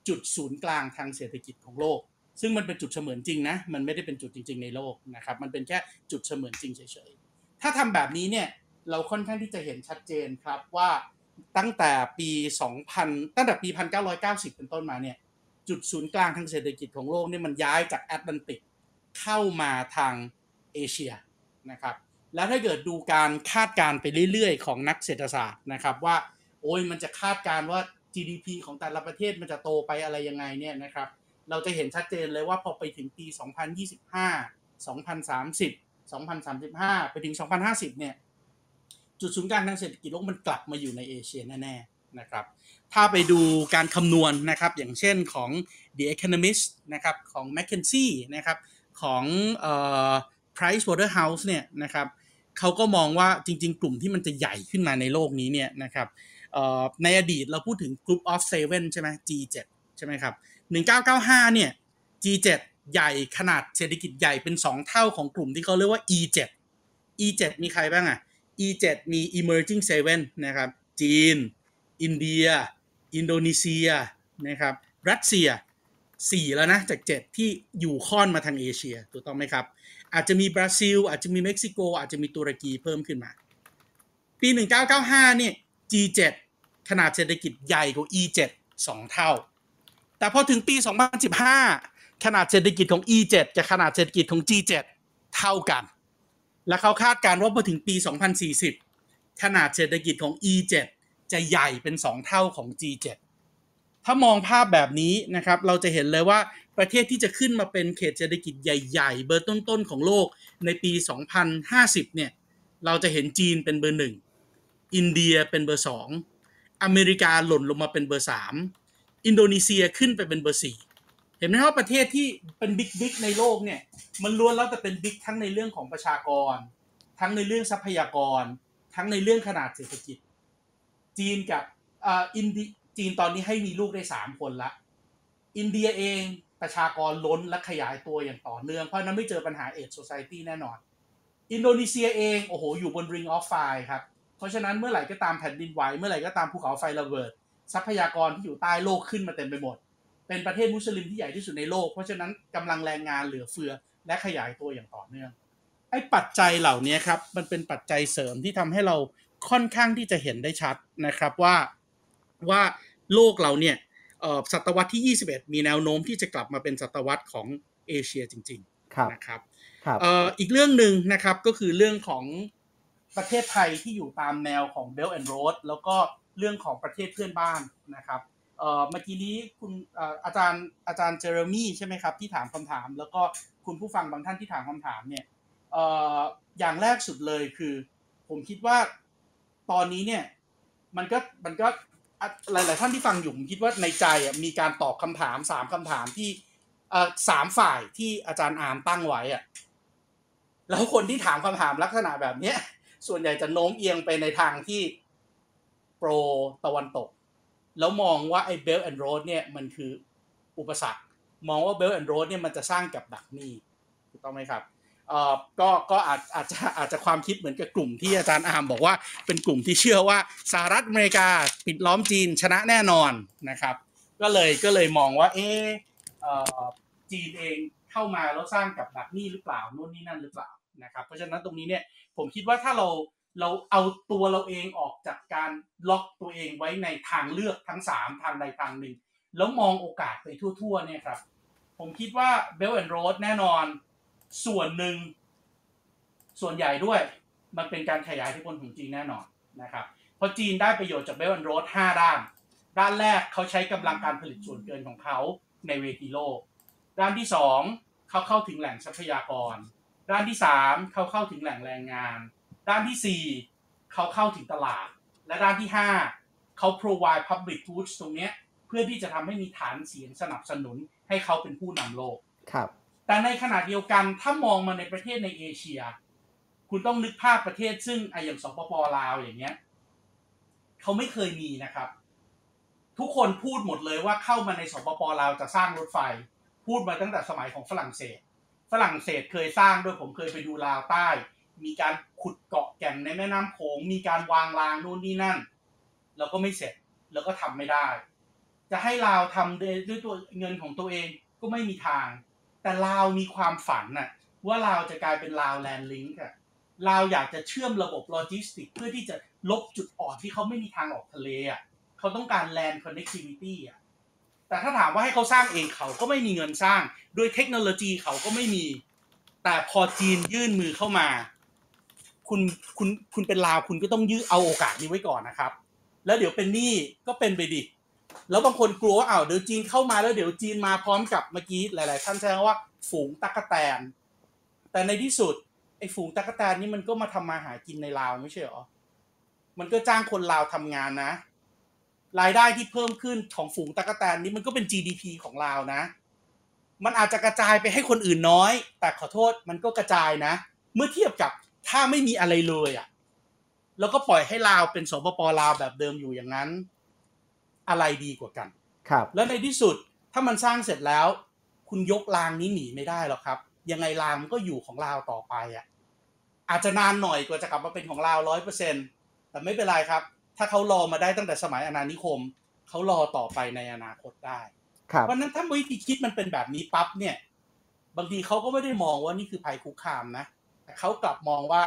จุดศูนย์กลางทางเศรษฐกิจของโลก ซึ่งมันเป็นจุดเสมือนจริงนะมันไม่ได้เป็นจุดจริง ๆ ในโลกนะครับมันเป็นแค่จุดเสมือนจริงเฉยๆถ้าทำแบบนี้เนี่ย เราค่อนข้างที่จะเห็นชัดเจนครับว่าตั้งแต่ปี 2000 ตั้งแต่ปี 1990 เป็นต้นมาเนี่ยจุดศูนย์กลางทางเศรษฐกิจของโลกเนี่ยมันย้ายจากแอตแลนติกเข้ามาทางเอเชียนะครับแล้วถ้าเกิดดูการคาดการไปเรื่อยๆ ของนักเศรษฐศาสตร์นะครับว่าโอ้ยมันจะคาดการว่า GDP ของแต่ละประเทศมันจะโตไปอะไรยังไงเนี่ยนะครับเราจะเห็นชัดเจนเลยว่าพอไปถึงปี 2025 2030 2035 ไปถึง 2050 เนี่ย จุดศูนย์กลางทางเศรษฐกิจโลกมันกลับมาอยู่ในเอเชียแน่ๆนะครับ ถ้าไปดูการคำนวณนะครับ อย่างเช่นของ The Economist นะครับของ McKinsey นะครับของเอ่อ Price Waterhouse เนี่ยนะครับเขาก็มองว่าจริง ๆ กลุ่มที่มันจะใหญ่ขึ้นมาในโลกนี้เนี่ยนะครับในอดีตเราพูดถึง Group of Seven ใช่ไหม G7 ใช่ไหมครับ 1995 เนี่ย G7 ใหญ่ขนาดเศรษฐกิจใหญ่เป็น 2 เท่าของกลุ่มที่เขาเรียกว่า E7 E7 มีใครบ้างอะ E7 มี emerging seven นะครับ จีน อินเดีย อินโดนีเซีย นะครับ รัสเซีย 4 แล้วนะ จาก 7 ที่อยู่ค่อนมาทางเอเชีย ถูกต้องไหมครับ อาจจะมีบราซิล อาจจะมีเม็กซิโก อาจจะมีตุรกีเพิ่มขึ้นมา ปี 1995 เนี่ย G7 ขนาดเศรษฐกิจใหญ่กว่า E7 2 เท่า แต่พอถึงปี 2015 ขนาดเศรษฐกิจของ E7 จะขนาดเศรษฐกิจของ G7 เท่ากัน และเขาคาดการณ์ว่าพอถึงปี 2040 ขนาดเศรษฐกิจของ E7 จะใหญ่เป็น 2 เท่าของ G7 ถ้ามองภาพแบบนี้นะครับเราจะเห็นเลยว่าประเทศที่จะขึ้นมาเป็นเขตเศรษฐกิจใหญ่ ๆ เบอร์ต้นๆของโลกในปี 2050 เนี่ยเราจะเห็นจีนเป็นเบอร์หนึ่งอินเดียเป็นเบอร์สองอเมริกาหล่นลงมาเป็นเบอร์สามอินโดนีเซียขึ้นไปเป็นเบอร์สี่ เห็นไหมครับประเทศที่เป็น big big ในโลกเนี่ย มันล้วนแล้วแต่เป็น big ทั้งในเรื่องของประชากร ทั้งในเรื่องทรัพยากร ทั้งในเรื่องขนาดเศรษฐกิจ จีนกับอ่าอินดีจีนตอนนี้ให้มีลูกได้สามคนละอินเดียเองประชากรล้นและขยายตัวอย่างต่อเนื่อง เพราะนั้นไม่เจอปัญหาเอดโซซายตี้แน่นอน อินโดนีเซียเองโอ้โหอยู่บน ring of fire ครับ เพราะฉะนั้นเมื่อไหร่ก็ตามแผ่นดินไหวเมื่อไหร่ก็ตามภูเขาไฟระเบิด ทรัพยากรที่อยู่ใต้โลกขึ้นมาเต็มไปหมด เป็นประเทศมุสลิมที่ใหญ่ที่สุดในโลก เพราะฉะนั้นกำลังแรงงานเหลือเฟือและขยายตัวอย่างต่อเนื่อง ไอ้ปัจจัยเหล่านี้ครับ มันเป็นปัจจัยเสริมที่ทำให้เราค่อนข้างที่จะเห็นได้ชัดนะครับว่าว่าโลกเราเนี่ยศตวรรษที่ 21 มีแนวโน้มที่จะกลับมาเป็นศตวรรษของเอเชียจริงๆนะครับอีกเรื่องหนึ่งนะครับก็คือเรื่องของประเทศไทยที่อยู่ตามแนวของ Belt and Road แล้วก็เรื่องของประเทศเพื่อนบ้านนะครับ เมื่อกี้นี้คุณอาจารย์อาจารย์เจอร์มี่ใช่ไหมครับที่ถามคำถาม แล้วก็คุณผู้ฟังบางท่านที่ถามคำถามเนี่ยอย่างแรกสุดเลยคือ ผมคิดว่าตอนนี้เนี่ยมันก็มันก็หลาย ๆ ท่านที่ฟังอยู่ผมคิดว่าในใจมีการตอบคำถามสามคำถามที่อ่อสามฝ่ายที่อาจารย์อามตั้งไว้อะแล้วคนที่ถามคำถามลักษณะแบบเนี้ยส่วนใหญ่จะโน้มเอียงไปในทางที่โปรตะวันตก แล้วมองว่าไอ้เบลแอนด์โรดเนี่ยมันคืออุปสรรค มองว่าเบลแอนด์โรดเนี่ยมันจะสร้างกับดักหนี้ถูกต้องไหมครับเอ่อก็ก็อาจอาจจะอาจจะความคิดเหมือนกับกลุ่มที่อาจารย์อาร์มบอกว่าเป็นกลุ่มที่เชื่อว่าสหรัฐอเมริกาปิดล้อมจีนชนะแน่นอนนะครับ ก็เลยก็เลยมองว่าเออเอ่อจีนเองเข้ามาแล้วสร้างกับดักหนี้หรือเปล่าโน่นนี่นั่นหรือเปล่านะครับ เพราะฉะนั้นตรงนี้เนี่ยผมคิดว่าถ้าเรา เราเอาตัวเราเองออกจากการล็อกตัวเองไว้ในทางเลือกทั้งสามทางใดทางหนึ่ง แล้วมองโอกาสไปทั่วๆเนี่ยครับ ผมคิดว่าเบลแอนด์โรดแน่นอนส่วนหนึ่ง ส่วนใหญ่ด้วย มันเป็นการขยายอิทธิพลของจีนแน่นอนนะครับ เพราะจีนได้ประโยชน์จากเบลแอนด์โรดห้าด้าน ด้านแรกเขาใช้กำลังการผลิตส่วนเกินของเขาในเวทีโลก ด้านที่สองเขาเข้าถึงแหล่งทรัพยากร ด้านที่สามเขาเข้าถึงแหล่งแรงงาน ด้านที่สี่เขาเข้าถึงตลาด และด้านที่ห้าเขา provide public goods ตรงเนี้ยเพื่อที่จะทำให้มีฐานเสียงสนับสนุนให้เขาเป็นผู้นำโลกครับ แต่ในขณะเดียวกันถ้ามองมาในประเทศในเอเชีย คุณต้องนึกภาพประเทศซึ่งไอะอย่างสปปลาวอย่างเงี้ยเขาไม่เคยมีนะครับ ทุกคนพูดหมดเลยว่าเข้ามาในสปปลาวจะสร้างรถไฟ พูดมาตั้งแต่สมัยของฝรั่งเศส ฝรั่งเศสเคยสร้างด้วยผมเคยไปดูลาวใต้ มีการขุดเกาะแก่งในแม่น้ำโขงมีการวางรางนู่นนี่นั่น แล้วก็ไม่เสร็จแล้วก็ทำไม่ได้ จะให้ลาวทำด้วยตัวเงินของตัวเองก็ไม่มีทาง แต่ลาวมีความฝันน่ะว่าลาวจะกลายเป็นลาว land link อะลาวอยากจะเชื่อมระบบโลจิสติก เพื่อที่จะลบจุดอ่อนที่เขาไม่มีทางออกทะเลอะเขาต้องการแลนด์คอนเน c ติวิตี้อะแต่ถ้าถามว่าให้เขาสร้างเองเขาก็ไม่มีเงินสร้าง ด้วยเทคโนโลยีเขาก็ไม่มี แต่พอจีนยื่นมือเข้ามา คุณคุณคุณเป็นลาวคุณก็ต้องยื้อเอาโอกาสนี้ไว้ก่อนนะครับ แล้วเดี๋ยวเป็นหนี้ก็เป็นไปดิแล้วบางคนกลัวว่าอ้าวเดี๋ยวจีนเข้ามาแล้วเดี๋ยวจีนมาพร้อมกับเมื่อกี้หลาย ๆ ท่านแจ้งว่าฝูงตั๊กแตน แต่ในที่สุดไอ้ฝูงตั๊กแตนนี่มันก็มาทำมาหากินในลาวไม่ใช่หรอมันก็จ้างคนลาวทำงานนะ รายได้ที่เพิ่มขึ้นของฝูงตั๊กแตนนี่มันก็เป็น GDP ของลาวนะ มันอาจจะกระจายไปให้คนอื่นน้อย แต่ขอโทษมันก็กระจายนะ เมื่อเทียบกับ ถ้าไม่มีอะไรเลยอะ่ะ แล้วก็ปล่อยให้ลาวเป็นสปปลาวแบบเดิมอยู่อย่างนั้น อะไรดีกว่ากัน ครับ แล้วในที่สุดถ้ามันสร้างเสร็จแล้ว คุณยกรางนี้หนีไม่ได้หรอกครับ ยังไงรางมันก็อยู่ของลาวต่อไปอะ อาจจะนานหน่อยกว่าจะกลับมาเป็นของลาวร้อยเปอร์เซ็นแต่ไม่เป็นไรครับ ถ้าเขารอมาได้ตั้งแต่สมัยอาณานิคมเขารอต่อไปในอนาคตได้ครับเพราะฉะนั้นถ้าวิธีคิดมันเป็นแบบนี้ปั๊บเนี่ย บางทีเขาก็ไม่ได้มองว่านี่คือภัยคุกคามนะแต่ เขากลับมองว่า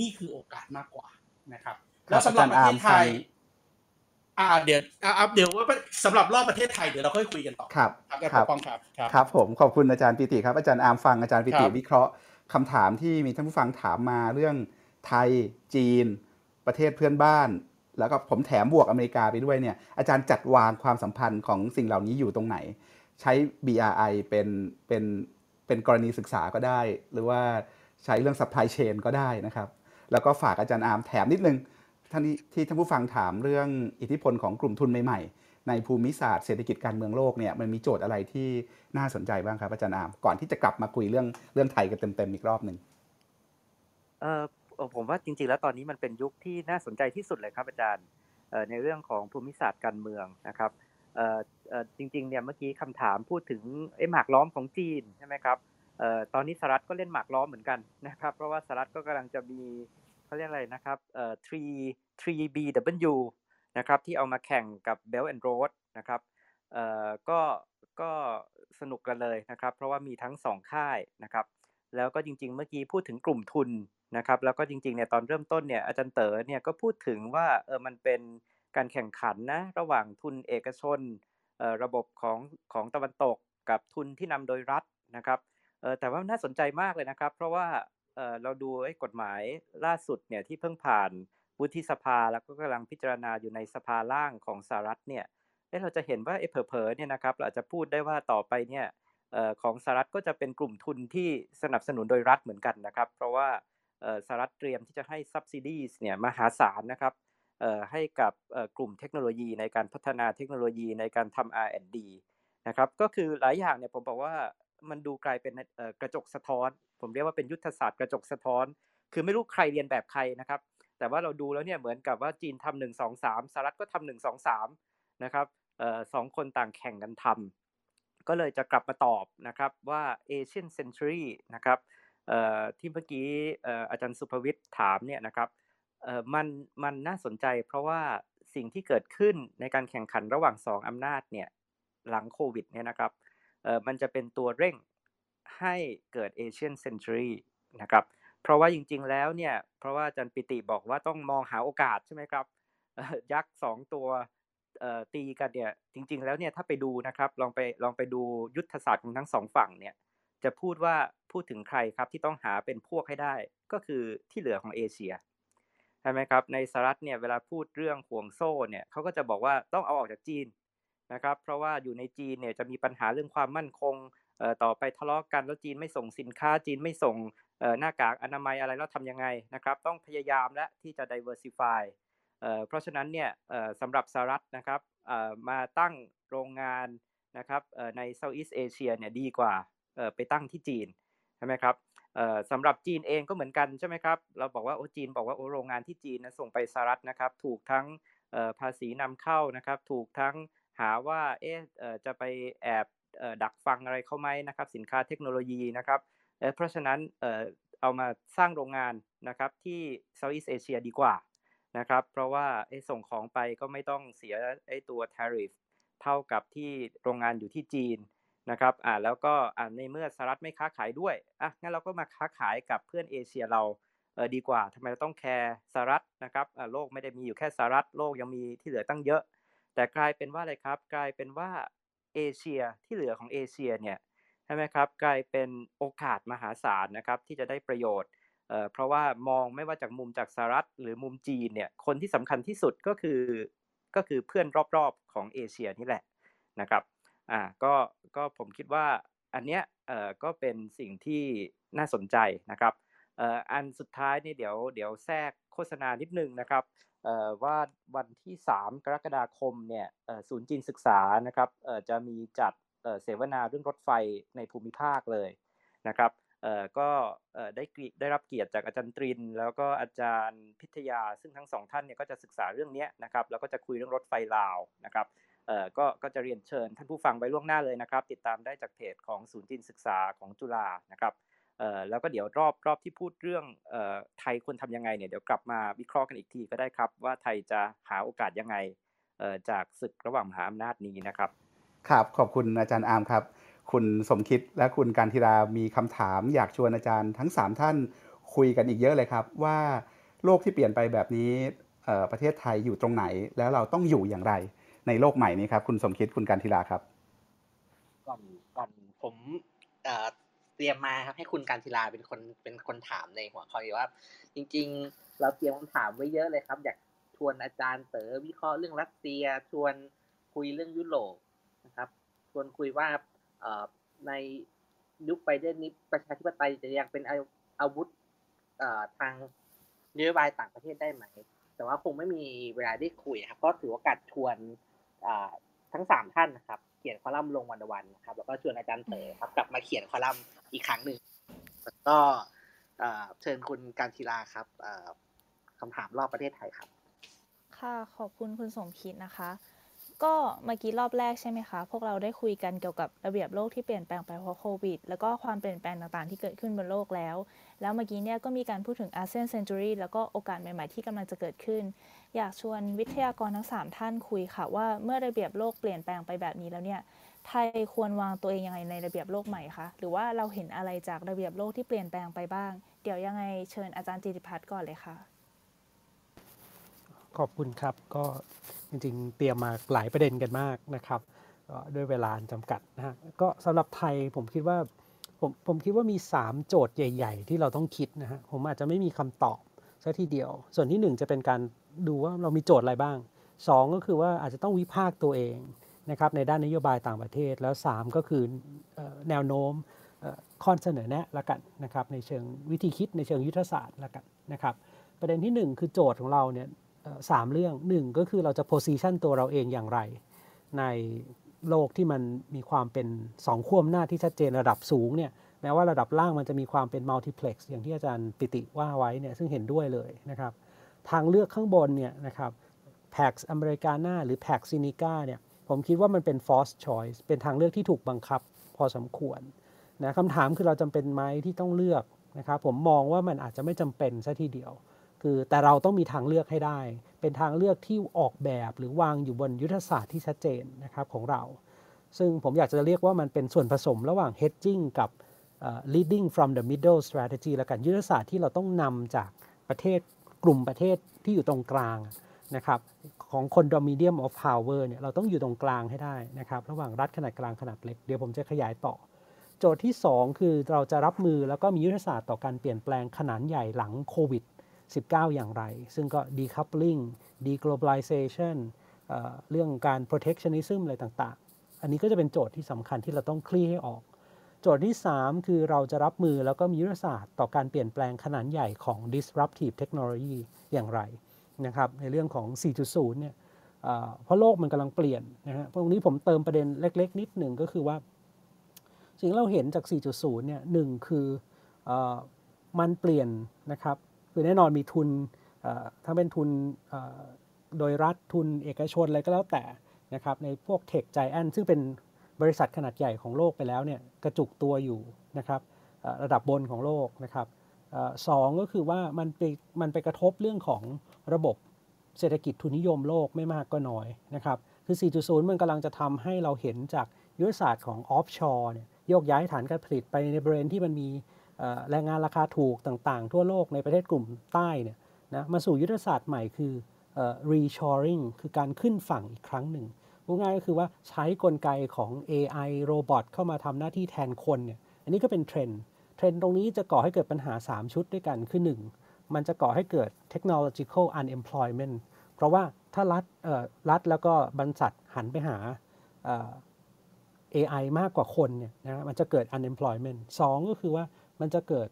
นี่คือโอกาสมากกว่านะครับครัแล้วบสำหรับประเทศไทยอาจารย์อาร์มฟังอ่าเดี๋ยวอ่าเดี๋ยวว่าสำหรับรอบประเทศไทยเดี๋ยวเราค่อยคุยกันต่อครับครับอาจารย์ครัปกป้องครับครับครับผมขอบคุณอาจารย์ปิติครับอาจารย์อาร์มฟังอาจารย์ปิติครับวิเคราะห์คำถามที่มีท่านผู้ฟังถามมาเรื่องไทยจีน ประเทศเพื่อนบ้าน แล้วก็ผมแถมบวกอเมริกาไปด้วยเนี่ยอาจารย์จัดวางความสัมพันธ์ของสิ่งเหล่านี้อยู่ตรงไหน ใช้ BRI เป็นเป็นเป็นกรณีศึกษาก็ได้ หรือว่า ใช้เรื่อง supply chain ก็ได้นะครับ แล้วก็ฝากอาจารย์อาร์มแถมนิดนึงท่านที่ท่านผู้ฟังถามเรื่องอิทธิพลของกลุ่มทุนใหม่ๆ ในภูมิศาสตร์เศรษฐกิจการเมืองโลกเนี่ยมันมีโจทย์อะไรที่น่าสนใจบ้างครับอาจารย์อาร์มก่อนที่จะกลับมาคุยเรื่องเรื่องไทยกันเต็มๆอีกรอบหนึ่งเออผมว่าจริงๆ แล้วตอนนี้มันเป็นยุคที่น่าสนใจที่สุดเลยครับอาจารย์ในเรื่องของภูมิศาสตร์การเมืองนะครับเออจริงๆเนี่ยเมื่อกี้คำถามพูดถึงไอ้หมากล้อมของจีนใช่ไหมครับ ตอนนี้สหรัฐก็เล่นหมากล้อมเหมือนกันนะครับ เพราะว่าสหรัฐก็กำลังจะมีเขาเรียกอะไรนะครับเอ่อ3 3BW นะครับที่เอามาแข่งกับ Belt and Road นะครับเอ่อก็ก็สนุกกันเลยนะครับ เพราะว่ามีทั้งสองค่ายนะครับ แล้วก็จริง ๆ เมื่อกี้พูดถึงกลุ่มทุนนะครับ แล้วก็จริงๆเนี่ยตอนเริ่มต้นเนี่ยอาจารย์เต๋อเนี่ยก็พูดถึงว่าเออมันเป็นการแข่งขันนะระหว่างทุนเอกชนเอ่อระบบของของตะวันตกกับทุนที่นำโดยรัฐนะครับ แต่ว่าน่าสนใจมากเลยนะครับ เพราะว่าเออเราดูไอ้กฎหมายล่าสุดเนี่ยที่เพิ่งผ่านวุฒิสภาแล้วก็กำลังพิจารณาอยู่ในสภาล่างของสหรัฐเนี่ยเราจะเห็นว่าไอ้เผลอๆเนี่ยนะครับเราอาจจะพูดได้ว่าต่อไปเนี่ยของสหรัฐก็จะเป็นกลุ่มทุนที่สนับสนุนโดยรัฐเหมือนกันนะครับ เพราะว่าสหรัฐเตรียมที่จะให้ subsidies เนี่ยมหาศาลนะครับให้กับกลุ่มเทคโนโลยีในการพัฒนาเทคโนโลยีในการทำ R&D นะครับก็คือหลายอย่างเนี่ยผมบอกว่า มันดูกลายเป็นกระจกสะท้อน ผมเรียกว่าเป็นยุทธศาสตร์กระจกสะท้อน คือไม่รู้ใครเรียนแบบใครนะครับ แต่ว่าเราดูแล้วเนี่ยเหมือนกับว่าจีนทำหนึ่งสองสามสหรัฐก็ทำหนึ่งสองสามนะครับสองคนต่างแข่งกันทำก็เลยจะกลับมาตอบนะครับว่า Asian Century นะครับที่เมื่อกี้อาจารย์สุภวิทย์ถามเนี่ยนะครับมันมันน่าสนใจเพราะว่าสิ่งที่เกิดขึ้นในการแข่งขันระหว่างสองอำนาจเนี่ยหลังโควิดเนี่ยนะครับ มันจะเป็นตัวเร่งให้เกิด Asian Century นะครับเพราะว่าจริงๆแล้วเนี่ยเพราะว่าอาจารย์ปิติบอกว่าต้องมองหาโอกาสใช่ไหมครับยักษ์สองตัวตีกันเนี่ยจริง ๆ แล้วเนี่ยถ้าไปดูนะครับลองไปลองไปดูยุทธศาสตร์ของทั้งสองฝั่งเนี่ยจะพูดว่าพูดถึงใครครับที่ต้องหาเป็นพวกให้ได้ก็คือที่เหลือของเอเชียใช่ไหมครับในสหรัฐเนี่ยเวลาพูดเรื่องห่วงโซ่เนี่ยเขาก็จะบอกว่าต้องเอาออกจากจีน นะครับเพราะว่าอยู่ในจีนเนี่ยจะมีปัญหาเรื่องความมั่นคงต่อไปทะเลาะกันแล้วจีนไม่ส่งสินค้าจีนไม่ส่งหน้ากากอนามัยอะไรแล้วทำยังไงนะครับต้องพยายามและที่จะ diversify เพราะฉะนั้นเนี่ยสำหรับสหรัฐนะครับมาตั้งโรงงานนะครับใน Southeast Asia เนี่ยดีกว่าไปตั้งที่จีนใช่ไหมครับสำหรับจีนเองก็เหมือนกันใช่ไหมครับเราบอกว่าโอ้จีนบอกว่าโอ้โรงงานที่จีนนะส่งไปสหรัฐนะครับถูกทั้งภาษีนำเข้านะครับถูกทั้ง หาว่าเอ๊ะจะไปแอบดักฟังอะไรเข้าไหมนะครับ สินค้าเทคโนโลยีนะครับเพราะฉะนั้นเอามาสร้างโรงงานนะครับที่ Southeast Asia ดีกว่านะครับ เพราะว่าไอส่งของไปก็ไม่ต้องเสียไอ้ตัว tariff เท่ากับที่โรงงานอยู่ที่จีนนะครับอ่าแล้วก็อ่าในเมื่อสหรัฐไม่ค้าขายด้วยอะงั้นเราก็มาค้าขายกับเพื่อนเอเชียเราเออดีกว่าทำไมเราต้องแคร์สหรัฐนะครับอ่าโลกไม่ได้มีอยู่แค่สหรัฐโลกยังมีที่เหลือตั้งเยอะ แต่กลายเป็นว่าอะไรครับ กลายเป็นว่าเอเชียที่เหลือของเอเชียเนี่ยใช่ไหมครับ กลายเป็นโอกาสมหาศาลนะครับที่จะได้ประโยชน์เพราะว่ามองไม่ว่าจากมุมจากสหรัฐหรือมุมจีนเนี่ยคนที่สำคัญที่สุดก็คือก็คือเพื่อนรอบๆของเอเชียนี่แหละนะครับอ่าก็ก็ผมคิดว่าอันเนี้ยเอ่อก็เป็นสิ่งที่น่าสนใจนะครับเอ่ออันสุดท้ายนี่เดี๋ยวเดี๋ยวแทรกโฆษณานิดนึงนะครับ ว่าวันที่ 3 กรกฎาคมเนี่ยศูนย์จีนศึกษานะครับจะมีจัดเสวนาเรื่องรถไฟในภูมิภาคเลยนะครับก็ได้ได้รับเกียรติจากอาจารย์ตริน แล้วก็อาจารย์พิทยา ซึ่งทั้งสองท่านเนี่ยก็จะศึกษาเรื่องนี้นะครับแล้วก็จะคุยเรื่องรถไฟลาวนะครับก็ก็จะเรียนเชิญท่านผู้ฟังไว้ล่วงหน้าเลยนะครับ ติดตามได้จากเพจของศูนย์จีนศึกษาของจุฬานะครับ แล้วก็เดี๋ยวรอบรอบที่พูดเรื่องเอ่อไทยควรทำยังไงเนี่ยเดี๋ยวกลับมาวิเคราะห์กันอีกทีก็ได้ครับ ว่าไทยจะหาโอกาสยังไงเอ่อจากศึกระหว่างมหาอำนาจนี้นะครับ ครับขอบคุณอาจารย์อาร์มครับ คุณสมคิดและคุณการธิรามีคำถามอยากชวนอาจารย์ทั้ง 3 ท่านคุยกันอีกเยอะเลยครับว่าโลกที่เปลี่ยนไปแบบนี้ประเทศไทยอยู่ตรงไหน แล้วเราต้องอยู่อย่างไร ในโลกใหม่นี้ครับ คุณสมคิดคุณการธิราครับ ก่อนก่อนผมเต รียมมาครับให้คุณการธิราเป็นคนเป็นคนถามในหัวข้อว่า จริง ๆ เราเตรียมคำถามไว้เยอะเลยครับ อยากชวนอาจารย์เต๋อวิเคราะห์เรื่องรัสเซีย ชวนคุยเรื่องยุโรปนะครับ ชวนคุยว่าในยุคไบเดนนี้ประชาธิปไตยจะยังเป็นอาวุธทางนโยบายต่างประเทศได้ไหม แต่ว่าคงไม่มีเวลาได้คุยครับก็ถือโอกาสชวนทั้งสามท่านนะครับ ขียนคอลัมน์ลงวันวันนะครับแล้วก็ชวนอาจารย์เต๋อครับกลับมาเขียนคอลัมน์อีกครั้งหนึ่งแล้วก็เชิญคุณการทีลาครับคำถามรอบประเทศไทยครับ ค่ะขอบคุณคุณสมคิดนะคะ ก็เมื่อกี้รอบแรกใช่ไหมคะ พวกเราได้คุยกันเกี่ยวกับระเบียบโลกที่เปลี่ยนแปลงไปเพราะโควิด แล้วก็ความเปลี่ยนแปลงต่างๆที่เกิดขึ้นบนโลกแล้ว แล้วเมื่อกี้เนี่ยก็มีการพูดถึงอาเซียนเซนจูรีแล้วก็โอกาสใหม่ๆที่กำลังจะเกิดขึ้น อยากชวนวิทยากรทั้ง 3 ท่านคุยค่ะว่าเมื่อระเบียบโลกเปลี่ยนแปลงไปแบบนี้แล้วเนี่ย ไทยควรวางตัวเองยังไงในระเบียบโลกใหม่คะ หรือว่าเราเห็นอะไรจากระเบียบโลกที่เปลี่ยนแปลงไปบ้าง เดี๋ยวยังไงเชิญอาจารย์จิติพัฒน์ก่อนเลยค่ะ ขอบคุณครับก็จริงๆ เตรียมมาหลายประเด็นกันมากนะครับด้วยเวลาจำกัดนะฮะก็สำหรับไทยผมคิดว่าผมผมคิดว่ามี 3 โจทย์ใหญ่ ๆ ที่เราต้องคิดนะฮะผมอาจจะไม่มีคำตอบซะทีเดียว ส่วนที่ 1 จะเป็นการดูว่าเรามีโจทย์อะไรบ้าง 2 ก็คือว่าอาจจะต้องวิพากษ์ตัวเองนะครับในด้านนโยบายต่างประเทศแล้ว 3 ก็คือแนวโน้มข้อเสนอแนะละกันนะครับในเชิงวิธีคิดในเชิงยุทธศาสตร์ละกันนะครับประเด็นที่ 1 คือโจทย์ของเราเนี่ย สามเรื่องหนึ่งก็คือเราจะ position ตัวเราเองอย่างไร ในโลกที่มันมีความเป็นสองขั้วอำนาจที่ชัดเจนระดับสูงเนี่ยแม้ว่าระดับล่างมันจะมีความเป็นมัลติเพล็กซ์อย่างที่อาจารย์ปิติว่าไว้เนี่ยซึ่งเห็นด้วยเลยนะครับ ทางเลือกข้างบนเนี่ยนะครับ Pax Americana หรือ Pax Sinica เนี่ยผมคิดว่ามันเป็น forced choice เป็นทางเลือกที่ถูกบังคับพอสมควรนะคำถามคือเราจำเป็นไหมที่ต้องเลือกนะครับผมมองว่ามันอาจจะไม่จำเป็นซะทีเดียว คือแต่เราต้องมีทางเลือกให้ได้ เป็นทางเลือกที่ออกแบบหรือวางอยู่บนยุทธศาสตร์ที่ชัดเจนนะครับของเรา ซึ่งผมอยากจะเรียกว่ามันเป็นส่วนผสมระหว่าง hedging กับ leading from the middle strategy แล้วกันยุทธศาสตร์ที่เราต้องนำจากประเทศกลุ่มประเทศที่อยู่ตรงกลางนะครับของคน medium of power เนี่ยเราต้องอยู่ตรงกลางให้ได้นะครับระหว่างรัฐขนาดกลางขนาดเล็ก เดี๋ยวผมจะขยายต่อ โจทย์ที่ 2 คือเราจะรับมือแล้วก็มียุทธศาสตร์ต่อการเปลี่ยนแปลงขนาดใหญ่หลังโควิด 19 อย่างไร ซึ่งก็ decoupling deglobalization เรื่องการ protectionism อะไรต่างๆ อันนี้ก็จะเป็นโจทย์ที่สำคัญที่เราต้องคลี่ให้ออก โจทย์ที่ 3 คือเราจะรับมือแล้วก็มียุทธศาสตร์ต่อการเปลี่ยนแปลงขนาดใหญ่ของ disruptive technology อย่างไรนะครับในเรื่องของ 4.0 เนี่ยเพราะโลกมันกำลังเปลี่ยนนะฮะตรงนี้ผมเติมประเด็นเล็ก ๆ นิดหนึ่งก็คือว่าสิ่งเราเห็นจาก 4.0 เนี่ยหนึ่งคืออมันเปลี่ยนนะครับ คือแน่นอนมีทุนถ้าเป็นทุนโดยรัฐทุนเอกชนอะไรก็แล้วแต่นะครับในพวกเทคไจแอนซึ่งเป็นบริษัทขนาดใหญ่ของโลกไปแล้วเนี่ยกระจุกตัวอยู่นะครับระดับบนของโลกนะครับสองก็คือว่ามันไปมันไปกระทบเรื่องของระบบเศรษฐกิจทุนนิยมโลกไม่มากก็น้อยนะครับคือ 4.0 มันกำลังจะทำให้เราเห็นจากยุทธศาสตร์ของ offshore เนี่ยโยกย้ายฐานการผลิตไปในบริเวณที่มันมี แรงงานราคาถูกต่างๆ ทั่วโลกในประเทศกลุ่มใต้เนี่ยนะมาสู่ยุทธศาสตร์ใหม่คือ reshoring คือการขึ้นฝั่งอีกครั้งหนึ่งพูดง่ายก็คือว่าใช้กลไกของ AI robot เข้ามาทำหน้าที่แทนคนเนี่ยอันนี้ก็เป็น trend trend ตรงนี้จะก่อให้เกิดปัญหา 3 ชุดด้วยกันคือ 1 มันจะก่อให้เกิด technological unemployment เพราะว่าถ้ารัฐรัฐแล้วก็บรรษัทหันไปหา AI มากกว่าคนเนี่ยนะมันจะเกิด unemployment 2 ก็คือว่า มันจะเกิด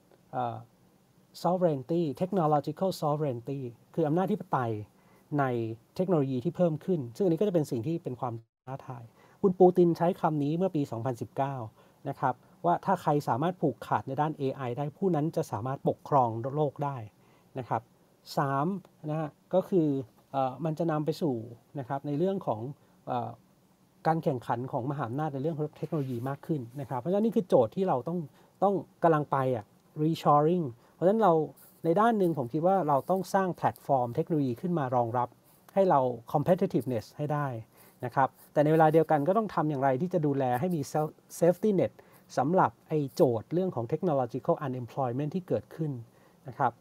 sovereignty technological sovereignty คืออำนาจที่ปไตยในเทคโนโลยีที่เพิ่มขึ้น ซึ่งอันนี้ก็จะเป็นสิ่งที่เป็นความท้าทาย คุณปูตินใช้คำนี้เมื่อปี 2019 นะครับ ว่าถ้าใครสามารถผูกขาดในด้าน AI ได้ผู้นั้นจะสามารถปกครองโลกได้นะครับ3นะฮะก็คืออมันจะนำไปสู่นะครับในเรื่องของอการแข่งขันของมหาอำนาจในเรื่องเทคโนโลยีมากขึ้นนะครับ เพราะฉะนั้นนี่คือโจทย์ที่เราต้อง ต้องกำลังไปอะ reshoring เพราะฉะนั้นเราในด้านหนึ่งผมคิดว่าเราต้องสร้างแพลตฟอร์มเทคโนโลยีขึ้นมารองรับ ให้เรา competitiveness ให้ได้นะครับ แต่ในเวลาเดียวกันก็ต้องทำอย่างไรที่จะดูแลให้มี safety net สำหรับไอ้โจทย์เรื่องของ technological unemployment ที่เกิดขึ้นนะครับ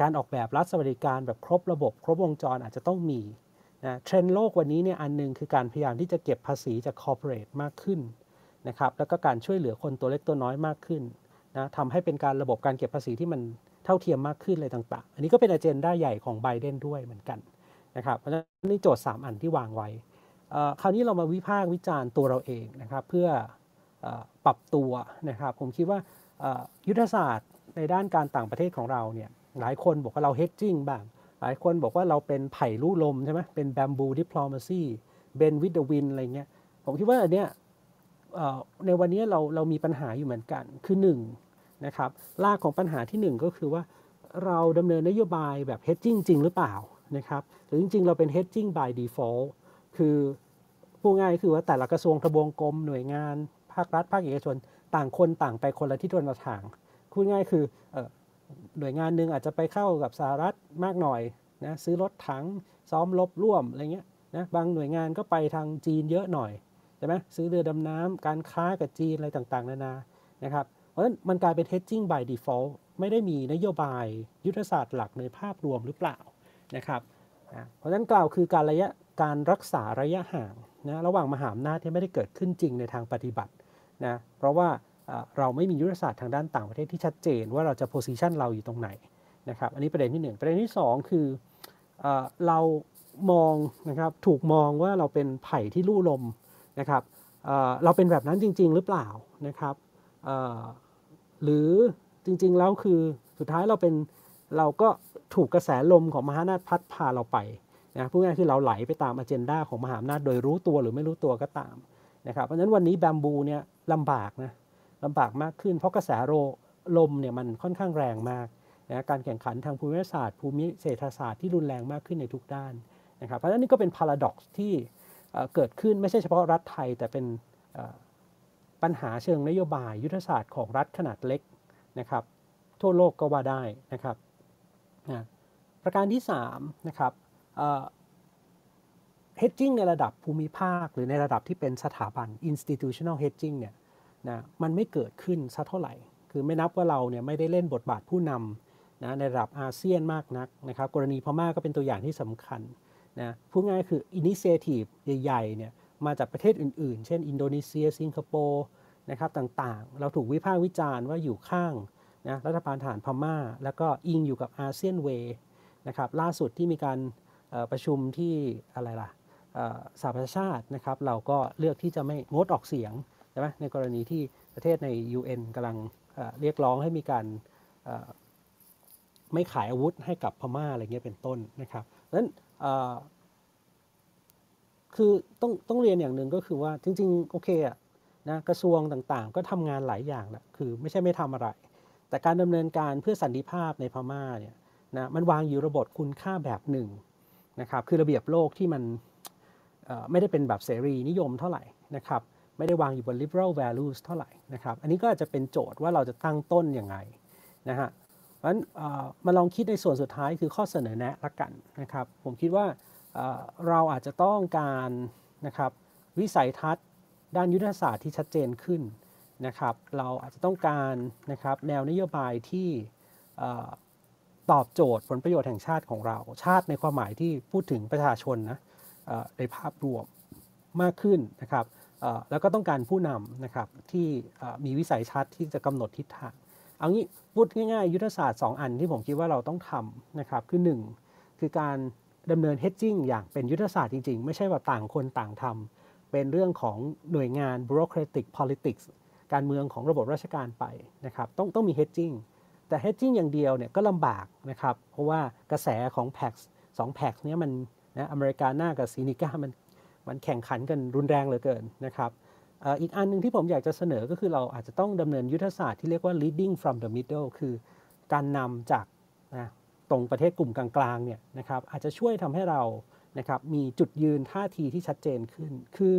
การออกแบบรัฐสวัสดิการแบบครบระบบ ครบวงจรอาจจะต้องมีนะเทรนด์โลกวันนี้เนี่ยอันนึงคือการพยายามที่จะเก็บภาษีจากคอร์ปอเรทมากขึ้น นะครับแล้วก็การช่วยเหลือคนตัวเล็กตัวน้อยมากขึ้นนะทำให้เป็นการระบบการเก็บภาษีที่มันเท่าเทียมมากขึ้นอะไรต่างๆ อันนี้ก็เป็นอเจนด้าใหญ่ของไบเดนด้วยเหมือนกันนะครับเพราะฉะนั้นนี่โจทย์ 3 อันที่วางไว้ คราวนี้เรามาวิพากษ์วิจารณ์ตัวเราเองนะครับเพื่อปรับตัวนะครับผมคิดว่ายุทธศาสตร์ในด้านการต่างประเทศของเราเนี่ยหลายคนบอกว่าเราเฮดจิ้งบ้าง หลายคนบอกว่าเราเป็นไผ่ลู่ลมใช่ไหมเป็นแบมบูดิปลอมาซีเบนวิดเดวินอะไรเงี้ยผมคิดว่าอันเนี้ย ในวันนี้เราเรามีปัญหาอยู่เหมือนกัน คือ1นนะครับรากของปัญหาที่ 1 ก็คือว่าเราดำเนินนโยบายแบบ hedging จริงหรือเปล่านะครับหรือจริง ๆ เราเป็น hedging by default คือพูดง่ายคือว่าแต่ละกระทรวงทบวงกรมหน่วยงานภาครัฐภาคเอกชน ต่างคนต่างไปคนละที่คนละทางพูดง่ายคือหน่วยงานหนึ่งอาจจะไปเข้ากับสหรัฐมากหน่อยนะซื้อรถถังซ้อมลบร่วมอะไรเงี้ยนะบางหน่วยงานก็ไปทางจีนเยอะหน่อย ช่ไหมซื้อเรือดำน้ำการค้ากับจีนอะไรต่างๆ นานานะครับ เพราะฉะนั้นมันกลายเป็น hedging by default ไม่ได้มีนโยบายยุทธศาสตร์หลักในภาพรวมหรือเปล่านะครับ เพราะฉะนั้นกล่าวคือการระยะการรักษาระยะห่างนะระหว่างมหาอำนาจที่ไม่ได้เกิดขึ้นจริงในทางปฏิบัตินะเพราะว่าเราไม่มียุทธศาสตร์ทางด้านต่างประเทศที่ชัดเจนว่าเราจะ position เราอยู่ตรงไหนนะครับ อันนี้ประเด็นที่ 1 ประเด็นที่ 2 คือเรามองนะครับถูกมองว่าเราเป็นไผ่ที่ลู่ลม นะครับเราเป็นแบบนั้นจริง ๆ หรือเปล่านะครับหรือจริง ๆ แล้วคือสุดท้ายเราเป็นเราก็ถูกกระแสลมของมหาอำนาจพัดพาเราไปนะพูดง่ายคือเราไหลไปตาม agenda ของมหาอำนาจโดยรู้ตัวหรือไม่รู้ตัวก็ตามนะครับเพราะฉะนั้นวันนี้ bamboo เนี่ยลำบากนะลำบากมากขึ้น เพราะกระแสโรลมเนี่ยมันค่อนข้างแรงมากนะการแข่งขันทางภูมิศาสตร์ ภูมิเศรษฐศาสตร์ที่รุนแรงมากขึ้นในทุกด้านนะครับเพราะฉะนั้นนี่ก็เป็น paradox ที่ เกิดขึ้นไม่ใช่เฉพาะรัฐไทย แต่เป็นปัญหาเชิงนโยบายยุทธศาสตร์ของรัฐขนาดเล็กนะครับ ทั่วโลกก็ว่าได้นะครับนะประการที่3นะครับ hedging ในระดับภูมิภาค หรือในระดับที่เป็นสถาบัน institutional hedging เนี่ยนะมันไม่เกิดขึ้นสักเท่าไหร่ คือไม่นับว่าเราเนี่ยไม่ได้เล่นบทบาทผู้นำนะในระดับอาเซียนมากนักนะครับ กรณีพม่าก็เป็นตัวอย่างที่สำคัญ นะพูดง่ายคือ initiative ใหญ่ๆเนี่ยมาจากประเทศอื่นๆ เช่น อินโดนีเซีย สิงคโปร์นะครับต่างๆ เราถูกวิพากษ์วิจารณ์ว่าอยู่ข้างนะรัฐบาลฐานพม่า แล้วก็อิงอยู่กับอาเซียนเวนะครับล่าสุดที่มีการประชุมที่อะไรล่ะสหประชาชาตินะครับ เราก็เลือกที่จะไม่งดออกเสียงใช่ไหมในกรณีที่ประเทศใน UN กำลังเรียกร้องให้มีการไม่ขายอาวุธให้กับพม่าอะไรเงี้ยเป็นต้นนะครับดังนั้น คือต้องต้องเรียนอย่างหนึ่งก็คือว่าจริง ๆ โอเคอะนะกระทรวงต่างๆ ก็ทำงานหลายอย่างแหละคือไม่ใช่ไม่ทำอะไร แต่การดำเนินการเพื่อสันติภาพในพม่าเนี่ยนะมันวางอยู่ระบบคุณค่าแบบหนึ่งนะครับคือระเบียบโลกที่มันไม่ได้เป็นแบบเสรีนิยมเท่าไหร่นะครับไม่ได้วางอยู่บน liberal values เท่าไหร่นะครับอันนี้ก็จะเป็นโจทย์ว่าเราจะตั้งต้นยังไงนะฮะ ราะฉะนั้นมาลองคิดในส่วนสุดท้ายคือข้อเสนอแนะละกันนะครับ ผมคิดว่าเราอาจจะต้องการนะครับวิสัยทัศน์ ด้านยุทธศาสตร์ที่ชัดเจนขึ้นนะครับ เราอาจจะต้องการนะครับแนวนโยบายที่ตอบโจทย์ผลประโยชน์แห่งชาติของเรา ชาติในความหมายที่พูดถึงประชาชนนะในภาพรวมมากขึ้นนะครับแล้วก็ต้องการผู้นำนะครับที่มีวิสัยชัดที่จะกำหนดทิศทาง เอางี้พูดง่ายๆ ยุทธศาสตร์ 2 อันที่ผมคิดว่าเราต้องทำนะครับคือ 1 คือการดำเนิน hedging อย่างเป็นยุทธศาสตร์จริง ๆ ไม่ใช่ว่าต่างคนต่างทำเป็นเรื่องของหน่วยงาน bureaucratic politics การเมืองของระบบราชการไปนะครับต้องต้องมี hedging แต่ hedging อย่างเดียวเนี่ยก็ลำบากนะครับเพราะว่ากระแสของ PAX 2 PAX เนี้ยมันนะอเมริกาหน้ากับซีนิก้ามันมันแข่งขันกันรุนแรงเหลือเกินนะครับ อีกอันหนึ่งที่ผมอยากจะเสนอก็คือเราอาจจะต้องดำเนินยุทธศาสตร์ที่เรียกว่า leading from the middle คือการนำจากนะตรงประเทศกลุ่มกลางๆเนี่ยนะครับอาจจะช่วยทำให้เรานะครับมีจุดยืนท่าทีที่ชัดเจนขึ้น คือ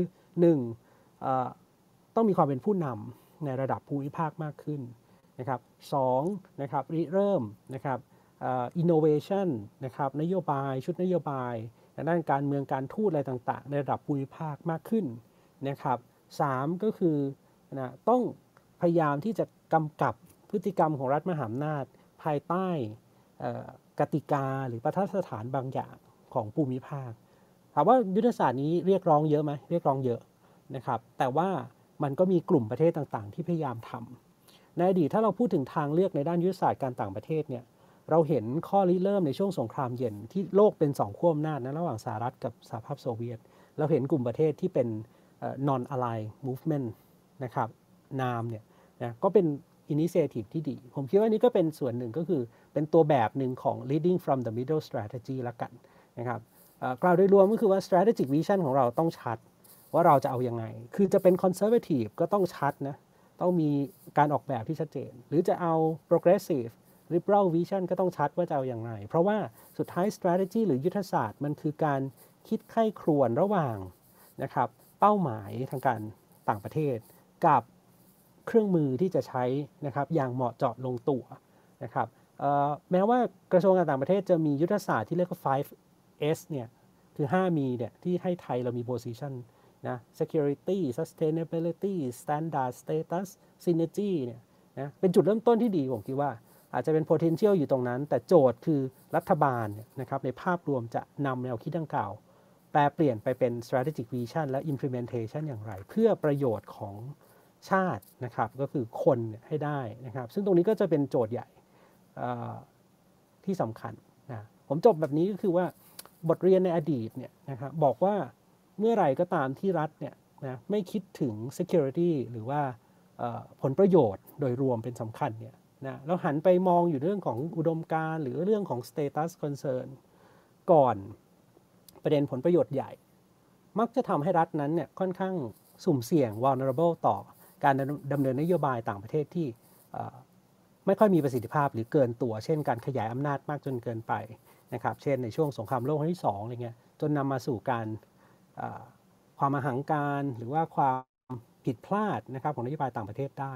1. ต้องมีความเป็นผู้นำในระดับภูมิภาคมากขึ้นนะครับสองนะครับริเริ่มนะครับอินโนเวชันนะครับนโยบายชุดนโยบายด้านการเมืองการทูตอะไรต่างๆ ในระดับภูมิภาคมากขึ้นนะครับ สามก็คือนะต้องพยายามที่จะกำกับพฤติกรรมของรัฐมหาอำนาจ ภายใต้กติกาหรือประทัดสถานบางอย่างของภูมิภาคถามว่ายุทธศาสตร์นี้เรียกร้องเยอะไหมเรียกร้องเยอะนะครับ แต่ว่ามันก็มีกลุ่มประเทศต่างๆ ที่พยายามทำในอดีตถ้าเราพูดถึงทางเลือกในด้านยุทธศาสตร์การต่างประเทศเนี่ยเราเห็นข้อริเริ่มในช่วงสงครามเย็นที่โลกเป็นสองขั้วอำนาจนะระหว่างสหรัฐกับสหภาพโซเวียต เราเห็นกลุ่มประเทศที่เป็น non aligned movement นะครับนามเนี่ยนะก็เป็น initiative ที่ดี ผมคิดว่านี่ก็เป็นส่วนหนึ่งก็คือเป็นตัวแบบหนึ่งของ leading from the middle strategy ละกันนะครับกล่าวโดยรวมก็คือว่า strategic vision ของเราต้องชัดว่าเราจะเอาอยัางไง คือจะเป็น conservative ก็ต้องชัดนะ ต้องมีการออกแบบที่ชัดเจน หรือจะเอา progressive liberal vision ก็ต้องชัดว่าจะเอาอย่างไร เพราะว่าสุดท้าย strategy หรือยุทธศาสตร์มันคือการคิดไข้ครวนระหว่างนะครับ เป้าหมายทางการต่างประเทศ กับเครื่องมือที่จะใช้นะครับอย่างเหมาะเจาะลงตัวนะครับแม้ว่ากระทรวงการต่างประเทศจะมียุทธศาสตร์ที่เรียกว่า 5S เนี่ยคือ 5 มีเนี่ยที่ให้ไทยเรามี position นะ security sustainability standard status synergy เนี่ยนะเป็นจุดเริ่มต้นที่ดีผมคิดว่า อาจจะเป็น potential อยู่ตรงนั้น แต่โจทย์คือรัฐบาลนะครับในภาพรวมจะนำแนวคิดดังกล่าว แปลเปลี่ยนไปเป็น strategic vision และ implementation อย่างไร เพื่อประโยชน์ของชาตินะครับ ก็คือคนให้ได้นะครับ ซึ่งตรงนี้ก็จะเป็นโจทย์ใหญ่ที่สำคัญนะผมจบแบบนี้ก็คือว่าบทเรียนในอดีตเนี่ยนะครับบอกว่าเมื่อไรก็ตามที่รัฐเนี่ยนะไม่คิดถึง security หรือว่าผลประโยชน์โดยรวมเป็นสำคัญเนี่ยนะเราหันไปมองอยู่เรื่องของอุดมการหรือเรื่องของ status concern ก่อน ประเด็นผลประโยชน์ใหญ่ มักจะทำให้รัฐนั้นเนี่ยค่อนข้างสุ่มเสี่ยง vulnerable ต่อการดำเนินนโยบายต่างประเทศที่ไม่ค่อยมีประสิทธิภาพหรือเกินตัว เช่น การขยายอำนาจมากจนเกินไปนะครับเช่นในช่วงสงครามโลกครั้งที่2อะไรเงี้ยจนนำมาสู่การความอหังการหรือว่าความผิดพลาดนะครับของนโยบายต่างประเทศได้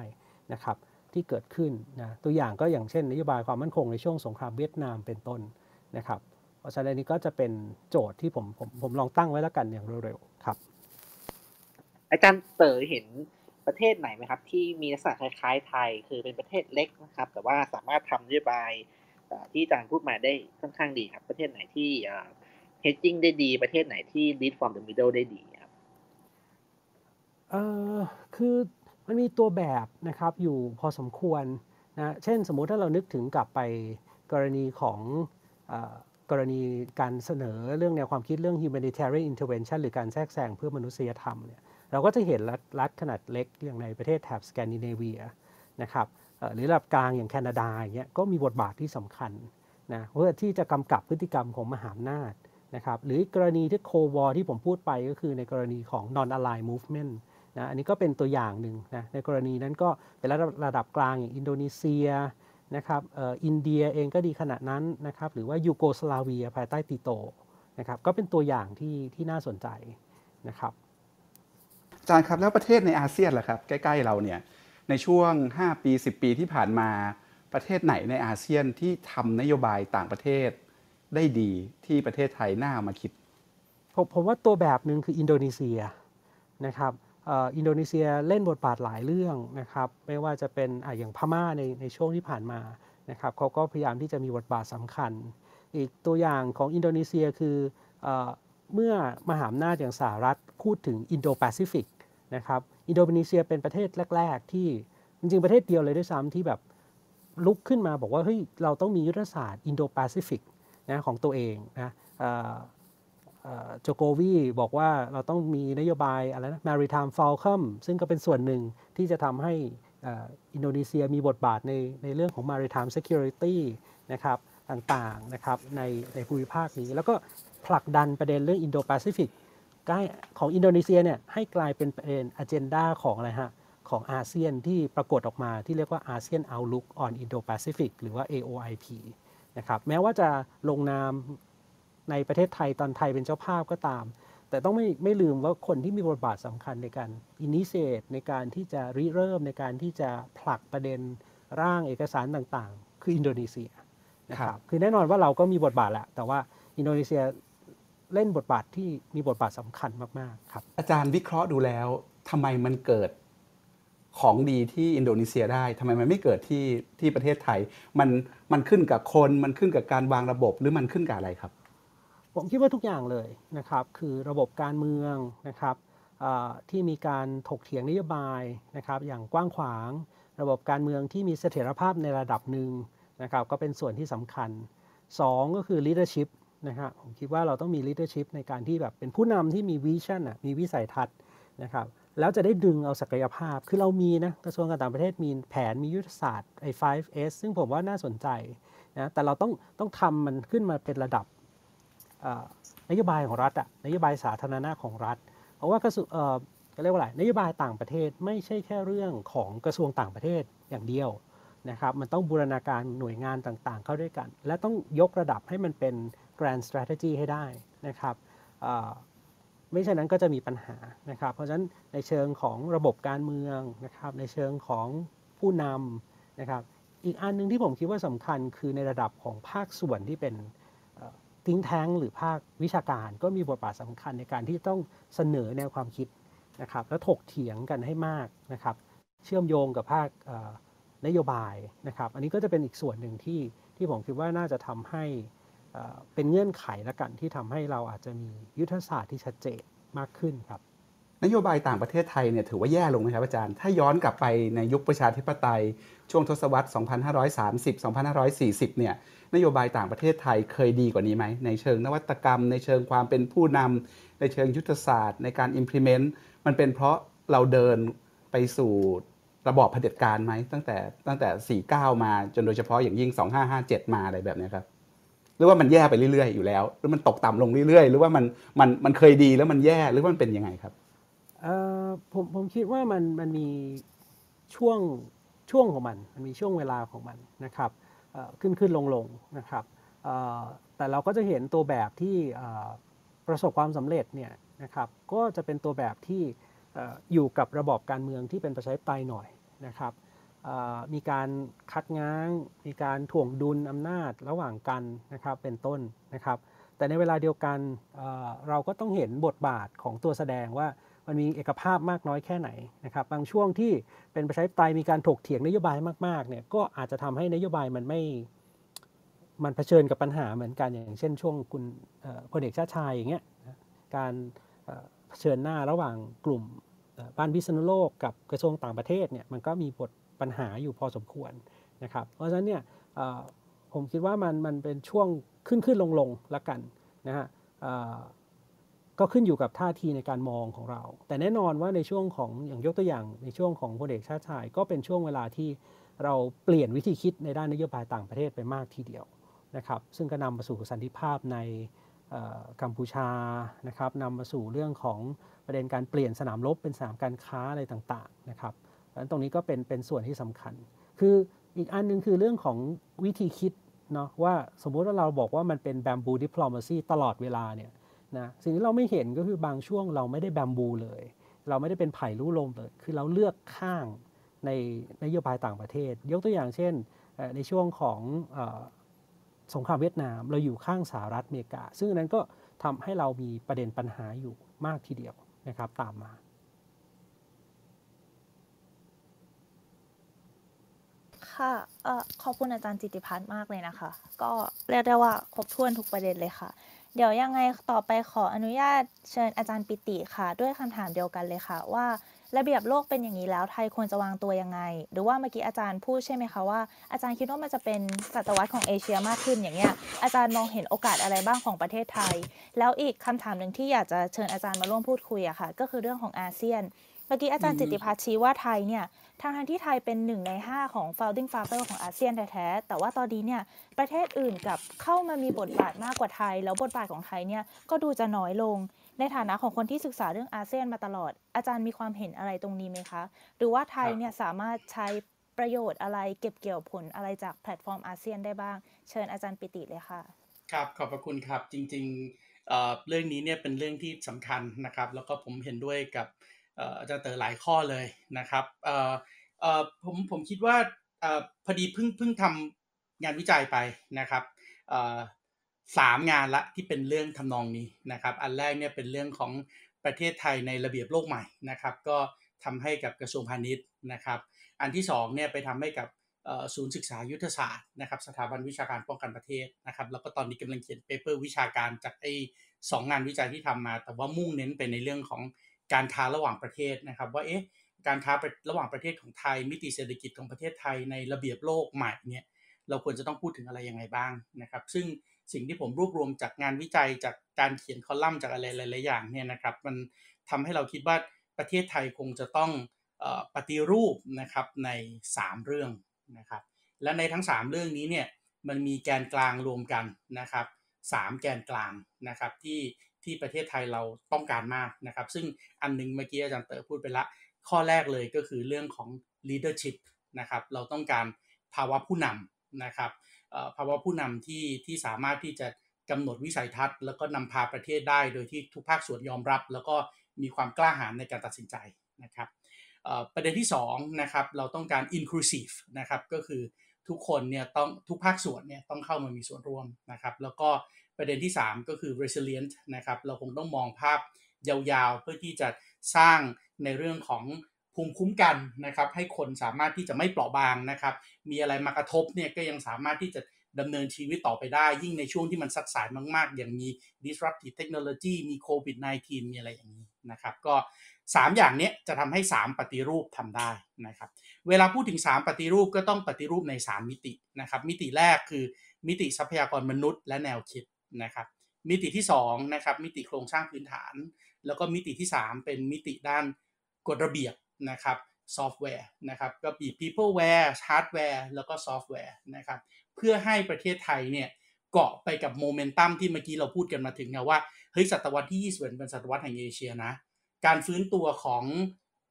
นะครับที่เกิดขึ้นนะตัวอย่างก็อย่างเช่นนโยบายความมั่นคงในช่วงสงครามเวียดนามเป็นต้นนะครับ ราะฉะนั้นนี้ก็จะเป็นโจทย์ที่ผมผมผมลองตั้งไว้แล้วกันอย่างเร็วๆครับ อาจารย์เต๋อเห็นประเทศไหนไหมครับที่มีลักษณะคล้ายๆไทย คือเป็นประเทศเล็กนะครับ แต่ว่าสามารถทำนโยบายที่อาจารย์พูดมาได้ค่อนข้างดีครับ ประเทศไหนที่ hedging ได้ดีประเทศไหนที่ lead from the middle ได้ดีครับเอ่อคือมันมีตัวแบบนะครับอยู่พอสมควรนะเช่นสมมุติถ้าเรานึกถึงกลับไปกรณีของ กรณีการเสนอเรื่องแนวความคิดเรื่อง humanitarian intervention หรือการแทรกแซงเพื่อมนุษยธรรมเนี่ยเราก็จะเห็นรัฐรัฐขนาดเล็กอย่างในประเทศแถบสแกนดิเนเวียนะครับหรือระดับกลางอย่างแคนาดาอย่างเงี้ยก็มีบทบาทที่สำคัญนะเพื่อที่จะกำกับพฤติกรรมของมหาอำนาจนะครับหรือกรณีที่ quote ที่ผมพูดไปก็คือในกรณีของ non aligned movement นะอันนี้ก็เป็นตัวอย่างหนึ่งนะในกรณีนั้นก็เป็นระดับระดับกลางอย่างอินโดนีเซีย นะครับอินเดียเองก็ดีขณะนั้นนะครับหรือว่ายูโกสลาเวียภายใต้ติโตนะครับก็เป็นตัวอย่างที่ที่น่าสนใจนะครับอาจารย์ครับแล้วประเทศในอาเซียนล่ะครับใกล้ๆเราเนี่ยในช่วง 5 ปี 10 ปีที่ผ่านมาประเทศไหนในอาเซียนที่ทำนโยบายต่างประเทศได้ดีที่ประเทศไทยน่ามาคิดผมผมว่าตัวแบบหนึ่งคืออินโดนีเซียนะครับ อินโดนีเซียเล่นบทบาทหลายเรื่องนะครับ ไม่ว่าจะเป็นออย่างพม่าในในช่วงที่ผ่านมานะครับเขาก็พยายามที่จะมีบทบาทสำคัญ อีกตัวอย่างของอินโดนีเซียคือเมื่อมหาอำนาจอย่างสหรัฐพูดถึงอินโดแปซิฟิกนะครับอินโดนีเซียเป็นประเทศแรก ๆ ที่จริงๆประเทศเดียวเลยด้วยซ้ำที่แบบลุกขึ้นมาบอกว่าเฮ้ยเราต้องมียุทธศาสตร์อินโดแปซิฟิกนะของตัวเองนะ โจโกวีบอกว่าเราต้องมีนโยบายอะไรนะ maritime fulcrum ซึ่งก็เป็นส่วนหนึ่งที่จะทำให้อินโดนีเซียมีบทบาทในในเรื่องของ maritime security นะครับต่างๆนะครับในในภูมิภาคนี้ แล้วก็ผลักดันประเด็นเรื่องอินโดแปซิฟิกของอินโดนีเซียเนี่ยให้กลายเป็นประเด็น agenda ของอะไรฮะของอาเซียนที่ปรากฏออกมาที่เรียกว่าอาเซียน Outlook on Indo-Pacific หรือว่า AOIP นะครับแม้ว่าจะลงนาม ในประเทศไทยตอนไทยเป็นเจ้าภาพก็ตาม แต่ต้องไม่ไม่ลืมว่าคนที่มีบทบาทสำคัญในการ initiate ในการที่จะริเริ่มในการที่จะผลักประเด็นร่างเอกสารต่างๆ คืออินโดนีเซียนะครับคือแน่นอนว่าเราก็มีบทบาทแหละแต่ว่าอินโดนีเซียเล่นบทบาทที่มีบทบาทสำคัญมากๆครับอาจารย์วิเคราะห์ดูแล้วทำไมมันเกิดของดีที่อินโดนีเซียได้ทำไมมันไม่เกิดที่ที่ประเทศไทย มันมันขึ้นกับคนมันขึ้นกับการวางระบบหรือมันขึ้นกับอะไรครับ ผมคิดว่าทุกอย่างเลยนะครับ คือระบบการเมืองนะครับที่มีการถกเถียงนโยบายนะครับอย่างกว้างขวาง ระบบการเมืองที่มีเสถียรภาพในระดับหนึ่งนะครับก็เป็นส่วนที่สำคัญ 2 ก็คือ leadership นะฮะผมคิดว่าเราต้องมี leadership ในการที่แบบเป็นผู้นำที่มีวิชั่นมีวิสัยทัศน์นะครับแล้วจะได้ดึงเอาศักยภาพ คือเรามีนะกระทรวงการต่างประเทศมีแผนมียุทธศาสตร์ไอ้ 5S ซึ่งผมว่าน่าสนใจนะแต่เราต้องต้องทำมันขึ้นมาเป็นระดับ นโยบายของรัฐอะนโยบายสาธารณะของรัฐ เพราะว่ากระทรวงเรียกว่าอะไรนโยบายต่างประเทศไม่ใช่แค่เรื่องของกระทรวงต่างประเทศอย่างเดียวนะครับมันต้องบูรณาการหน่วยงานต่างๆ เข้าด้วยกัน และต้องยกระดับให้มันเป็น grand strategy ให้ได้นะครับไม่ใช่นั้นก็จะมีปัญหานะครับ เพราะฉะนั้นในเชิงของระบบการเมืองนะครับในเชิงของผู้นำนะครับอีกอันนึงที่ผมคิดว่าสำคัญคือในระดับของภาคส่วนที่เป็น ทิ้งแท้งหรือภาควิชาการก็มีบทบาทสำคัญในการที่ต้องเสนอแนวความคิดนะครับและถกเถียงกันให้มากนะครับ เชื่อมโยงกับภาคนโยบายนะครับ อันนี้ก็จะเป็นอีกส่วนหนึ่งที่ที่ผมคิดว่าน่าจะทำให้เป็นเงื่อนไขละกันที่ทำให้เราอาจจะมียุทธศาสตร์ที่ชัดเจนมากขึ้นครับ นโยบายต่างประเทศไทยเนี่ยถือว่าแย่ลงไหมครับอาจารย์ ถ้าย้อนกลับไปในยุคประชาธิปไตย ช่วงทศวรรษ 2530 2540 เนี่ยนโยบายต่างประเทศไทยเคยดีกว่านี้ไหม ในเชิงนวัตกรรม ในเชิงความเป็นผู้นำในเชิงยุทธศาสตร์ ในการ implement มันเป็นเพราะเราเดินไปสู่ระบอบเผด็จการไหมตั้งแต่ตั้งแต่ 49 มาจนโดยเฉพาะอย่างยิ่ง 2557 มาอะไรแบบนี้ครับหรือว่ามันแย่ไปเรื่อยๆอยู่แล้ว หรือมันตกต่ำลงเรื่อยๆ หรือว่ามันมันมันเคยดีแล้วมันแย่หรือว่ามันเป็นยังไงครับ เอ่อผมผมคิดว่ามันมันมีช่วงช่วงของมัน มันมีช่วงเวลาของมันนะครับขึ้นขึ้นลงลงนะครับแต่เราก็จะเห็นตัวแบบที่ประสบความสำเร็จเนี่ยนะครับก็จะเป็นตัวแบบที่อยู่กับระบอบการเมืองที่เป็นประชาธิปไตยหน่อยนะครับมีการคัดง้าง มีการถ่วงดุลอำนาจระหว่างกันนะครับเป็นต้นนะครับ แต่ในเวลาเดียวกันเราก็ต้องเห็นบทบาทของตัวแสดงว่า มันมีเอกภาพมากน้อยแค่ไหนนะครับ บางช่วงที่เป็นประชาธิปไตยมีการถกเถียงนโยบายมากๆเนี่ยก็อาจจะทำให้นโยบายมันไม่มันเผชิญกับปัญหาเหมือนกันอย่างเช่น ช่วงคุณพลเอกชาติชายอย่างเงี้ยการเผชิญหน้าระหว่างกลุ่มบ้านพิษณุโลกกับกระทรวงต่างประเทศเนี่ยมันก็มีบทปัญหาอยู่พอสมควรนะครับ เพราะฉะนั้นเนี่ยผมคิดว่ามันมันเป็นช่วงขึ้นขึ้นลงลงละกันนะฮะ ก็ขึ้นอยู่กับท่าทีในการมองของเรา แต่แน่นอนว่าในช่วงของอย่างยกตัวอย่างในช่วงของพลเอกชาติชาย ก็เป็นช่วงเวลาที่เราเปลี่ยนวิธีคิดในด้านนโยบายต่างประเทศไปมากทีเดียวนะครับซึ่งก็นำมาสู่สันติภาพในกัมพูชานะครับนำมาสู่เรื่องของประเด็นการเปลี่ยนสนามรบเป็นสนามการค้าอะไรต่างๆนะครับเพราะฉะนั้นตรงนี้ก็เป็นเป็นส่วนที่สำคัญ คืออีกอันหนึงคือเรื่องของวิธีคิดเนาะว่าสมมุติว่าเราบอกว่ามันเป็นแบมบูดิปโลมาซีตลอดเวลาเนี่ย นะสิ่งที่เราไม่เห็นก็คือบางช่วงเราไม่ได้แบมบูเลย เราไม่ได้เป็นไผ่ลู่ลมเลย คือเราเลือกข้างในนโยบายต่างประเทศ ยกตัวอย่างเช่น ในช่วงของอสงครามเวียดนาม เราอยู่ข้างสหรัฐอเมริกา ซึ่งนั้นก็ทำให้เรามีประเด็นปัญหาอยู่มากทีเดียวนะครับตามมา ค่ะเอ่อขอบคุณอาจารย์จิตติพัฒน์มากเลยนะคะ ก็เรียกได้ว่าครบถ้วนทุกประเด็นเลยค่ะ เดี๋ยวยังไงต่อไปขออนุญาตเชิญอาจารย์ปิติค่ะ ด้วยคำถามเดียวกันเลยค่ะ ว่าระเบียบโลกเป็นอย่างนี้แล้วไทยควรจะวางตัวยังไง หรือว่าเมื่อกี้อาจารย์พูดใช่ไหมคะว่าอาจารย์คิดว่ามันจะเป็นศตวรรษของเอเชียมากขึ้นอย่างเงี้ยอาจารย์มองเห็นโอกาสอะไรบ้างของประเทศไทย แล้วอีกคำถามหนึ่งที่อยากจะเชิญอาจารย์มาร่วมพูดคุยอะค่ะ ก็คือเรื่องของอาเซียน เมื่อกี้อาจารย์จิตติภัทรชี้ว่าไทยเนี่ย ทางทางที่ไทยเป็นหนึ่งใน 5 ของ founding father ของอาเซียนแท้ๆ แต่ว่าตอนนี้เนี่ยประเทศอื่นกลับเข้ามามีบทบาทมากกว่าไทย แล้วบทบาทของไทยเนี่ยก็ดูจะน้อยลง ในฐานะของคนที่ศึกษาเรื่องอาเซียนมาตลอด อาจารย์มีความเห็นอะไรตรงนี้ไหมคะ หรือว่าไทยเนี่ยสามารถใช้ประโยชน์อะไรเก็บเกี่ยวผลอะไรจากแพลตฟอร์มอาเซียนได้บ้าง เชิญอาจารย์ปิติเลยค่ะ ครับขอบพระคุณครับจริงๆเเรื่องนี้เนี่ยเป็นเรื่องที่สำคัญนะครับ แล้วก็ผมเห็นด้วยกับ อาจารย์เต๋อหลายข้อเลยนะครับผมผมคิดว่าอพอดีเพิ่งเพิ่งทำงานวิจัยไปนะครับสามงานละที่เป็นเรื่องทำนองนี้นะครับ อันแรกเนี่ยเป็นเรื่องของประเทศไทยในระเบียบโลกใหม่นะครับ ก็ทำให้กับกระทรวงพาณิชย์นะครับ อันที่สองเนี่ยไปทำให้กับศูนย์ศึกษายุทธศาสตร์นะครับสถาบันวิชาการป้องกันประเทศนะครับ แล้วก็ตอนนี้กำลังเขียนเปเปอร์วิชาการจากไอ้สองงานวิจัยที่ทำมา แต่ว่ามุ่งเน้นไปในเรื่องของ การค้าระหว่างประเทศนะครับว่าเอ๊ะการค้าระหว่างประเทศของไทย มิติเศรษฐกิจของประเทศไทยในระเบียบโลกใหม่เนี่ยเราควรจะต้องพูดถึงอะไรยังไงบ้างนะครับ ซึ่งสิ่งที่ผมรวบรวมจากงานวิจัยจากการเขียนคอลัมน์จากอะไรหลายๆอย่างเนี่ยนะครับ มันทำให้เราคิดว่าประเทศไทยคงจะต้องปฏิรูปนะครับใน 3 เรื่องนะครับ และในทั้ง 3 เรื่องนี้เนี่ยมันมีแกนกลางรวมกันนะครับสามแกนกลางนะครับที่ ที่ประเทศไทยเราต้องการมากนะครับ ซึ่งอันหนึงเมื่อกี้อาจารย์เต๋อพูดไปละ ข้อแรกเลยก็คือเรื่องของ leadership นะครับ เราต้องการภาวะผู้นำนะครับภาวะผู้นำที่ที่สามารถที่จะกำหนดวิสัยทัศน์ แล้วก็นำพาประเทศได้โดยที่ทุกภาคส่วนยอมรับ แล้วก็มีความกล้าหาญในการตัดสินใจนะครับประเด็นที่2นะครับเราต้องการ inclusive นะครับก็คือทุกคนเนี่ยต้องทุกภาคส่วนเนี่ยต้องเข้ามามีส่วนร่วมนะครับ แล้วก็ ประเด็นที่ 3 ก็คือ resilient นะครับเราคงต้องมองภาพยาวๆ เพื่อที่จะสร้างในเรื่องของภูมิคุ้มกันนะครับให้คนสามารถที่จะไม่เปราะบางนะครับ มีอะไรมากระทบเนี่ยก็ยังสามารถที่จะดำเนินชีวิตต่อไปได้ ยิ่งในช่วงที่มันซัดสายมากๆ อย่างมี disruptive technology มีโควิด -19 มีอะไรอย่างนี้นะครับ ก็ 3 อย่างนี้จะทำให้ 3 ปฏิรูปทำได้นะครับ เวลาพูดถึง 3 ปฏิรูปก็ต้องปฏิรูปใน 3 มิตินะครับ มิติแรกคือมิติทรัพยากรมนุษย์และแนวคิด นะครับมิติที่2นะครับมิติโครงสร้างพื้นฐาน แล้วก็มิติที่ 3 เป็นมิติด้านกฎระเบียบนะครับซอฟต์แวร์นะครับก็มี peopleware hardware แล้วก็ซอฟต์แวร์นะครับเพื่อให้ประเทศไทยเนี่ยเกาะไปกับโมเมนตัมที่เมื่อกี้เราพูดกันมาถึงนะว่าเฮ้ยศตวรรษที่21เป็นศตวรรษแห่งเอเชียนะการฟื้นตัวของ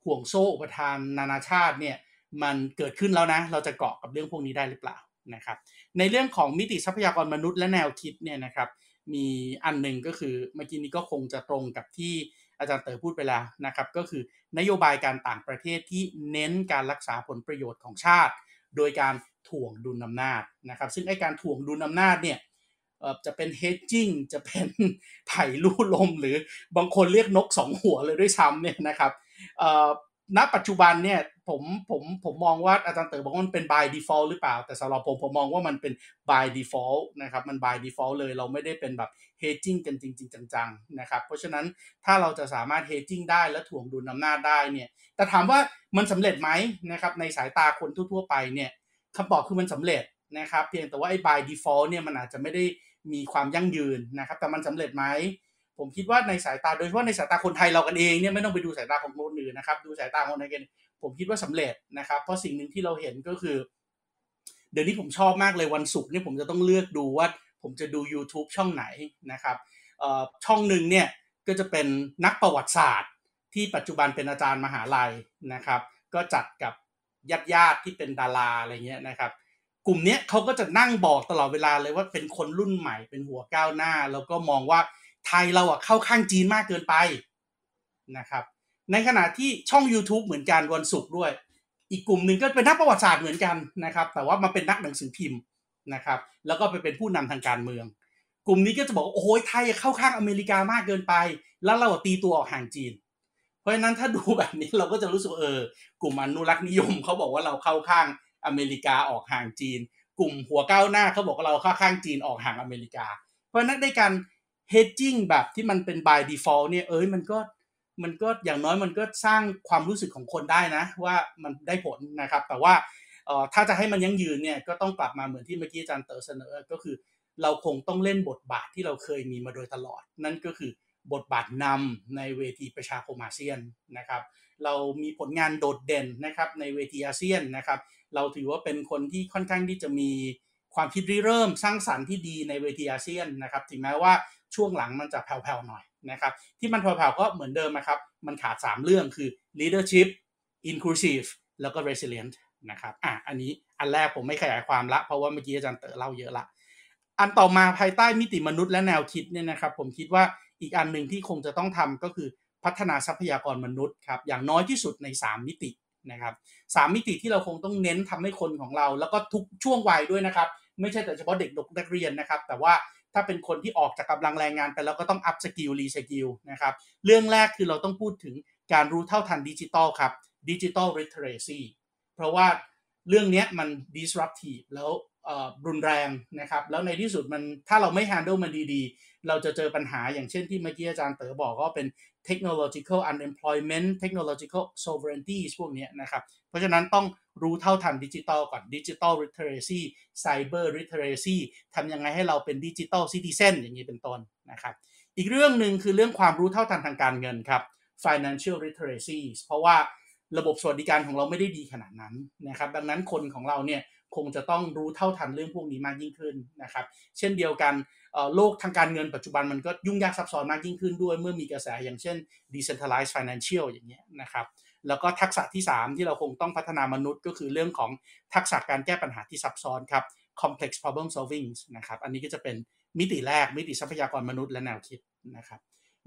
ห่วงโซ่อุปทานนานาชาติเนี่ยมันเกิดขึ้นแล้วนะ เราจะเกาะกับเรื่องพวกนี้ได้หรือเปล่า นะครับในเรื่องของมิติทรัพยากรมนุษย์และแนวคิดเนี่ยนะครับมีอันหนึ่งก็คือเมื่อกี้นี้ก็คงจะตรงกับที่อาจารย์เต๋อพูดไปแล้วนะครับก็คือนโยบายการต่างประเทศที่เน้นการรักษาผลประโยชน์ของชาติ โดยการถ่วงดุลอำนาจนะครับซึ่งไอการถ่วงดุลอำนาจเนี่ยจะเป็น hedging จะเป็นไผ่ลู่ลม หรือบางคนเรียกนกสองหัวเลยด้วยซ้ำเนี่ยนะครับ ณปัจจุบันเนี่ยผมผมผมมองว่าอาจารย์เต๋อบอกว่ามันเป็น by default หรือเปล่า แต่สำหรับผมผมมองว่ามันเป็น by default นะครับมัน by default เลยเราไม่ได้เป็นแบบ hedging กันจริง ๆ จังๆนะครับเพราะฉะนั้นถ้าเราจะสามารถ hedging ได้และถ่วงดุลอำนาจได้เนี่ยแต่ถามว่ามันสำเร็จไหมนะครับในสายตาคนทั่วๆไปเนี่ยคำตอบคือมันสำเร็จนะครับเพียงแต่ว่าไอ้ by default เนี่ยมันอาจจะไม่ได้มีความยั่งยืนนะครับแต่มันสำเร็จไหม ผมคิดว่าในสายตาโดยเฉพาะในสายตาคนไทยเรากันเองเนี่ยไม่ต้องไปดูสายตาของคนอื่นนะครับ ดูสายตาคนไทยกันผมคิดว่าสำเร็จนะครับ เพราะสิ่งหนึ่งที่เราเห็นก็คือ เดี๋ยวนี้ผมชอบมากเลยวันศุกร์นี่ผมจะต้องเลือกดูว่า ผมจะดู YouTube ช่องไหนนะครับช่องหนึ่งเนี่ยก็จะเป็นนักประวัติศาสตร์ ที่ปัจจุบันเป็นอาจารย์มหาลัยนะครับ ก็จัดกับญาติญาติที่เป็นดาราอะไรเงี้ยนะครับ กลุ่มนี้เขาก็จะนั่งบอกตลอดเวลาเลยว่าเป็นคนรุ่นใหม่เป็นหัวก้าวหน้า แล้วก็มองว่า ไทยเราอะเข้าข้างจีนมากเกินไปนะครับ ในขณะที่ช่อง YouTube เหมือนกันวันศุกร์ด้วย อีกกลุ่มหนึ่งก็เป็นนักประวัติศาสตร์เหมือนกันนะครับ แต่ว่ามาเป็นนักหนังสือพิมพ์นะครับ แล้วก็ไปเป็นผู้นำทางการเมือง กลุ่มนี้ก็จะบอกโอ้ยไทยเข้าข้างอเมริกามากเกินไป แล้วเราตีตัวออกห่างจีน เพราะฉะนั้นถ้าดูแบบนี้เราก็จะรู้สึกเออกลุ่มอนุรักษ์นิยมเขาบอกว่าเราเข้าข้างอเมริกาออกห่างจีน กลุ่มหัวก้าวหน้าเขาบอกว่าเราเข้าข้างจีนออกห่างอเมริกา เพราะนั้นในการ hedging แบบที่มันเป็น by default เนี่ยเอ้ยมันก็มันก็อย่างน้อยมันก็สร้างความรู้สึกของคนได้นะ ว่ามันได้ผลนะครับ แต่ว่าถ้าจะให้มันยั่งยืนเนี่ยก็ต้องกลับมาเหมือนที่เมื่อกี้อาจารย์เต๋อเสนอก็คือ เราคงต้องเล่นบทบาทที่เราเคยมีมาโดยตลอด นั่นก็คือบทบาทนำในเวทีประชาคมอาเซียนนะครับ เรามีผลงานโดดเด่นนะครับในเวทีอาเซียนนะครับ เราถือว่าเป็นคนที่ค่อนข้างที่จะมีความคิดริเริ่มสร้างสรรค์ที่ดีในเวทีอาเซียนนะครับ ถึงแม้ว่า ช่วงหลังมันจะแผ่วๆหน่อยนะครับที่มันแผ่วๆก็เหมือนเดิมนะครับมันขาด 3 เรื่องคือ leadership inclusive แล้วก็ resilient นะครับอะอันนี้อันแรกผมไม่ขยายความละ เพราะว่าเมื่อกี้อาจารย์เต๋อเล่าเยอะละ อันต่อมาภายใต้มิติมนุษย์และแนวคิดเนี่ยนะครับ ผมคิดว่าอีกอันหนึ่งที่คงจะต้องทำก็คือพัฒนาทรัพยากรมนุษย์ครับอย่างน้อยที่สุดใน 3 มิตินะครับสมิติที่เราคงต้องเน้นทำให้คนของเรา แล้วก็ทุกช่วงวัยด้วยนะครับ ไม่ใช่แต่เฉพาะเด็กนักเรียนนะครับ แต่ว่า ถ้าเป็นคนที่ออกจากกำลังแรงงานไปแล้วก็ต้อง upskill reskill นะครับ เรื่องแรกคือเราต้องพูดถึงการรู้เท่าทันดิจิตอลครับ digital literacy เพราะว่าเรื่องนี้มัน disruptive แล้วรุนแรงนะครับ แล้วในที่สุดมันถ้าเราไม่ handle มันดีๆ เราจะเจอปัญหาอย่างเช่นที่เมื่อกี้อาจารย์เต๋อบอกก็เป็น technological unemployment technological sovereignty พวกนี้นะครับ เพราะฉะนั้นต้องรู้เท่าทันดิจิตอลก่อน digital literacy cyber literacy ทำยังไงให้เราเป็น digital citizen อย่างนี้เป็นต้นนะครับ อีกเรื่องหนึ่งคือเรื่องความรู้เท่าทันทางการเงินครับ financial literacy เพราะว่าระบบสวัสดิการของเราไม่ได้ดีขนาดนั้นนะครับ ดังนั้นคนของเราเนี่ยคงจะต้องรู้เท่าทันเรื่องพวกนี้มากยิ่งขึ้นนะครับ เช่นเดียวกัน โลกทางการเงินปัจจุบันมันก็ยุ่งยากซับซ้อนมากยิ่งขึ้นด้วย เมื่อมีกระแสอย่างเช่น decentralized financial อย่างเงี้ยนะครับแล้วก็ทักษะที่ 3 ที่เราคงต้องพัฒนามนุษย์ก็คือเรื่องของทักษะการแก้ปัญหาที่ซับซ้อนครับ complex problem solving นะครับอันนี้ก็จะเป็นมิติแรกมิติทรัพยากรมนุษย์และแนวคิดนะครับ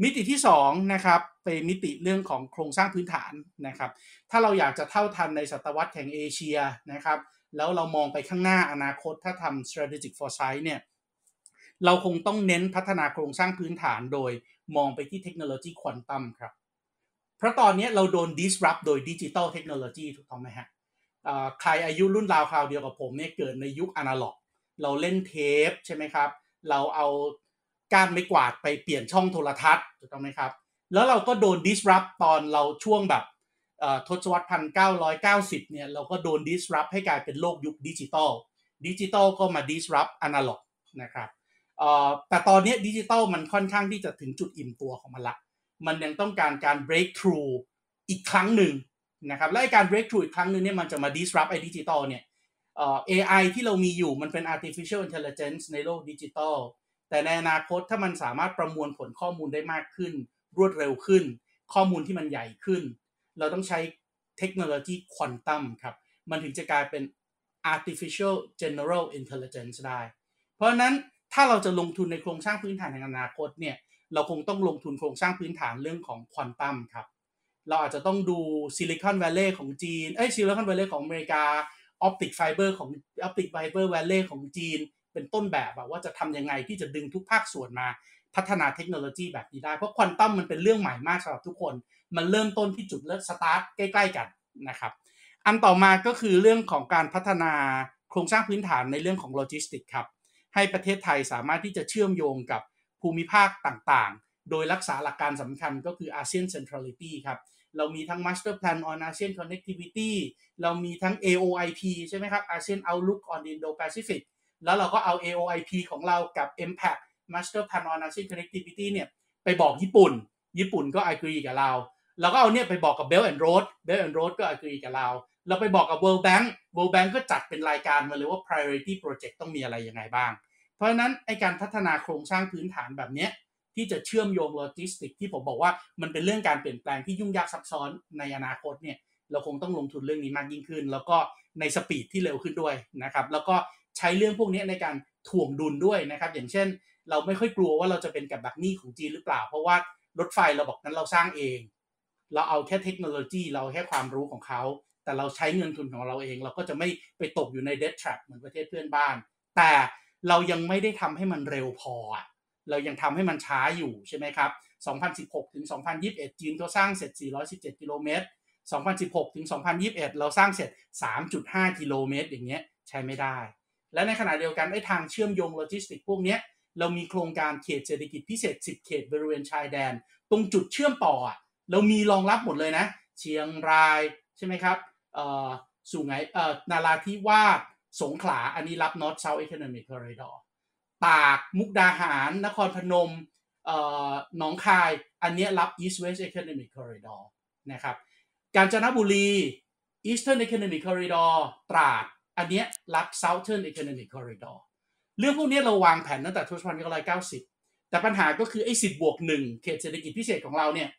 มิติที่2นะครับเป็นมิติเรื่องของโครงสร้างพื้นฐานนะครับถ้าเราอยากจะเท่าทันในศตวรรษแห่งเอเชียนะครับแล้วเรามองไปข้างหน้าอนาคตถ้าทำ strategic foresight เนี่ย เราคงต้องเน้นพัฒนาโครงสร้างพื้นฐานโดยมองไปที่เทคโนโลยีควอนตัมครับ เพราะตอนนี้เราโดน disrupt โดย digital technology ถูกต้องไหมฮะใครอายุรุ่นราวคราวเดียวกับผมเนี่ยเกิดในยุคอนาล็อก เราเล่นเทปใช่ไหมครับ เราเอาก้านไม้กวาดไปเปลี่ยนช่องโทรทัศน์ถูกต้องไหมครับ แล้วเราก็โดน disrupt ตอนเราช่วงแบบทศวรรษพันเก้าร้อยเก้าสิบเนี่ยเราก็โดน disrupt ให้กลายเป็นโลกยุคดิจิตอลดิจิตอลก็มา disrupt อนาล็อกนะครับ แต่ตอนนี้ดิจิตอลมันค่อนข้างที่จะถึงจุดอิ่มตัวของมันละ มันยังต้องการการ break through อีกครั้งหนึ่งนะครับ และการ break through อีกครั้งหนึ่งเนี่ยมันจะมา disrupt ไอ้ดิจิตอลเนี่ย AI ที่เรามีอยู่มันเป็น artificial intelligence ในโลกดิจิตอลแต่ในอนาคตถ้ามันสามารถประมวลผลข้อมูลได้มากขึ้น รวดเร็วขึ้น ข้อมูลที่มันใหญ่ขึ้น เราต้องใช้เทคโนโลยีควอนตัมครับ มันถึงจะกลายเป็น artificial general intelligence ได้ เพราะฉะนั้น ถ้าเราจะลงทุนในโครงสร้างพื้นฐานในอนาคตเนี่ยเราคงต้องลงทุนโครงสร้างพื้นฐานเรื่องของควอนตัมครับ เราอาจจะต้องดู Silicon Valley ของจีน เอ้ย Silicon Valley ของอเมริกา optic fiber ของ Optic Fiber Valley ของจีน เป็นต้นแบบว่าจะทำยังไงที่จะดึงทุกภาคส่วนมาพัฒนาเทคโนโลยีแบบนี้ได้ เพราะควอนตัมมันเป็นเรื่องใหม่มากสำหรับทุกคน มันเริ่มต้นที่จุดเริ่มสตาร์ทใกล้ ๆ กันนะครับ อันต่อมาก็คือเรื่องของการพัฒนาโครงสร้างพื้นฐานในเรื่องของโลจิสติกครับ ให้ประเทศไทยสามารถที่จะเชื่อมโยงกับภูมิภาคต่างๆ โดยรักษาหลักการสำคัญก็คือ ASEAN centrality ครับ เรามีทั้ง Master Plan on ASEAN Connectivity เรามีทั้ง AOIP ใช่ไหมครับ ASEAN Outlook on the Indo-Pacific แล้วเราก็เอา AOIP ของเรากับ MPAC Master Plan on ASEAN Connectivity เนี่ยไปบอกญี่ปุ่น ญี่ปุ่นก็ agree กับเราเราก็เอาเนี่ยไปบอกกับ Belt and Road Belt and Road ก็ agree กับเรา เราไปบอกกับ World Bank World Bank ก็จัดเป็นรายการมาเลยว่า priority project ต้องมีอะไรยังไงบ้าง เพราะฉะนั้นไอการพัฒนาโครงสร้างพื้นฐานแบบเนี้ยที่จะเชื่อมโยงโลจิสติกที่ผมบอกว่ามันเป็นเรื่องการเปลี่ยนแปลงที่ยุ่งยากซับซ้อนในอนาคตเนี่ยเราคงต้องลงทุนเรื่องนี้มากยิ่งขึ้น แล้วก็ในสปีดที่เร็วขึ้นด้วยนะครับแล้วก็ใช้เรื่องพวกนี้ในการถ่วงดุลด้วยนะครับอย่างเช่น เราไม่ค่อยกลัวว่าเราจะเป็นกับดักหนี้ของจีนหรือเปล่า เพราะว่ารถไฟเราบอกนั้นเราสร้างเอง เราเอาแค่เทคโนโลยี เราแค่ความรู้ของเขา แต่เราใช้เงินทุนของเราเอง เราก็จะไม่ไปตกอยู่ในเด t trap เหมือนประเทศเพื่อนบ้าน แต่เรายังไม่ได้ทำให้มันเร็วพอ เรายังทำให้มันช้าอยู่ใช่ไหมครับ 2016 ถึง 2021 จีนก็สร้างเสร็จ 417 กิโลเมตร 2016 ถึง 2021 เราสร้างเสร็จ 3.5 กิโลเมตร อย่างเงี้ยใช้ไม่ได้ และในขณะเดียวกันไอ้ทางเชื่อมโยงโลจิสติกพวกเนี้ยเรามีโครงการเขตเศรษฐกิจพิเศษ 10 เขตบริเวณชายแดน ตรงจุดเชื่อมต่อ เรามีรองรับหมดเลยนะ เชียงรายใช่ไหมครับ ออสุไหงเออนาราธิวาสสงขลา อันนี้รับ North South Economic Corridor ตากมุกดาหาร นครพนมเออหนองคาย อันนี้รับ East West Economic Corridor นะครับ กาญจนบุรี Eastern Economic Corridor ตราด อันนี้รับ Southern Economic Corridor เรื่องพวกนี้เราวางแผนตั้งแต่ทศวรรษที่190แต่ปัญหาก็คือไอ้สิบบวกหนึ่งเขตเศรษฐกิจพิเศษของเราเนี่ย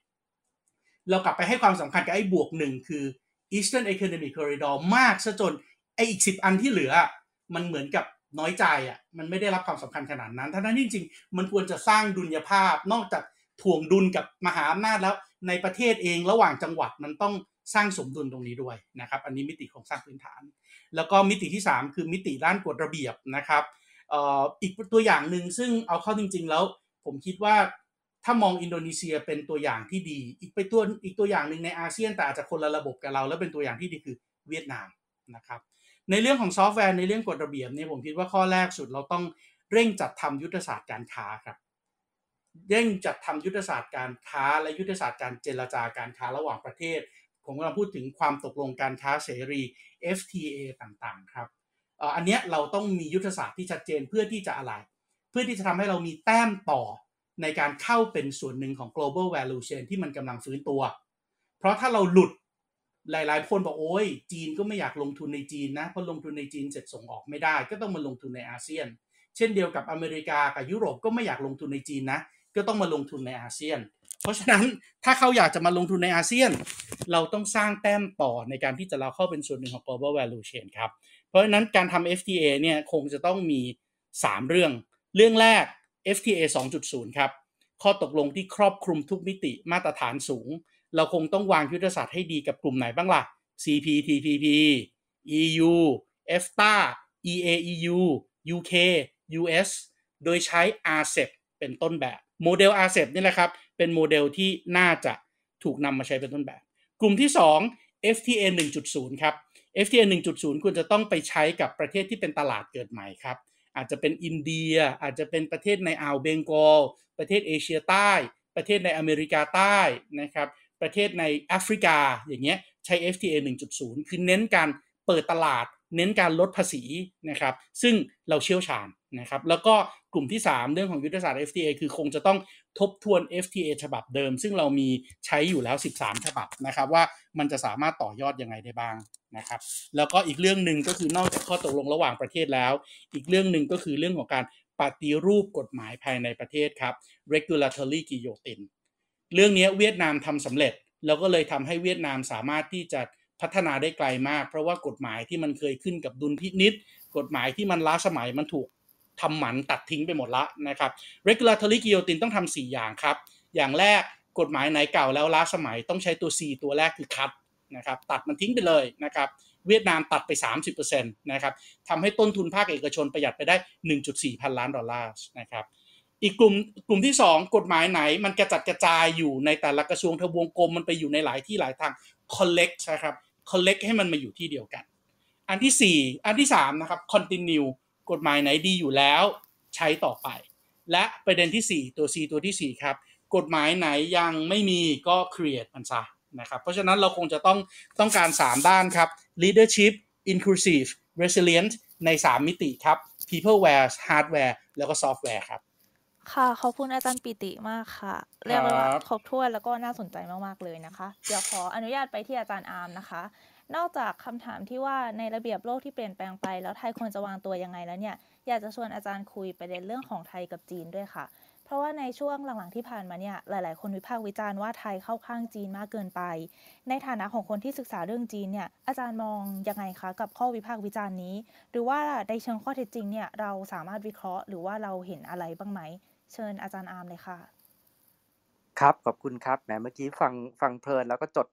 เรากลับไปให้ความสำคัญกับไอ้บวกหนึ่งคือ Eastern Economic Corridor มากซะจนไออีกสิบอันที่เหลือ มันเหมือนกับน้อยใจอะมันไม่ได้รับความสำคัญขนาดนั้นทั้งนั้นจริงๆ มันควรจะสร้างดุลยภาพนอกจากถ่วงดุลกับมหาอำนาจแล้ว ในประเทศเองระหว่างจังหวัดมันต้องสร้างสมดุลตรงนี้ด้วยนะครับ อันนี้มิติของสร้างพื้นฐาน แล้วก็มิติที่ 3 คือมิติด้านกฎระเบียบนะครับอีกตัวอย่างหนึ่งซึ่งเอาเข้าจริง ๆ แล้ว ผมคิดว่า ถ้ามองอินโดนีเซียเป็นตัวอย่างที่ดี อีกไปตัวอีกตัวอย่างหนึ่งในอาเซียนแต่อาจจะคนละระบบกับเรา แล้วเป็นตัวอย่างที่ดีคือเวียดนามนะครับ ในเรื่องของซอฟต์แวร์ในเรื่องกฎระเบียบเนี่ยผมคิดว่าข้อแรกสุดเราต้องเร่งจัดทำยุทธศาสตร์การค้าครับ เร่งจัดทำยุทธศาสตร์การค้าและยุทธศาสตร์การเจรจาการค้าระหว่างประเทศ ผมกำลังพูดถึงความตกลงการค้าเสรี FTA ต่างๆ ครับอันนี้เราต้องมียุทธศาสตร์ที่ชัดเจนเพื่อที่จะอะไร เพื่อที่จะทำให้เรามีแต้มต่อ ในการเข้าเป็นส่วนหนึ่งของ global value chain ที่มันกำลังฟื้นตัว เพราะถ้าเราหลุดหลาย ๆ คนบอกโอ้ยจีนก็ไม่อยากลงทุนในจีนนะเพราะลงทุนในจีนเสร็จส่งออกไม่ได้ ก็ต้องมาลงทุนในอาเซียน เช่นเดียวกับอเมริกากับยุโรปก็ไม่อยากลงทุนในจีนนะ ก็ต้องมาลงทุนในอาเซียน เพราะฉะนั้นถ้าเขาอยากจะมาลงทุนในอาเซียน เราต้องสร้างแต้มต่อในการที่จะเราเข้าเป็นส่วนหนึ่งของ global value chain ครับเพราะฉะนั้นการทำ FTA เนี่ยคงจะต้องมี 3 เรื่อง เรื่องแรก FTA 2.0 ครับ ข้อตกลงที่ครอบคลุมทุกมิติมาตรฐานสูง เราคงต้องวางยุทธศาสตร์ให้ดีกับกลุ่มไหนบ้างล่ะ CPTPP EU EFTA EAEU UK US โดยใช้ RCEP เป็นต้นแบบ โมเดล RCEP นี่แหละครับ เป็นโมเดลที่น่าจะถูกนำมาใช้เป็นต้นแบบ กลุ่มที่ 2 FTA 1.0 ครับ FTA 1.0ควรจะต้องไปใช้กับประเทศที่เป็นตลาดเกิดใหม่ครับ อาจจะเป็นอินเดีย อาจจะเป็นประเทศในอ่าวเบงกอล ประเทศเอเชียใต้ ประเทศในอเมริกาใต้นะครับ ประเทศในแอฟริกาอย่างเงี้ยใช้ FTA 1.0 คือเน้นการเปิดตลาด เน้นการลดภาษีนะครับซึ่งเราเชี่ยวชาญนะครับแล้วก็กลุ่มที่ 3 เรื่องของยุทธศาสตร์ FTA คือคงจะต้องทบทวน FTA ฉบับเดิม ซึ่งเรามีใช้อยู่แล้ว 13 ฉบับนะครับว่ามันจะสามารถต่อยอดยังไงได้บ้างนะครับแล้วก็อีกเรื่องหนึ่งก็คือนอกจากข้อตกลงระหว่างประเทศแล้ว อีกเรื่องหนึ่งก็คือเรื่องของการปฏิรูปกฎหมายภายในประเทศครับ regulatory guillotine เรื่องนี้เวียดนามทำสำเร็จ แล้วก็เลยทำให้เวียดนามสามารถที่จะ พัฒนาได้ไกลมาก เพราะว่ากฎหมายที่มันเคยขึ้นกับดุลพินิษกฎหมายที่มันล้าสมัยมันถูกทำหมันตัดทิ้งไปหมดละนะครับ regulatory guillotine ต้องทำ4อย่างครับ อย่างแรกกฎหมายไหนเก่าแล้วล้าสมัยต้องใช้ตัว C ตัวแรกคือ cut นะครับตัดมันทิ้งไปเลยนะครับเวียดนามตัดไป 30%นะครับทำให้ต้นทุนภาคเอกชนประหยัดไปได้ 1.4 พันล้านดอลลาร์นะครับอีกกลุ่มกลุ่มที่ 2 กฎหมายไหนมันกระจัดกระจายอยู่ในแต่ละกระทรวงทบวงกลมมันไปอยู่ในหลายที่หลายทาง collect นะครับ collect ให้มันมาอยู่ที่เดียวกัน อันที่ 4 อันที่3นะครับ continue กฎหมายไหนดีอยู่แล้วใช้ต่อไป และประเด็นที่ 4 ตัว C ตัวที่ 4 ครับ กฎหมายไหนยังไม่มีก็ create มันซะนะครับ เพราะฉะนั้นเราคงจะต้องต้องการ 3 ด้านครับ leadership inclusive resilient ใน 3 มิติครับ peopleware hardware แล้วก็ software ครับ ค่ะ ขอบคุณอาจารย์ปิติมากค่ะ เรียกได้ว่าครบถ้วนแล้วก็น่าสนใจมาก ๆ เลยนะคะ เดี๋ยวขออนุญาตไปที่อาจารย์อาร์มนะคะ นอกจากคำถามที่ว่าในระเบียบโลกที่เปลี่ยนแปลงไป แล้วไทยควรจะวางตัวยังไงแล้วเนี่ย อยากจะชวนอาจารย์คุยประเด็นเรื่องของไทยกับจีนด้วยค่ะ เพราะว่าในช่วงหลังๆที่ผ่านมาเนี่ย หลาย ๆ คนวิพากษ์วิจารณ์ว่าไทยเข้าข้างจีนมากเกินไป ในฐานะของคนที่ศึกษาเรื่องจีนเนี่ย อาจารย์มองยังไงคะกับข้อวิพากษ์วิจารณ์นี้ หรือว่าในเชิงข้อเท็จจริงเนี่ย เราสามารถวิเคราะห์ หรือว่าเราเห็นอะไรบ้างไหม เชิญอาจารย์อาร์มเลยค่ะ ครับขอบคุณครับแหมเมื่อกี้ฟังฟังเพลินแล้วก็จด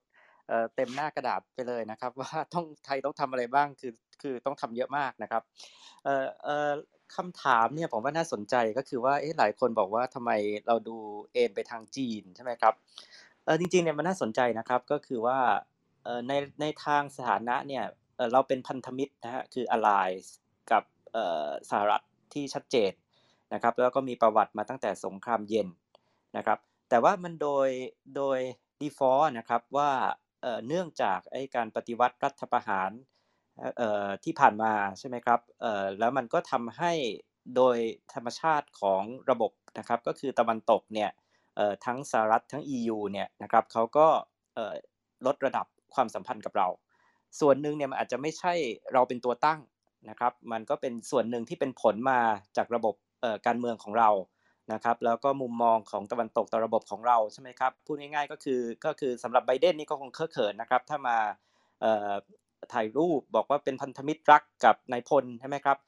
เต็มหน้ากระดาษไปเลยนะครับ ว่าต้องไทยต้องทำอะไรบ้างคือคือต้องทำเยอะมากนะครับคำถามเนี่ยผมว่าน่าสนใจก็คือว่าเอ๊ะหลายคนบอกว่าทำไมเราดูเอ็นไปทางจีนใช่ไหมครับเออจริงๆเนี่ยมันน่าสนใจนะครับก็คือว่าในในทางสถานะเนี่ยเราเป็นพันธมิตรนะฮะคือ allies กับสหรัฐที่ชัดเจน นะครับแล้วก็มีประวัติมาตั้งแต่สงครามเย็นนะครับแต่ว่ามันโดยโดย default นะครับว่าเอ่อเนื่องจากไอ้การปฏิวัติรัฐประหารเอ่อที่ผ่านมาใช่ไหมครับเอ่อแล้วมันก็ทำให้โดยธรรมชาติของระบบนะครับก็คือตะวันตกเนี่ยเอ่อทั้งสหรัฐทั้ง EU เนี่ยนะครับเขาก็เอ่อลดระดับความสัมพันธ์กับเรา ส่วนหนึ่งเนี่ยมันอาจจะไม่ใช่เราเป็นตัวตั้งนะครับ มันก็เป็นส่วนหนึ่งที่เป็นผลมาจากระบบ การเมืองของเรานะครับแล้วก็มุมมองของตะวันตกต่อระบบของเราใช่ไหมครับพูดง่ายๆก็คือก็คือสำหรับไบเดนนี่ก็คงเคอะเขินนะครับถ้ามาถ่ายรูปบอกว่าเป็นพันธมิตรรักกับนายพลใช่ไหมครับ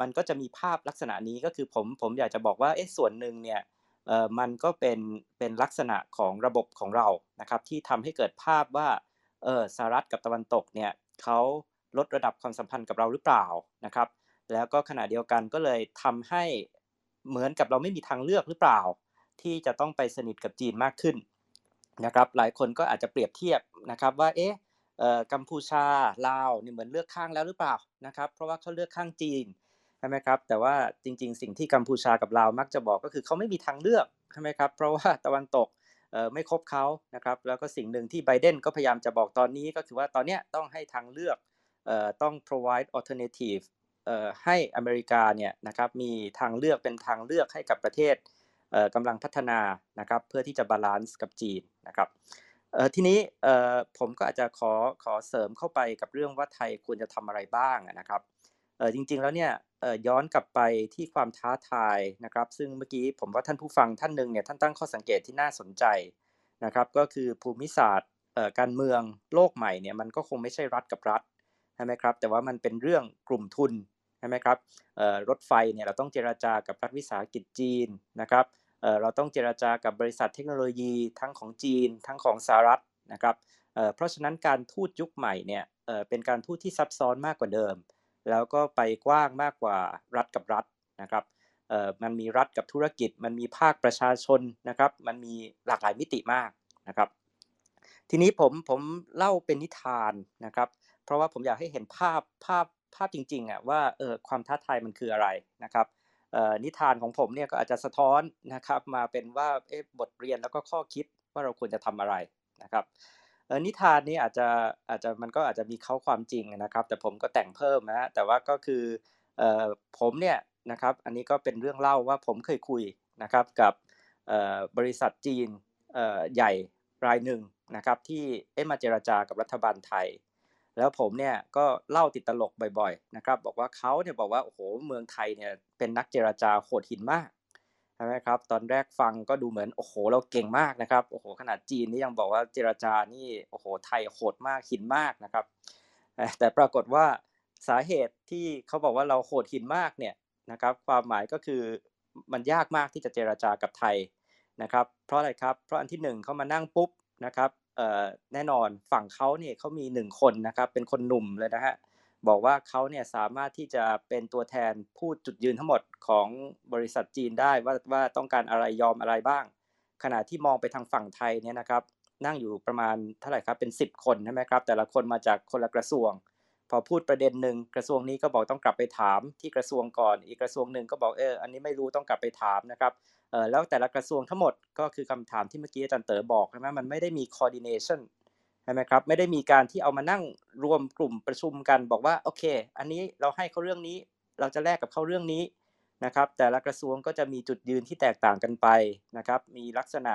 มันก็จะมีภาพลักษณะนี้ก็คือผมผมอยากจะบอกว่าเอ๊ะส่วนหนึ่งเนี่ยมันก็เป็นเป็นลักษณะของระบบของเรานะครับที่ทำให้เกิดภาพว่าเออสหรัฐกับตะวันตกเนี่ยเขาลดระดับความสัมพันธ์กับเราหรือเปล่านะครับ แล้วก็ขณะเดียวกันก็เลยทำให้เหมือนกับเราไม่มีทางเลือกหรือเปล่า ที่จะต้องไปสนิทกับจีนมากขึ้นนะครับหลายคนก็อาจจะเปรียบเทียบนะครับว่าเอ๊ะกัมพูชาลาวนี่เหมือนเลือกข้างแล้วหรือเปล่านะครับเพราะว่าเขาเลือกข้างจีนใช่ไหมครับแต่ว่าจริง ๆ สิ่งที่กัมพูชากับลาวมักจะบอกก็คือเขาไม่มีทางเลือกใช่ไหมครับเพราะว่าตะวันตกไม่คบเขานะครับแล้วก็สิ่งหนึ่งที่ไบเดนก็พยายามจะบอกตอนนี้ก็คือว่าตอนนี้ต้องให้ทางเลือกต้อง provide alternative ให้อเมริกาเนี่ยนะครับมีทางเลือกเป็นทางเลือกให้กับประเทศกำลังพัฒนานะครับเพื่อที่จะบาลานซ์กับจีนนะครับทีนี้ผมก็อาจจะขอขอเสริมเข้าไปกับเรื่องว่าไทยควรจะทำอะไรบ้างนะครับจริงๆแล้วเนี่ยย้อนกลับไปที่ความท้าทายนะครับ ซึ่งเมื่อกี้ผมว่าท่านผู้ฟังท่านหนึ่งเนี่ยท่านตั้งข้อสังเกตที่น่าสนใจนะครับ ก็คือภูมิศาสตร์การเมืองโลกใหม่เนี่ยมันก็คงไม่ใช่รัฐกับรัฐใช่ไหมครับ แต่ว่ามันเป็นเรื่องกลุ่มทุน ช่ไหมครับรถไฟเนี่ยเราต้องเจราจากับรัฐวิสาหกิจจีนนะครับเราต้องเจราจากับบริษัทเทคโนโลยีทั้งของจีน ทั้งของสหรัฐนะครับเพราะฉะนั้นการทูตยุคใหม่เนี่ยเป็นการทูตที่ซับซ้อนมากกว่าเดิม แล้วก็ไปกว้างมากกว่ารัฐกับรัฐนะครับมันมีรัฐกับธุรกิจ มันมีภาคประชาชนนะครับ มันมีหลากหลายมิติมากนะครับ ทีนี้ผมผมเล่าเป็นนิทานนะครับ เพราะว่าผมอยากให้เห็นภาพภาพ ภาพจริงๆอะว่าเออความท้าทายมันคืออะไรนะครับนิทานของผมเนี่ยก็อาจจะสะท้อนนะครับมาเป็นว่าเอ๊ะบทเรียนแล้วก็ข้อคิดว่าเราควรจะทำอะไรนะครับนิทานนี้อาจจะอาจจะมันก็อาจจะมีเข้าความจริงนะครับ แต่ผมก็แต่งเพิ่มนะแต่ว่าก็คือออผมเนี่ยนะครับอันนี้ก็เป็นเรื่องเล่าว่าผมเคยคุยนะครับกับบริษัทจีนใหญ่รายหนึ่งนะครับที่มาเจราจากับรัฐบาลไทย แล้วผมเนี่ยก็เล่าติดตลกบ่อยๆนะครับบอกว่าเขาเนี่ยบอกว่าโอ้โหเมืองไทยเนี่ยเป็นนักเจราจาโหดหินมากใช่ไหมครับตอนแรกฟังก็ดูเหมือนโอ้โหเราเก่งมากนะครับโอ้โหขนาดจีนนี่ยังบอกว่าเจรจานี่โอ้โหไทยโหดมากหินมากนะครับ แต่ปรากฏว่าสาเหตุที่เขาบอกว่าเราโหดหินมากเนี่ยนะครับความหมายก็คือมันยากมากที่จะเจรจากับไทยนะครับ เพราะอะไรครับเพราะอันที่หนึ่งเขามานั่งปุ๊บนะครับ แน่นอนฝั่งเขาเนี่ยเขามีหนึ่งคนนะครับเป็นคนหนุ่มเลยนะฮะบอกว่าเขาเนี่ยสามารถที่จะเป็นตัวแทนพูดจุดยืนทั้งหมดของบริษัทจีนได้ว่าว่าต้องการอะไรยอมอะไรบ้าง ขณะที่มองไปทางฝั่งไทยเนี่ยนะครับ นั่งอยู่ประมาณเท่าไหร่ครับเป็น 10 คนใช่ไหมครับ แต่ละคนมาจากคนละกระทรวง พอพูดประเด็นหนึ่งกระทรวงนี้ก็บอกต้องกลับไปถามที่กระทรวงก่อน อีกกระทรวงหนึ่งก็บอกเอออันนี้ไม่รู้ต้องกลับไปถามนะครับ เออแล้วแต่ละกระทรวงทั้งหมดก็คือคำถามที่เมื่อกี้อาจารย์เต๋อบอกใช่ไหมมันไม่ได้มี coordination ใช่ไหมครับไม่ได้มีการที่เอามานั่งรวมกลุ่มประชุมกันบอกว่าโอเค อันนี้เราให้เขาเรื่องนี้ เราจะแลกกับเขาเรื่องนี้นะครับ แต่ละกระทรวงก็จะมีจุดยืนที่แตกต่างกันไปนะครับ มีลักษณะ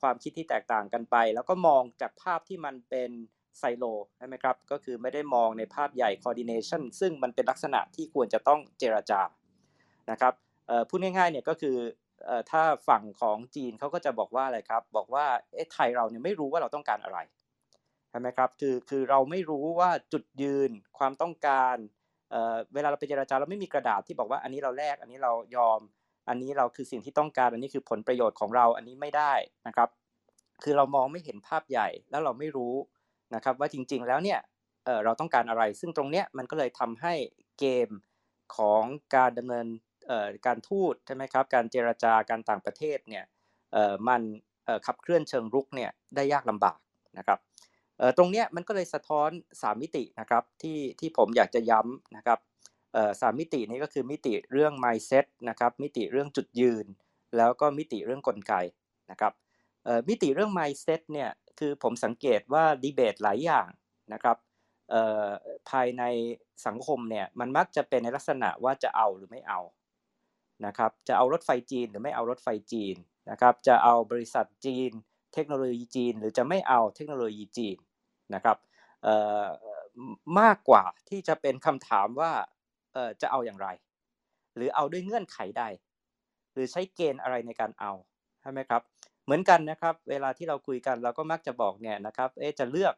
ความคิดที่แตกต่างกันไป แล้วก็มองจากภาพที่มันเป็นไซโลใช่ไหมครับ ก็คือไม่ได้มองในภาพใหญ่ coordination ซึ่งมันเป็นลักษณะที่ควรจะต้องเจรจานะครับพูดง่ายๆเนี่ยก็คือ ถ้าฝั่งของจีนเขาก็จะบอกว่าอะไรครับ บอกว่าเอ๊ะไทยเราเนี่ยไม่รู้ว่าเราต้องการอะไรใช่ไหมครับคือคือเราไม่รู้ว่าจุดยืนความต้องการเอ่อเวลาเราไปเจราจาเราไม่มีกระดาษที่บอกว่าอันนี้เราแลกอันนี้เรายอม อันนี้เราคือสิ่งที่ต้องการ อันนี้คือผลประโยชน์ของเราอันนี้ไม่ได้นะครับ คือเรามองไม่เห็นภาพใหญ่แล้วเราไม่รู้นะครับว่าจริงๆแล้วเนี่ยเออเราต้องการอะไร ซึ่งตรงเนี้ยมันก็เลยทำให้เกมของการดำเนิน การทูตใช่ไหมครับ การเจรจาการต่างประเทศเนี่ยมันขับเคลื่อนเชิงรุกเนี่ยได้ยากลำบากนะครับตรงนี้มันก็เลยสะท้อน 3 มิตินะครับที่ที่ผมอยากจะย้ำนะครับสามมิตินี้ก็คือมิติเรื่อง mindset นะครับมิติเรื่องจุดยืน แล้วก็มิติเรื่องกลไกนะครับมิติเรื่อง mindset เนี่ยคือผมสังเกตว่าดีเบตหลายอย่างนะครับภายในสังคมเนี่ยมันมักจะเป็นในลักษณะว่าจะเอาหรือไม่เอา นะครับจะเอารถไฟจีนหรือไม่เอารถไฟจีนนะครับจะเอาบริษัทจีน เทคโนโลยีจีน หรือจะไม่เอาเทคโนโลยีจีนนะครับมากกว่าที่จะเป็นคำถามว่าจะเอาอย่างไร หรือเอาด้วยเงื่อนไขใด หรือใช้เกณฑ์อะไรในการเอาใช่ไหมครับเหมือนกันนะครับเวลาที่เราคุยกันเราก็มักจะบอกเนี่ยนะครับเอ๊จะเลือก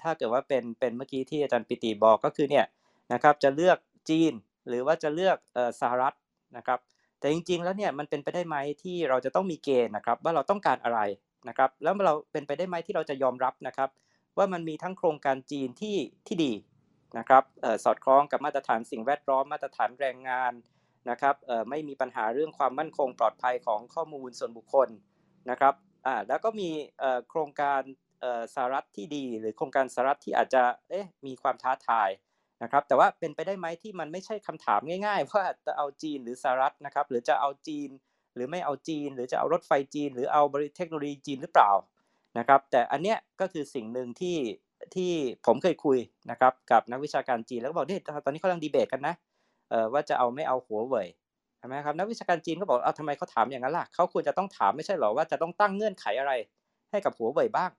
ถ้าเกิดว่าเป็นเป็นเมื่อกี้ที่อาจารย์ปิติบอกก็คือเนี่ยนะครับจะเลือกจีนหรือว่าจะเลือกสหรัฐ นะครับแต่จริงๆแล้วเนี่ยมันเป็นไปได้ไหมที่เราจะต้องมีเกณฑ์นะครับว่าเราต้องการอะไรนะครับแล้วเราเป็นไปได้ไหมที่เราจะยอมรับนะครับ ว่ามันมีทั้งโครงการจีนที่ที่ดีนะครับสอดคล้องกับมาตรฐานสิ่งแวดล้อมมาตรฐานแรงงานนะครับไม่มีปัญหาเรื่องความมั่นคงปลอดภัยของข้อมูลส่วนบุคคลนะครับแล้วก็มีโครงการสหรัฐที่ดี หรือโครงการสหรัฐที่อาจจะเอ๊ะมีความท้าทาย นะครับแต่ว่าเป็นไปได้ไหมที่มันไม่ใช่คำถามง่าย ๆ ว่าจะเอาจีนหรือสหรัฐนะครับหรือจะเอาจีนหรือไม่เอาจีน หรือจะเอารถไฟจีน หรือเอาบริเทคโนโลยีจีนหรือเปล่านะครับแต่อันเนี้ยก็คือสิ่งหนึ่งที่ที่ผมเคยคุยนะครับกับนักวิชาการจีนแล้วก็บอกเนี่ยตอนนี้เขากำลังดีเบตกันนะเอ่อว่าจะเอาไม่เอาหัวเว่ยใช่ไหมครับนักวิชาการจีนก็บอกเอาทำไมเขาถามอย่างนั้นล่ะเขาควรจะต้องถามไม่ใช่หรอว่าจะต้องตั้งเงื่อนไขอะไรให้กับหัวเว่ยบ้าง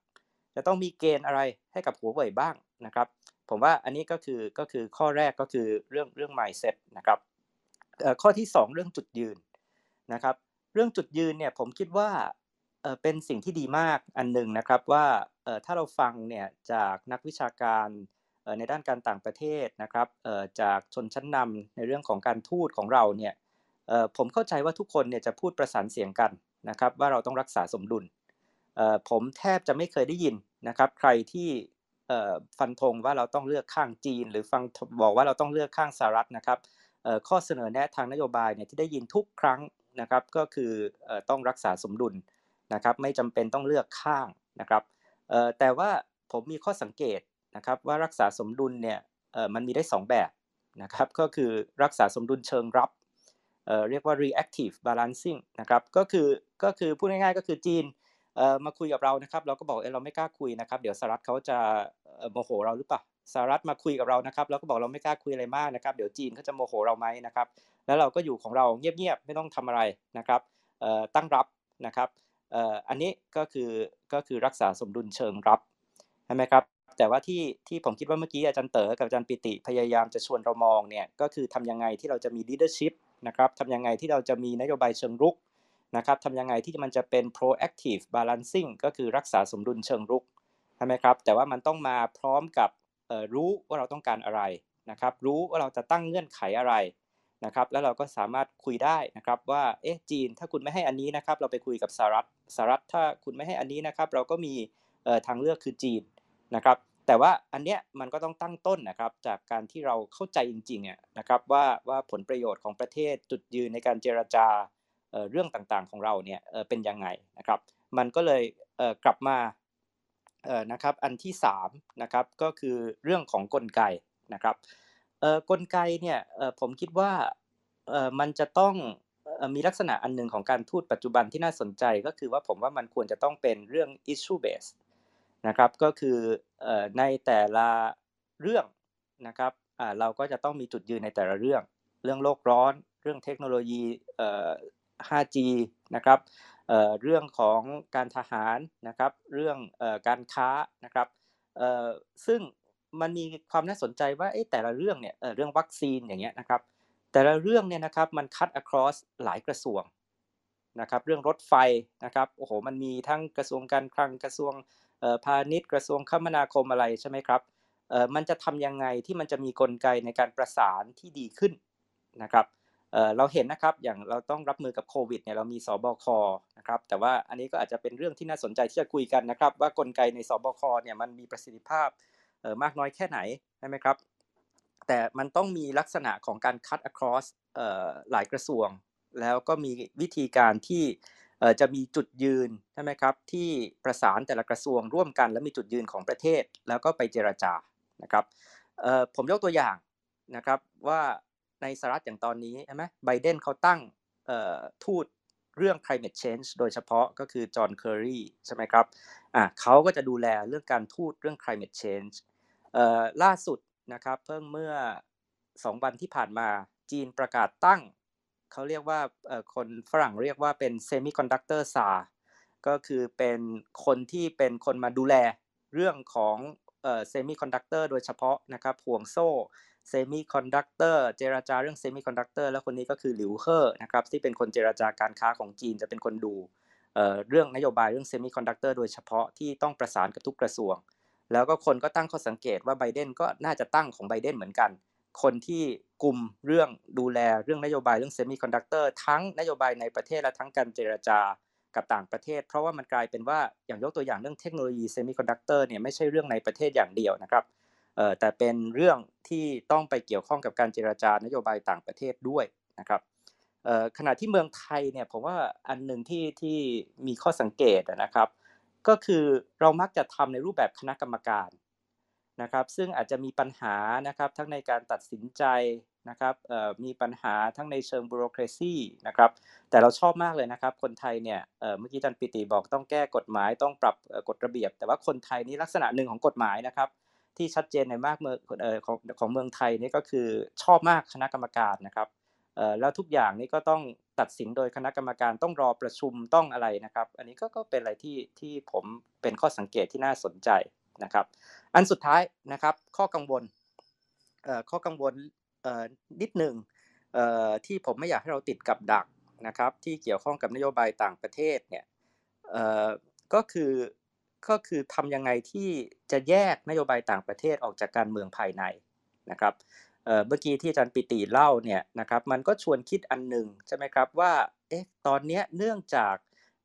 จะต้องมีเกณฑ์อะไรให้กับหัวเว่ยบ้างนะครับ ผมว่าอันนี้ก็คือก็คือข้อแรกก็คือเรื่องเรื่อง mindset นะครับข้อที่ 2 เรื่องจุดยืนนะครับ เรื่องจุดยืนเนี่ยผมคิดว่าเป็นสิ่งที่ดีมากอันหนึ่งนะครับว่าถ้าเราฟังเนี่ยจากนักวิชาการในด้านการต่างประเทศนะครับจากชนชั้นนำในเรื่องของการทูตของเราเนี่ยผมเข้าใจว่าทุกคนเนี่ยจะพูดประสานเสียงกันนะครับ ว่าเราต้องรักษาสมดุลผมแทบจะไม่เคยได้ยินนะครับ ใครที่ ฟันธงว่าเราต้องเลือกข้างจีน หรือฟังบอกว่าเราต้องเลือกข้างสหรัฐนะครับข้อเสนอแนะทางนโยบายเนี่ยที่ได้ยินทุกครั้งนะครับก็คือต้องรักษาสมดุลนะครับไม่จำเป็นต้องเลือกข้างนะครับแต่ว่าผมมีข้อสังเกตนะครับว่ารักษาสมดุลเนี่ยมันมีได้ 2 แบบนะครับก็คือรักษาสมดุลเชิงรับเรียกว่า reactive balancing นะครับก็คือก็คือพูดง่ายๆก็คือจีน มาคุยกับเรานะครับ เราก็บอกเออเราไม่กล้าคุยนะครับ เดี๋ยวสหรัฐเขาจะโมโหเราหรือเปล่าสหรัฐมาคุยกับเรานะครับเราก็บอกเราไม่กล้าคุยอะไรมากนะครับ เดี๋ยวจีนเขาจะโมโหเราไหมนะครับ แล้วเราก็อยู่ของเราเงียบๆไม่ต้องทำอะไรนะครับตั้งรับนะครับอันนี้ก็คือก็คือรักษาสมดุลเชิงรับใช่ไหมครับแต่ว่าที่ที่ผมคิดว่าเมื่อกี้อาจารย์เต๋อกับอาจารย์ปิติพยายามจะชวนเรามองเนี่ยก็คือทำยังไงที่เราจะมี leadership นะครับทำยังไงที่เราจะมีนโยบายเชิงรุก นะครับทำยังไงที่มันจะเป็น proactive balancing ก็คือรักษาสมดุลเชิงรุกใช่ไหมครับ แต่ว่ามันต้องมาพร้อมกับรู้ว่าเราต้องการอะไรนะครับ รู้ว่าเราจะตั้งเงื่อนไขอะไรนะครับ แล้วเราก็สามารถคุยได้นะครับว่าเอ๊ะจีน ถ้าคุณไม่ให้อันนี้นะครับ เราไปคุยกับสหรัฐสหรัฐถ้าคุณไม่ให้อันนี้นะครับ เราก็มีทางเลือกคือจีนนะครับ แต่ว่าอันเนี้ยมันก็ต้องตั้งต้นนะครับ จากการที่เราเข้าใจจริงๆนะครับว่าว่าผลประโยชน์ของประเทศจุดยืนในการเจรจา เรื่องต่างๆของเราเนี่ยเป็นยังไงนะครับ มันก็เลยกลับมานะครับอันที่3นะครับก็คือเรื่องของกลไกนะครับกลไกเนี่ยผมคิดว่ามันจะต้องมีลักษณะอันหนึ่งของการทูตปัจจุบันที่น่าสนใจก็คือว่าผมว่ามันควรจะต้องเป็นเรื่อง issue base นะครับก็คือในแต่ละเรื่องนะครับเราก็จะต้องมีจุดยืนในแต่ละเรื่อง เรื่องโลกร้อน เรื่องเทคโนโลยี 5G นะครับเรื่องของการทหารนะครับ เรื่องการค้านะครับซึ่งมันมีความน่าสนใจว่าแต่ละเรื่องเนี่ยเรื่องวัคซีนอย่างเงี้ยนะครับ แต่ละเรื่องเนี่ยนะครับมันคัด across หลายกระทรวงนะครับ เรื่องรถไฟนะครับโอ้โหมันมีทั้งกระทรวงการคลังกระทรวงพาณิชย์กระทรวงคมนาคมอะไรใช่ไหมครับมันจะทำยังไงที่มันจะมีกลไกในการประสานที่ดีขึ้นนะครับ เราเห็นนะครับอย่างเราต้องรับมือกับโควิดเนี่ยเรามีสบคนะครับแต่ว่าอันนี้ก็อาจจะเป็นเรื่องที่น่าสนใจที่จะคุยกันนะครับ ว่ากลไกในสบคเนี่ยมันมีประสิทธิภาพมากน้อยแค่ไหนใช่ไหมครับแต่มันต้องมีลักษณะของการ cut across หลายกระทรวง แล้วก็มีวิธีการที่จะมีจุดยืนใช่ไหมครับที่ประสานแต่ละกระทรวงร่วมกัน และมีจุดยืนของประเทศ แล้วก็ไปเจรจานะครับผมยกตัวอย่างนะครับว่า ในสหรัฐอย่างตอนนี้ใช่ไหมไบเดนเขาตั้งทูตเรื่อง climate change โดยเฉพาะก็คือจอห์นเคร์รีใช่ไหมครับอ่าเขาก็จะดูแลเรื่องการทูตเรื่อง climate change ล่าสุดนะครับเพิ่งเมื่อ 2 วันที่ผ่านมาจีนประกาศตั้ง เขาเรียกว่าคนฝรั่งเรียกว่าเป็น semiconductor czar ก็คือเป็นคนที่เป็นคนมาดูแลเรื่องของเซมิคอนดักเตอร์โดยเฉพาะนะครับห่วงโซ่ เซมิคอนดักเตอร์เจรจาเรื่องเซมิคอนดักเตอร์แล้วคนนี้ก็คือหลิวเฮ่อนะครับที่เป็นคนเจรจาการค้าของจีนจะเป็นคนดูเรื่องนโยบายเรื่องเซมิคอนดักเตอร์โดยเฉพาะที่ต้องประสานกับทุกกระทรวง แล้วก็คนก็ตั้งข้อสังเกตว่าไบเดนก็น่าจะตั้งของไบเดนเหมือนกัน คนที่กลุ่มเรื่องดูแลเรื่องนโยบายเรื่องเซมิคอนดักเตอร์ทั้งนโยบายในประเทศและทั้งการเจรจากับต่างประเทศ เพราะว่ามันกลายเป็นว่าอย่างยกตัวอย่างเรื่องเทคโนโลยีเซมิคอนดักเตอร์เนี่ยไม่ใช่เรื่องในประเทศอย่างเดียวนะครับ แต่เป็นเรื่องที่ต้องไปเกี่ยวข้องกับการเจรจานโยบายต่างประเทศด้วยนะครับขณะที่เมืองไทยเนี่ยผมว่าอันหนึ่งที่ที่มีข้อสังเกตนะครับ ก็คือเรามักจะทำในรูปแบบคณะกรรมการนะครับซึ่งอาจจะมีปัญหานะครับทั้งในการตัดสินใจนะครับมีปัญหาทั้งในเชิงบูโรครซีนะครับแต่เราชอบมากเลยนะครับ คนไทยเนี่ยเมื่อกี้จันปิติบอกต้องแก้กฎหมายต้องปรับกฎระเบียบ แต่ว่าคนไทยนี่ลักษณะหนึ่งของกฎหมายนะครับ ที่ชัดเจนในมากเมืองของของเมืองไทยนี่ก็คือชอบมากคณะกรรมการนะครับแล้วทุกอย่างนี่ก็ต้องตัดสินโดยคณะกรรมการต้องรอประชุมต้องอะไรนะครับ อันนี้ก็ก็เป็นอะไรที่ที่ผมเป็นข้อสังเกตที่น่าสนใจนะครับ อันสุดท้ายนะครับข้อกังวลข้อกังวลนิดหนึ่งที่ผมไม่อยากให้เราติดกับดักนะครับที่เกี่ยวข้องกับนโยบายต่างประเทศเนี่ยก็คือ ก็คือทำยังไงที่จะแยกนโยบายต่างประเทศออกจากการเมืองภายในนะครับเมื่อกี้ที่อาจารย์ปิติเล่าเนี่ยนะครับมันก็ชวนคิดอันหนึ่งใช่ไหมครับว่าเอ๊ะตอนนี้เนื่องจาก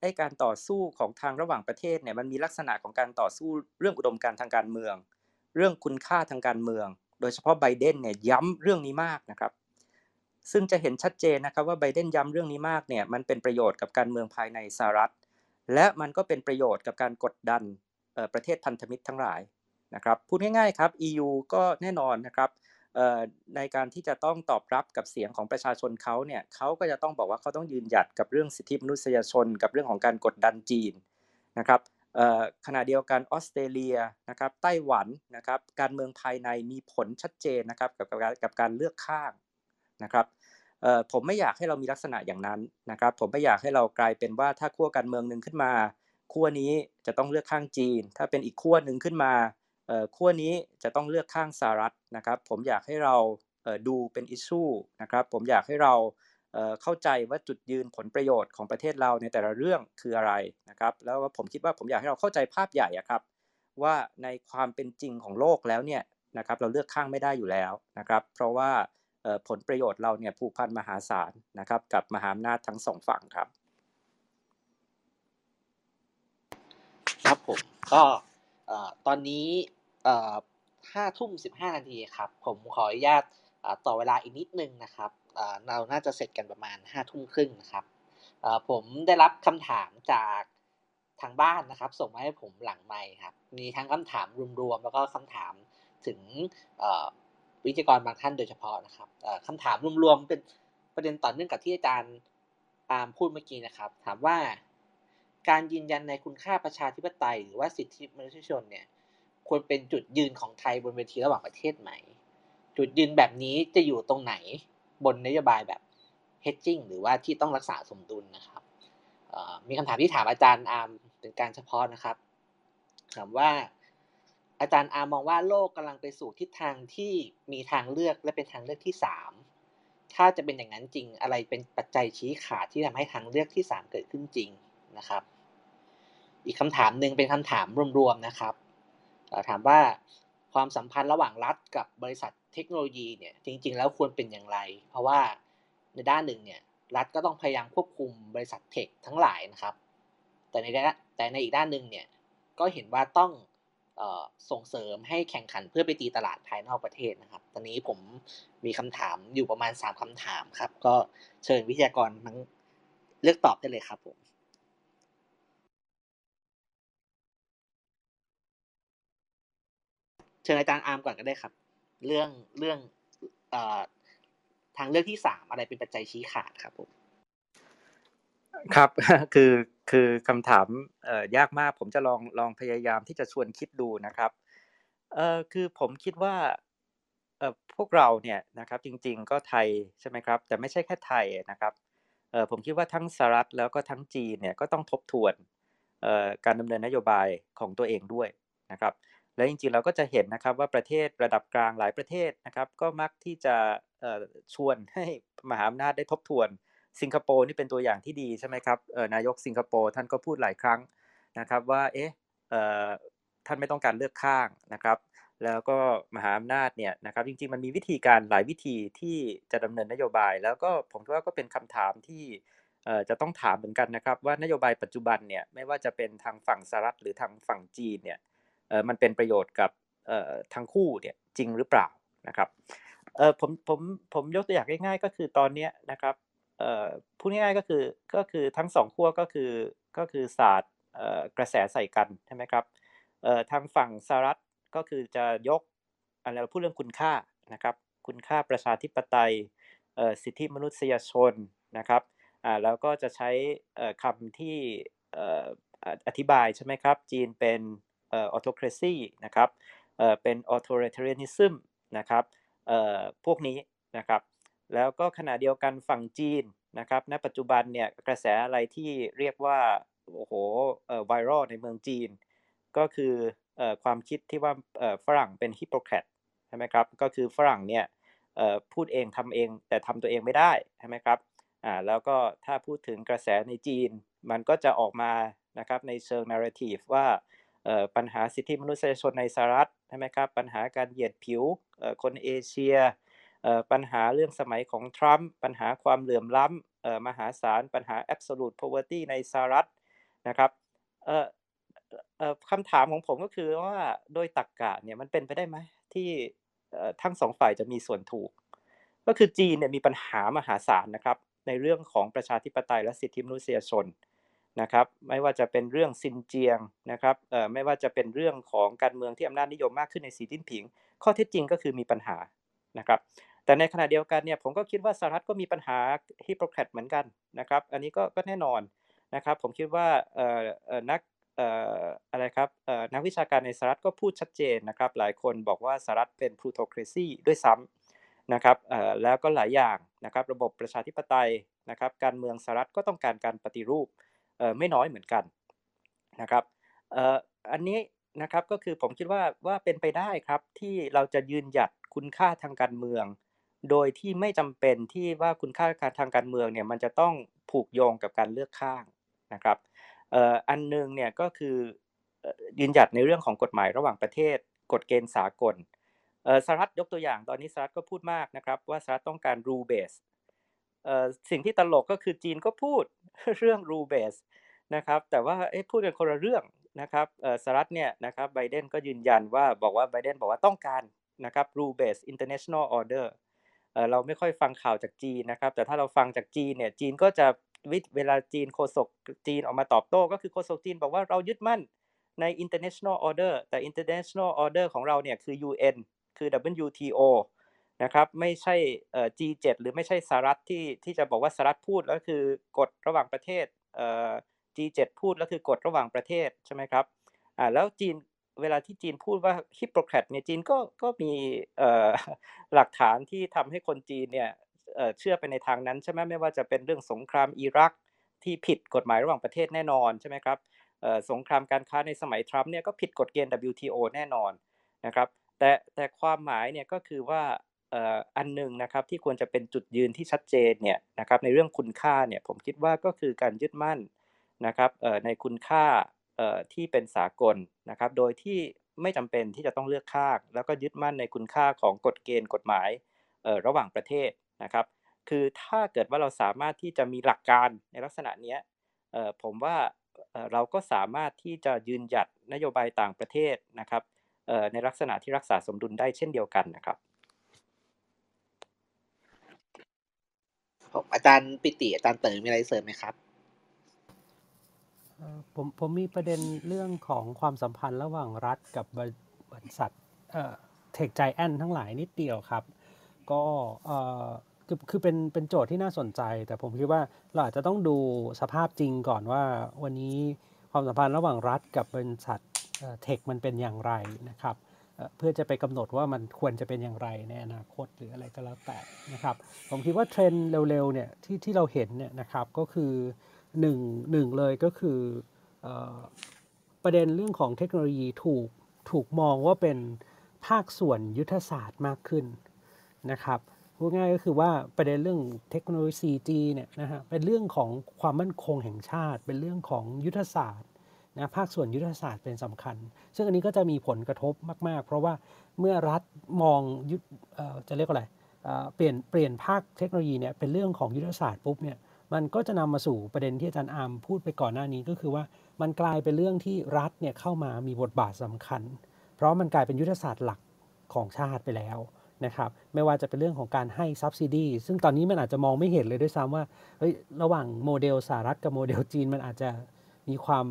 ไอ้การต่อสู้ของทางระหว่างประเทศเนี่ยมันมีลักษณะของการต่อสู้เรื่องอุดมการทางการเมือง เรื่องคุณค่าทางการเมือง โดยเฉพาะไบเดนเนี่ยย้ำเรื่องนี้มากนะครับ ซึ่งจะเห็นชัดเจนนะครับว่าไบเดนย้ำเรื่องนี้มากเนี่ยมันเป็นประโยชน์กับการเมืองภายในสหรัฐ และมันก็เป็นประโยชน์กับการกดดันประเทศพันธมิตรทั้งหลายนะครับพูดง่ายๆครับ EU ก็แน่นอนนะครับในการที่จะต้องตอบรับกับเสียงของประชาชนเขาเนี่ยเขาก็จะต้องบอกว่าเขาต้องยืนหยัดกับเรื่องสิทธิมนุษยชน กับเรื่องของการกดดันจีนนะครับขณะเดียวกันออสเตรเลียนะครับไต้หวันนะครับการเมืองภายในมีผลชัดเจนนะครับกับกับกับการเลือกข้างนะครับ ผมไม่อยากให้เรามีลักษณะอย่างนั้นนะครับ ผมไม่อยากให้เรากลายเป็นว่าถ้าขั้วการเมืองหนึ่งขึ้นมาขั้วนี้จะต้องเลือกข้างจีน ถ้าเป็นอีกขั้วหนึ่งขึ้นมาขั้วนี้จะต้องเลือกข้างสหรัฐนะครับ ผมอยากให้เราดูเป็นอิชชูนะครับ ผมอยากให้เราเข้าใจว่าจุดยืนผลประโยชน์ของประเทศเราในแต่ละเรื่องคืออะไรนะครับ แล้วผมคิดว่าผมอยากให้เราเข้าใจภาพใหญ่อะครับ ว่าในความเป็นจริงของโลกแล้วเนี่ยนะครับ เราเลือกข้างไม่ได้อยู่แล้วนะครับ เพราะว่า ผลประโยชน์เราเนี่ยผูกพันมหาศาลนะครับกับมหาอำนาจทั้งสองฝั่งครับ ครับผมก็ตอนนี้ห้าทุ่มสิบห้านาทีครับ ผมขออนุญาตต่อเวลาอีกนิดนึงนะครับเราน่าจะเสร็จกันประมาณห้าทุ่มครึ่งนะครับผมได้รับคำถามจากทางบ้านนะครับ ส่งมาให้ผมหลังไมค์ครับ มีทั้งคำถามรวมๆแล้วก็คำถามถึง วิทยากรบางท่านโดยเฉพาะนะครับเอ่อคำถามรวมๆเป็นประเด็นต่อเนื่องกับที่อาจารย์ปาล์มพูดเมื่อกี้นะครับ ถามว่าการยืนยันในคุณค่าประชาธิปไตย หรือว่าสิทธิมนุษยชนเนี่ยควรเป็นจุดยืนของไทยบนเวทีระหว่างประเทศไหม จุดยืนแบบนี้จะอยู่ตรงไหนบนนโยบายแบบ hedging หรือว่าที่ต้องรักษาสมดุลนะครับมีคำถามที่ถามอาจารย์อาร์มเป็นการเฉพาะนะครับ ถามว่า อาจารย์อาร์มองว่าโลกกำลังไปสู่ทิศทางที่มีทางเลือกและเป็นทางเลือกที่สามถ้าจะเป็นอย่างนั้นจริงอะไรเป็นปัจจัยชี้ขาดที่ทำให้ทางเลือกที่สามเกิดขึ้นจริงนะครับ อีกคำถามหนึ่งเป็นคำถามรวมๆนะครับเอ่อถามว่าความสัมพันธ์ระหว่างรัฐกับบริษัทเทคโนโลยีเนี่ยจริง ๆ แล้วควรเป็นอย่างไร เพราะว่าในด้านหนึ่งเนี่ยรัฐก็ต้องพยายามควบคุมบริษัทเทคทั้งหลายนะครับ แต่ในแต่ในอีกด้านหนึ่งเนี่ยก็เห็นว่าต้อง ส่งเสริมให้แข่งขันเพื่อไปตีตลาดภายนอกประเทศนะครับ ตอนนี้ผมมีคำถามอยู่ประมาณสามคำถามครับ ก็เชิญวิทยากรทั้งเลือกตอบได้เลยครับผมเชิญอาจารย์อาร์มก่อนก็ได้ครับ เรื่องเรื่องอทางเลือกที่สามอะไรเป็นปัจจัยชี้ขาดครับผม ครับคือคือคำถามยากมากผมจะลองลองพยายามที่จะชวนคิดดูนะครับเออคือผมคิดว่าเออพวกเราเนี่ยนะครับจริง ๆ ก็ไทยใช่ไหมครับ แต่ไม่ใช่แค่ไทยนะครับเออผมคิดว่าทั้งสหรัฐแล้วก็ทั้งจีนเนี่ยก็ต้องทบทวนเอ่อการดำเนินนโยบายของตัวเองด้วยนะครับ และจริงๆเราก็จะเห็นนะครับว่าประเทศระดับกลางหลายประเทศนะครับ ก็มักที่จะเอ่อชวนให้มหาอำนาจได้ทบทวน สิงคโปร์นี่เป็นตัวอย่างที่ดีใช่ไหมครับนายกสิงคโปร์ท่านก็พูดหลายครั้งนะครับว่าเอ๊ะท่านไม่ต้องการเลือกข้างนะครับ แล้วก็มหาอำนาจเนี่ยนะครับจริงๆมันมีวิธีการหลายวิธีที่จะดำเนินนโยบาย แล้วก็ผมว่าก็เป็นคำถามที่จะต้องถามเหมือนกันนะครับ ว่านโยบายปัจจุบันเนี่ยไม่ว่าจะเป็นทางฝั่งสหรัฐหรือทางฝั่งจีนเนี่ยมันเป็นประโยชน์กับทั้งคู่เนี่ยจริงหรือเปล่านะครับผมผมผมยกตัวอย่างง่ายๆ ก็คือตอนนี้นะครับ พูดง่ายๆก็คือก็คือทั้งสองขั้วก็คือก็คือศาสตร์กระแสใส่กันใช่ไหมครับทางฝั่งสหรัฐก็คือจะยกอะไรเราพูดเรื่องคุณค่านะครับ คุณค่าประชาธิปไตยสิทธิมนุษยชนนะครับแล้วก็จะใช้คำที่อธิบายใช่ไหมครับ จีนเป็นออ autocracy นะครับเป็น authoritarianism นะครับพวกนี้นะครับ แล้วก็ขณะเดียวกันฝั่งจีนนะครับณปัจจุบันเนี่ยกระแสอะไรที่เรียกว่าโอ้โหเอ่อไวรัลในเมืองจีน ก็คือเอ่อความคิดที่ว่าเอ่อฝรั่งเป็นฮิปโปแครตใช่ไหมครับก็คือฝรั่งเนี่ยเอ่อพูดเองทำเองแต่ทำตัวเองไม่ได้ใช่ไหมครับอ่าแล้วก็ถ้าพูดถึงกระแสในจีน มันก็จะออกมานะครับในเชิง narrative ว่าเอ่อปัญหาสิทธิมนุษยชนในสหรัฐใช่ไหมครับปัญหาการเหยียดผิวเอ่อคนเอเชีย ปัญหาเรื่องสมัยของทรัมป์ปัญหาความเหลื่อมล้ำมหาศาล ปัญหา absolute poverty ในสหรัฐนะครับคำถามของผมก็คือว่าโดยตรกกะเนี่ยมันเป็นไปได้ไหมที่ทั้งสองฝ่ายจะมีส่วนถูก ก็คือจีนเนี่ยมีปัญหามหาศาลนะครับในเรื่องของประชาธิปไตยและสิทธิมนุษยชนนะครับไม่ว่าจะเป็นเรื่องซินเจียงนะครับไม่ว่าจะเป็นเรื่องของการเมืองที่อำนาจนิยมมากขึ้นในสีจิ้นผิง ข้อเท็จจริงก็คือมีปัญหานะครับ แต่ในขณะเดียวกันเนี่ยผมก็คิดว่าสหรัฐก็มีปัญหาฮิปโปแครตเหมือนกันนะครับ อันนี้ก็ก็แน่นอนนะครับ ผมคิดว่านักอะไรครับนักวิชาการในสหรัฐก็พูดชัดเจนนะครับ หลายคนบอกว่าสหรัฐเป็นพลูโตเครซีด้วยซ้ำนะครับแล้วก็หลายอย่างนะครับ ระบบประชาธิปไตยนะครับ การเมืองสหรัฐก็ต้องการการปฏิรูปไม่น้อยเหมือนกันนะครับอันนี้นะครับก็คือผมคิดว่าว่าเป็นไปได้ครับที่เราจะยืนหยัดคุณค่าทางการเมือง โดยที่ไม่จำเป็นที่ว่าคุณค่าทางการเมืองเนี่ยมันจะต้องผูกโยงกับการเลือกข้างนะครับอันหนึงเนี่ยก็คือยืนหยัดในเรื่องของกฎหมายระหว่างประเทศ กฎเกณฑ์สากลสหรัฐยกตัวอย่างตอนนี้สหรัฐก็พูดมากนะครับว่าสหรัฐต้องการ rule base เอ่อสิ่งที่ตลกก็คือจีนก็พูดเรื่อง rule base นะครับแต่ว่าพูดกันคนละเรื่องนะครับสหรัฐเนี่ยนะครับไบเดนก็ยืนยันว่าบอกว่าไบเดนบอกว่าต้องการนะครับ rule base international order เราไม่ค่อยฟังข่าวจากจีนนะครับ แต่ถ้าเราฟังจากจีนเนี่ยจีนก็จะวิเวลาจีนโฆษกจีนออกมาตอบโต้ก็คือโฆษกจีนบอกว่าเรายึดมั่นใน international order แต่ international order ของเราเนี่ยคือ UN คือ WTO นะครับไม่ใช่เอ่อ G7 หรือไม่ใช่สหรัฐที่ที่จะบอกว่าสหรัฐพูดแล้วคือกฎระหว่างประเทศเอ่อ G7 พูดแล้วคือกฎระหว่างประเทศใช่ไหมครับอ่าแล้วจีน เวลาที่จีนพูดว่าฮิปโปรแครตเนี่ยจีนก็ก็มีหลักฐานที่ทำให้คนจีนเนี่ยเชื่อไปในทางนั้นใช่ไหมไม่ว่าจะเป็นเรื่องสงครามอิรักที่ผิดกฎหมายระหว่างประเทศแน่นอนใช่ไหมครับสงครามการค้าในสมัยทรัมป์เนี่ยก็ผิดกฎเกณฑ์ WTO แน่นอนนะครับแต่แต่ความหมายเนี่ยก็คือว่าอันหนึ่งนะครับที่ควรจะเป็นจุดยืนที่ชัดเจนเนี่ยนะครับในเรื่องคุณค่าเนี่ยผมคิดว่าก็คือการยึดมั่นนะครับในคุณค่า ที่เป็นสากลนะครับ โดยที่ไม่จำเป็นที่จะต้องเลือกข้าง แล้วก็ยึดมั่นในคุณค่าของกฎเกณฑ์กฎหมายระหว่างประเทศนะครับ คือถ้าเกิดว่าเราสามารถที่จะมีหลักการในลักษณะนี้ผมว่าเราก็สามารถที่จะยืนหยัดนโยบายต่างประเทศนะครับในลักษณะที่รักษาสมดุลได้เช่นเดียวกันนะครับผมอาจารย์ปิติอาจารย์เต๋อมีอะไรเสริมไหมครับ ผมผมมีประเด็นเรื่องของความสัมพันธ์ระหว่างรัฐกับบริบริษัทเทคใจแอนทั้งหลายนิดเดียวครับ ก็คือคือเป็นเป็นโจทย์ที่น่าสนใจ แต่ผมคิดว่าเราอาจจะต้องดูสภาพจริงก่อนว่าวันนี้ความสัมพันธ์ระหว่างรัฐกับบริษัทเทคมันเป็นอย่างไรนะครับเพื่อจะไปกำหนดว่ามันควรจะเป็นอย่างไรในอนาคตหรืออะไรก็แล้วแต่นะครับ ผมคิดว่าเทรนด์เร็วๆเนี่ยที่ที่เราเห็นเนี่ยนะครับก็คือ หนึ่งหนึ่งเลยก็คืออประเด็นเรื่องของเทคโนโลยีถูกถูกมองว่าเป็นภาคส่วนยุทธศาสตร์มากขึ้นนะครับพูดง่ายก็คือว่าประเด็นเรื่องเทคโนโลยี 4G เนี่ยนะฮะเป็นเรื่องของความมั่นคงแห่งชาติ เป็นเรื่องของยุทธศาสตร์นะภาคส่วนยุทธศาสตร์เป็นสำคัญ ซึ่งอันนี้ก็จะมีผลกระทบมาก ๆ เพราะว่าเมื่อรัฐมองยุทธจะเรียกว่าอะไรเปลี่ยนเปลี่ยนภาคเทคโนโลยีเนี่ยเป็นเรื่องของยุทธศาสตร์ปุ๊บเนี่ย มันก็จะนำมาสู่ประเด็นที่อาจารย์อามพูดไปก่อนหน้านี้ก็คือว่ามันกลายเป็นเรื่องที่รัฐเนี่ยเข้ามามีบทบาทสำคัญ เพราะมันกลายเป็นยุทธศาสตร์หลักของชาติไปแล้วนะครับไม่ว่าจะเป็นเรื่องของการให้ subsidy ซึ่งตอนนี้มันอาจจะมองไม่เห็นเลยด้วยซ้ำว่าเฮ้ยระหว่างโมเดลสหรัฐกับโมเดลจีนมันอาจจะมีความ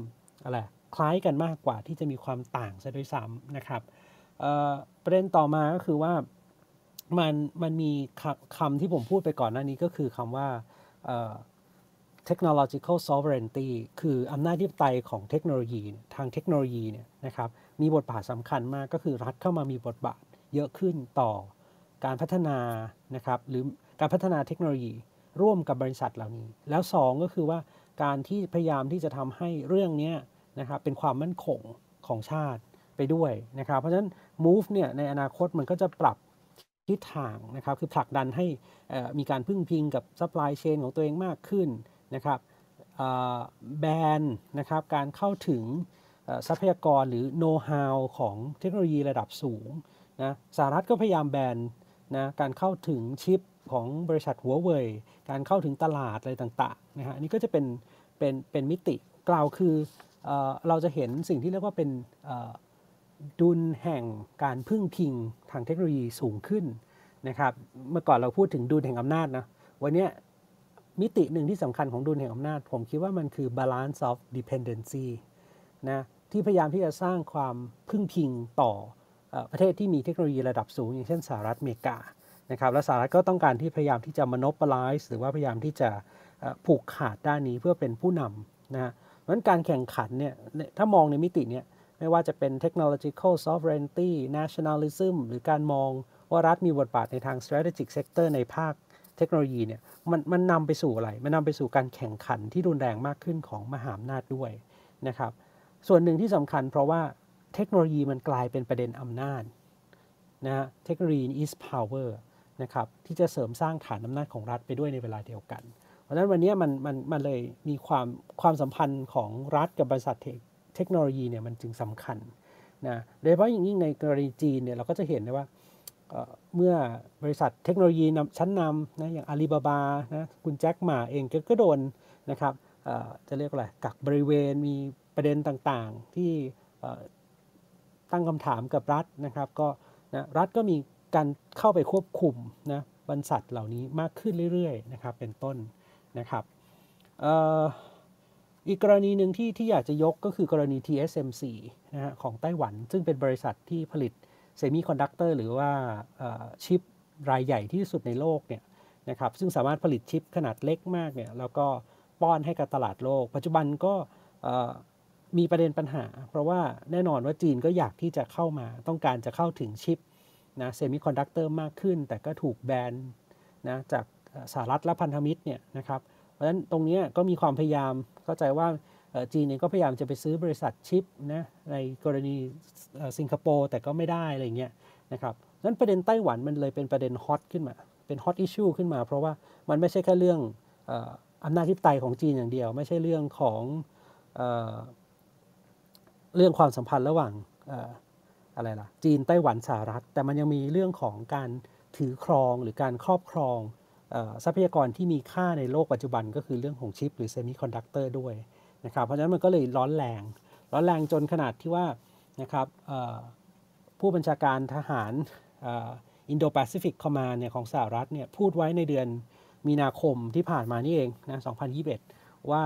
อะไรคล้ายกันมากกว่าที่จะมีความต่างซะด้วยซ้ำนะครับประเด็นต่อมาก็คือว่ามันมันมีคำที่ผมพูดไปก่อนหน้านี้ก็คือคำว่า technological sovereignty คืออำนาจที่ไตยของเทคโนโลยี ทางเทคโนโลยีเนี่ยนะครับมีบทบาทสำคัญมากก็คือรัฐเข้ามามีบทบาทเยอะขึ้นต่อการพัฒนานะครับหรือการพัฒนาเทคโนโลยีร่วมกับบริษัทเหล่านี้ แล้วสองก็คือว่าการที่พยายามที่จะทำให้เรื่องนี้นะครับเป็นความมั่นคงของชาติไปด้วยนะครับ เพราะฉะนั้น move เนี่ยในอนาคตมันก็จะปรับ ทิศทางนะครับคือผลักดันให้มีการพึ่งพิงกับ supply chain ของตัวเองมากขึ้นนะครับแบนนะครับการเข้าถึงทรัพยากรหรือ know how ของเทคโนโลยีระดับสูงนะสหรัฐก็พยายามแบนนะการเข้าถึงชิปของบริษัทหัวเว่ยการเข้าถึงตลาดอะไรต่างๆนะฮะนนี้ก็จะเป็นเป็นเป็นมิติกล่าวคือเอเราจะเห็นสิ่งที่เรียกว่าเป็น ดุลแห่งการพึ่งพิงทางเทคโนโลยีสูงขึ้นนะครับ เมื่อก่อนเราพูดถึงดุลแห่งอำนาจนะ วันนี้มิติหนึ่งที่สำคัญของดุลแห่งอำนาจ ผมคิดว่ามันคือ balance of dependency นะที่พยายามที่จะสร้างความพึ่งพิงต่ออประเทศที่มีเทคโนโลยีระดับสูง อย่างเช่นสหรัฐอเมริกานะครับ และสหรัฐก็ต้องการที่พยายามที่จะ monopolize หรือว่าพยายามที่จะผูกขาดด้านนี้เพื่อเป็นผู้นำนะฮะเพราะฉะนั้นการแข่งขันเนี่ยถ้ามองในมิติเนี้ย ไม่ว่าจะเป็น technological sovereignty nationalism หรือการมองว่ารัฐมีบทบาทในทาง strategic sector ในภาคเทคโนโลยีเนี่ยมันมันนำไปสู่อะไร มันนำไปสู่การแข่งขันที่รุนแรงมากขึ้นของมหาอำนาจด้วยนะครับ ส่วนหนึ่งที่สำคัญเพราะว่าเทคโนโลยีมันกลายเป็นประเด็นอำนาจนะฮะเทคโนโลยี is power นะครับที่จะเสริมสร้างฐานอำนาจของรัฐไปด้วยในเวลาเดียวกัน เพราะฉะนั้นวันนี้มันมันมันเลยมีความความสัมพันธ์ของรัฐกับบริษัทเทค ทคโนโลยีเนี่ยมันจึงสำคัญนะโดยเฉพาะอย่างยิ่งในกรณีจีนเนี่ยเราก็จะเห็นได้ว่าเมื่อบริษัทเทคโนโลยีชั้นนำนะอย่างอาลีบาบานะคุณแจ็คหมาเองก็โดนนะครับจะเรียกอะไรกักบริเวณมีประเด็นต่างๆ ที่ตั้งคำถามกับรัฐนะครับก็นะรัฐก็มีการเข้าไปควบคุมนะบรรษัทเหล่านี้มากขึ้นเรื่อยๆนะครับเป็นต้นนะครับ อีกกรณีหนึ่งที่ที่อยากจะยกก็คือกรณี TSMC นะฮะของไต้หวัน ซึ่งเป็นบริษัทที่ผลิตเซมิคอนดักเตอร์หรือว่าชิปรายใหญ่ที่สุดในโลกเนี่ยนะครับซึ่งสามารถผลิตชิปขนาดเล็กมากเนี่ยแล้วก็ป้อนให้กับตลาดโลก ปัจจุบันก็มีประเด็นปัญหา เพราะว่าแน่นอนว่าจีนก็อยากที่จะเข้ามาต้องการจะเข้าถึงชิปนะเซมิคอนดักเตอร์มากขึ้น แต่ก็ถูกแบนนะจากสหรัฐและพันธมิตรเนี่ยนะครับเพราะฉะนั้นตรงนี้ก็มีความพยายามเข้าใจว่าจีนเองก็พยายามจะไปซื้อบริษัทชิปนะในกรณีสิงคโปร์แต่ก็ไม่ได้อะไรเงี้ยนะครับนั้นประเด็นไต้หวันมันเลยเป็นประเด็น hot ขึ้นมา เป็น hot issue ขึ้นมา เพราะว่ามันไม่ใช่แค่เรื่องอำนาจอธิปไตยของจีนอย่างเดียว ไม่ใช่เรื่องของเรื่องความสัมพันธ์ระหว่างอะไรล่ะจีนไต้หวันสหรัฐ แต่มันยังมีเรื่องของการถือครองหรือการครอบครอง ทรัพยากรที่มีค่าในโลกปัจจุบันก็คือเรื่องของชิป หรือเซมิคอนดักเตอร์ด้วยนะครับเพราะฉะนั้นมันก็เลยร้อนแรง ร้อนแรงจนขนาดที่ว่านะครับผู้บัญชาการทหาร Indo-Pacific Command เนี่ยของสหรัฐเนี่ยพูดไว้ในเดือนมีนาคมที่ผ่านมานี่เองนะ 2021 ว่า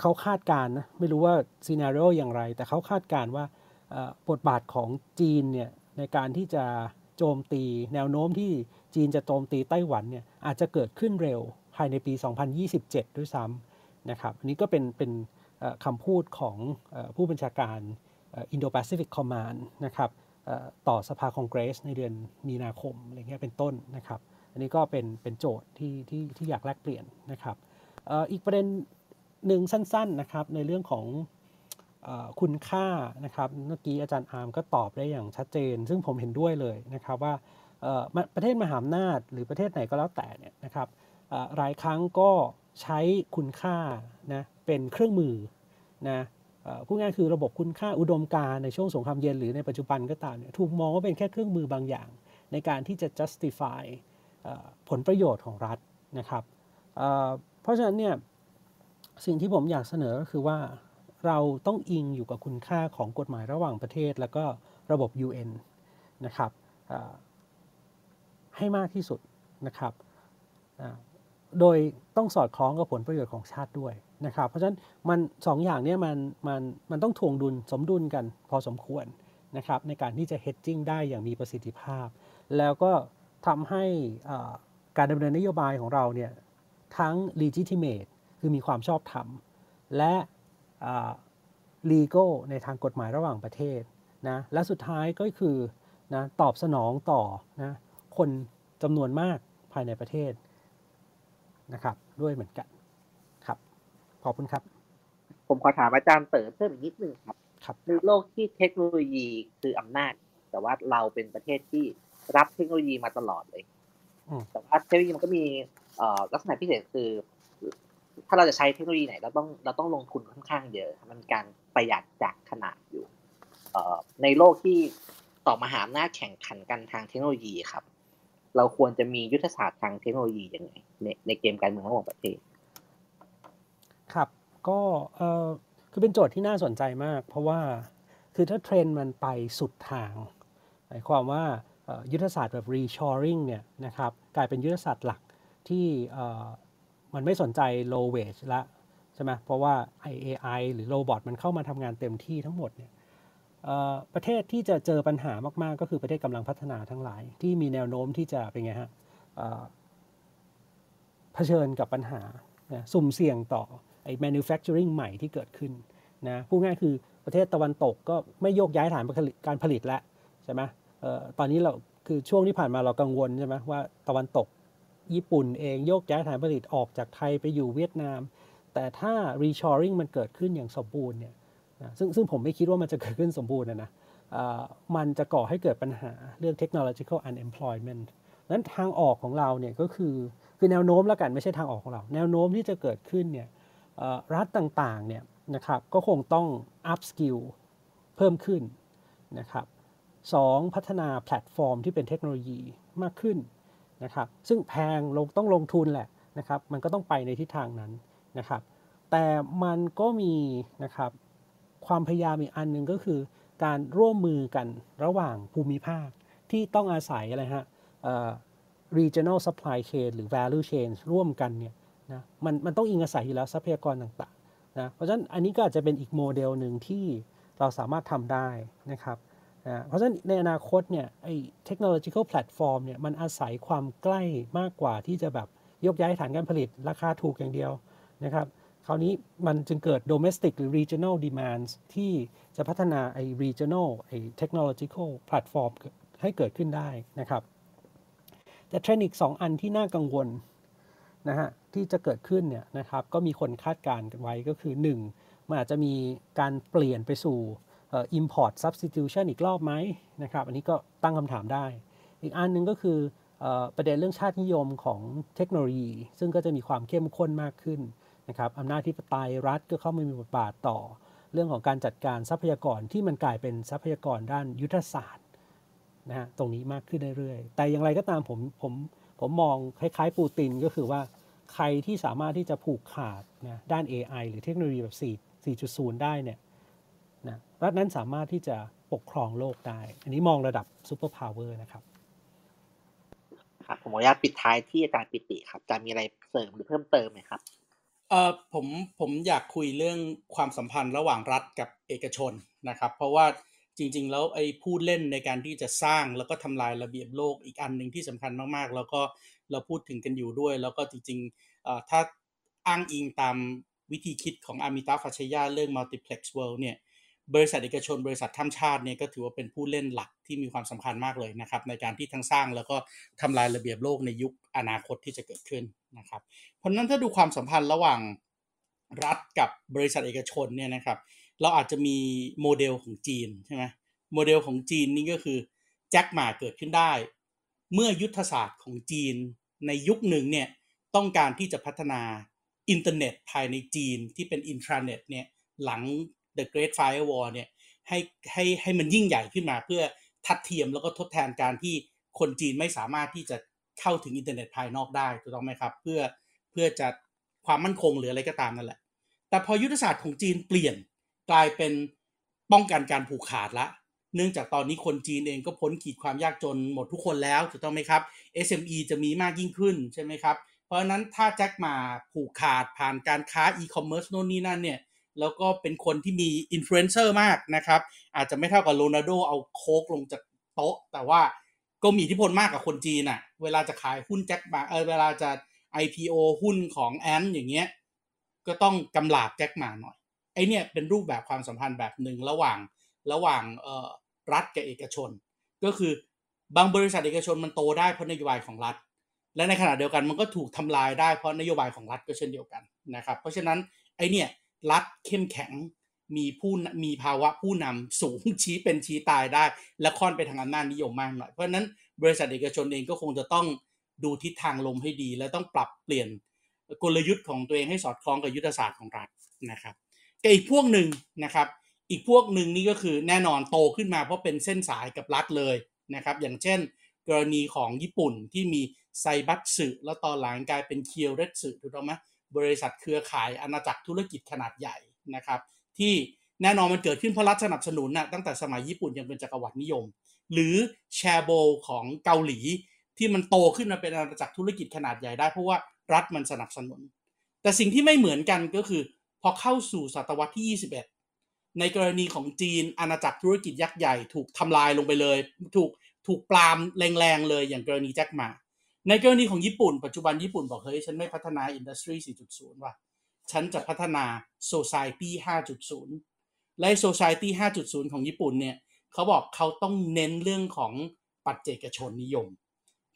เขาคาดการนะไม่รู้ว่าซีนารีโออย่างไร แต่เขาคาดการว่าบทบาทของจีนเนี่ยในการที่จะโจมตีแนวโน้มที่ จีนจะโจมตีไต้หวันเนี่ยอาจจะเกิดขึ้นเร็วภายในปี 2027 ด้วยซ้ำนะครับอันนี้ก็เป็นเป็นคำพูดของผู้บัญชาการอินโดแปซิฟิกคอมมานนะครับต่อสภาคองเกรสในเดือนมีนาคมอะไรเงี้ยเป็นต้นนะครับ อันนี้ก็เป็นเป็นโจทย์ที่ที่ที่อยากแลกเปลี่ยนนะครับอีกประเด็นหนึ่งสั้นๆนะครับในเรื่องของคุณค่านะครับเมื่อกี้อาจารย์อาร์มก็ตอบได้อย่างชัดเจน ซึ่งผมเห็นด้วยเลยนะครับว่า ประเทศมหาอำนาจหรือประเทศไหนก็แล้วแต่เนี่ยนะครับหลายครั้งก็ใช้คุณค่านะเป็นเครื่องมือนะพูดง่ายคือระบบคุณค่าอุดมการในช่วงสงครามเย็นหรือในปัจจุบันก็ตามเนี่ยถูกมองว่าเป็นแค่เครื่องมือบางอย่าง ในการที่จะ justify ผลประโยชน์ของรัฐนะครับเพราะฉะนั้นเนี่ยสิ่งที่ผมอยากเสนอก็คือว่าเราต้องอิงอยู่กับคุณค่าของกฎหมายระหว่างประเทศ แล้วก็ระบบ UN นะครับ ให้มากที่สุดนะครับโดยต้องสอดคล้องกับผลประโยชน์ของชาติด้วยนะครับ เพราะฉะนั้นมันสองอย่างนี้มันมันมันต้องถ่วงดุลสมดุลกันพอสมควรนะครับในการที่จะ hedging ได้อย่างมีประสิทธิภาพ แล้วก็ทำให้การดำเนินนโยบายของเราเนี่ยทั้ง legitimate คือมีความชอบธรรม และ legal ในทางกฎหมายระหว่างประเทศนะและสุดท้ายก็คือนะตอบสนองต่อนะ คนจำนวนมากภายในประเทศนะครับ ด้วยเหมือนกันครับ ขอบคุณครับ ผมขอถามอาจารย์เต๋อเพิ่มอีกนิดนึงครับครับในโลกที่เทคโนโลยีคืออำนาจ แต่ว่าเราเป็นประเทศที่รับเทคโนโลยีมาตลอดเลยแต่ว่าเทคโนโลยีมันก็มีลักษณะพิเศษคือ ถ้าเราจะใช้เทคโนโลยีไหนเราต้องเราต้องลงทุนค่อนข้างเยอะมันการประหยัดจากขนาดอยู่ในโลกที่ต่อมหาอำนาจแข่งขันกันทางเทคโนโลยีครับ เราควรจะมียุทธศาสตร์ทางเทคโนโลยียังไงในในเกมการเมืองระหว่างประเทศ ครับก็เออคือเป็นโจทย์ที่น่าสนใจมาก เพราะว่าคือถ้าเทรนด์มันไปสุดทางหมายความว่ายุทธศาสตร์แบบ reshoring เนี่ยนะครับกลายเป็นยุทธศาสตร์หลักที่มันไม่สนใจ low wage ละใช่ไหมเพราะว่า AI หรือโรบอทมันเข้ามาทำงานเต็มที่ทั้งหมดเนี่ย ประเทศที่จะเจอปัญหามากๆ ก็คือประเทศกำลังพัฒนาทั้งหลาย ที่มีแนวโน้มที่จะเป็นไงฮะเผชิญกับปัญหาสุ่มเสี่ยงต่อไอ้ manufacturing ใหม่ที่เกิดขึ้นนะพูดง่ายคือประเทศตะวันตกก็ไม่โยกย้ายฐานการผลิตแล้วใช่ไหมตอนนี้เราคือช่วงที่ผ่านมาเรากังวลใช่ไหมว่าตะวันตกญี่ปุ่นเองโยกย้ายฐานผลิตออกจากไทยไปอยู่เวียดนาม แต่ถ้า reshoring มันเกิดขึ้นอย่างสมบูรณ์เนี่ย ซึ่งซึ่งผมไม่คิดว่ามันจะเกิดขึ้นสมบูรณ์นะนะมันจะก่อให้เกิดปัญหาเรื่อง technological unemployment นั้นทางออกของเราเนี่ยก็คือคือแนวโน้มแล้วกันไม่ใช่ทางออกของเรา แนวโน้มที่จะเกิดขึ้นเนี่ยรัฐต่างๆเนี่ยนะครับก็คงต้อง up skill เพิ่มขึ้นนะครับสองพัฒนาแพลตฟอร์มที่เป็นเทคโนโลยีมากขึ้นนะครับซึ่งแพงลงต้องลงทุนแหละนะครับมันก็ต้องไปในทิศทางนั้นนะครับแต่มันก็มีนะครับ ความพยายามอีกอันหนึ่งก็คือ การร่วมมือกันระหว่างภูมิภาคที่ต้องอาศัยอะไรฮะ regional supply chain หรือ value chain ร่วมกันเนี่ยนะมันมันต้องอิงอาศัยอยู่แล้วทรัพยากรต่างๆนะเพราะฉะนั้นอันนี้ก็อาจจะเป็นอีกโมเดลหนึ่งที่เราสามารถทำได้นะครับนะเพราะฉะนั้นในอนาคตเนี่ยไอ้ technological platform เนี่ยมันอาศัยความใกล้มากกว่าที่จะแบบยกย้ายฐานการผลิตราคาถูกอย่างเดียวนะครับ คราวนี้มันจึงเกิด domestic หรือ regional demands ที่จะพัฒนาไอ้ regional ไอ้ technological platform ให้เกิดขึ้นได้นะครับ แต่เทรนด์อีก 2 อันที่น่ากังวลนะฮะที่จะเกิดขึ้นเนี่ยนะครับก็มีคนคาดการณ์กันไว้ก็คือ 1. มันอาจจะมีการเปลี่ยนไปสู่ import substitution อีกรอบไหมนะครับอันนี้ก็ตั้งคำถามได้ อีกอันหนึ่งก็คือประเด็นเรื่องชาตินิยมของเทคโนโลยี ซึ่งก็จะมีความเข้มข้นมากขึ้น นะครับอำนาจที่ปไตยรัฐก็เข้ามามีบทบาทต่อ เรื่องของการจัดการทรัพยากรที่มันกลายเป็นทรัพยากรด้านยุทธศาสตร์นะฮะตรงนี้มากขึ้นเรื่อยๆ แต่อย่างไรก็ตามผมผมผมมองคล้ายๆ ปูตินก็คือว่าใครที่สามารถที่จะผูกขาดนะด้าน AI หรือเทคโนโลยีแบบ 4 4.0 ได้เนี่ยนะรัฐนั้นสามารถที่จะปกครองโลกได้ อันนี้มองระดับซูเปอร์พาวเวอร์นะครับครับผมขออนุญาตปิดท้ายที่อาจารย์ปิติครับจะมีอะไรเสริมหรือเพิ่มเติมไหมครับ เอ่อผมผมอยากคุยเรื่องความสัมพันธ์ระหว่างรัฐกับเอกชนนะครับ เพราะว่าจริง ๆ แล้วไอ้ผู้เล่นในการที่จะสร้างแล้วก็ทำลายระเบียบโลกอีกอันหนึ่งที่สำคัญมากๆ แล้วก็เราพูดถึงกันอยู่ด้วย แล้วก็จริงๆถ้าอ้างอิงตามวิธีคิดของอามิตาฟัชยาเรื่อง multiplex world เนี่ย บริษัทเอกชน บริษัทท่ามชาติเนี่ยก็ถือว่าเป็นผู้เล่นหลักที่มีความสำคัญมากเลยนะครับ ในการที่ทั้งสร้างแล้วก็ทำลายระเบียบโลกในยุคอนาคตที่จะเกิดขึ้นนะครับ เพราะนั้นถ้าดูความสัมพันธ์ระหว่างรัฐกับบริษัทเอกชนเนี่ยนะครับ เราอาจจะมีโมเดลของจีนใช่ไหมโมเดลของจีนนี่ก็คือแจ็คหมาเกิดขึ้นได้ เมื่อยุทธศาสตร์ของจีนในยุคหนึ่งเนี่ยต้องการที่จะพัฒนาอินเทอร์เน็ตภายในจีนที่เป็นอินทราเน็ตเนี่ยหลัง The Great Firewall เนี่ยให้ให้ให้มันยิ่งใหญ่ขึ้นมาเพื่อทัดเทียมแล้วก็ทดแทนการที่คนจีนไม่สามารถที่จะเข้าถึงอินเทอร์เน็ตภายนอกได้ถูกต้องไหมครับ เพื่อเพื่อจะความมั่นคงหรืออะไรก็ตามนั่นแหละ แต่พอยุทธศาสตร์ของจีนเปลี่ยนกลายเป็นป้องกันการผูกขาดละ เนื่องจากตอนนี้คนจีนเองก็พ้นขีดความยากจนหมดทุกคนแล้วถูกต้องไหมครับ SME จะมีมากยิ่งขึ้นใช่ไหมครับ เพราะฉะนั้นถ้าแจ็คมาผูกขาดผ่านการค้าอีคอมเมิร์ซโน่นนี่นั่นเนี่ย แล้วก็เป็นคนที่มีอินฟลูเอนเซอร์มากนะครับ อาจจะไม่เท่ากับโรนัลโดเอาโค้กลงจากโต๊ะ แต่ว่าก็มีอิทธิพลมากกับคนจีนอะเวลาจะขายหุ้นแจ็คมาเออเวลาจะ IPO หุ้นของแอนต์อย่างเงี้ยก็ต้องกำลาบแจ็คมาหน่อยไอ้เนี่ยเป็นรูปแบบความสัมพันธ์แบบหนึ่งระหว่างระหว่างเอ่อรัฐกับเอกชน ก็คือบางบริษัทเอกชนมันโตได้เพราะนโยบายของรัฐ และในขณะเดียวกันมันก็ถูกทำลายได้เพราะนโยบายของรัฐก็เช่นเดียวกันนะครับ เพราะฉะนั้นไอเนี่ย รัฐเข้มแข็ง มีผู้มีภาวะผู้นำสูงชี้เป็นชี้ตายได้ และค่อนไปทางอำนาจนิยมมากหน่อย เพราะฉะนั้นบริษัทเอกชนเองก็คงจะต้องดูทิศทางลมให้ดี และต้องปรับเปลี่ยนกลยุทธ์ของตัวเองให้สอดคล้องกับยุทธศาสตร์ของรัฐนะครับกับอีกพวกหนึ่งนะครับ อีกพวกหนึ่งนี่ก็คือแน่นอนโตขึ้นมาเพราะเป็นเส้นสายกับรัฐเลยนะครับ อย่างเช่น กรณีของญี่ปุ่นที่มีไซบัตสึแล้วตอนหลังกลายเป็นเคียวเรสึถูกต้องไหม บริษัทเครือข่ายอาณาจักรธุรกิจขนาดใหญ่นะครับ ที่แน่นอนมันเกิดขึ้นเพราะรัฐสนับสนุนนะตั้งแต่สมัยญี่ปุ่นยังเป็นจักรวรรดินิยม หรือแชโบของเกาหลี ที่มันโตขึ้นมาเป็นอาณาจักรธุรกิจขนาดใหญ่ได้ เพราะว่ารัฐมันสนับสนุน แต่สิ่งที่ไม่เหมือนกันก็คือ พอเข้าสู่ศตวรรษที่ 21 ในกรณีของจีนอาณาจักรธุรกิจยักษ์ใหญ่ ถูกทำลายลงไปเลย ถูกถูกปรามแรงๆเลยอย่างกรณีแจ็คหมา ในกรณีของญี่ปุ่น ปัจจุบันญี่ปุ่นบอกเฮ้ยฉันไม่พัฒนาอินดัสทรี 4.0 ว่ะ ฉันจะพัฒนา Society 5.0 และ Society 5.0 ของญี่ปุ่นเนี่ยเขาบอกเขาต้องเน้นเรื่องของปัจเจกชนนิยม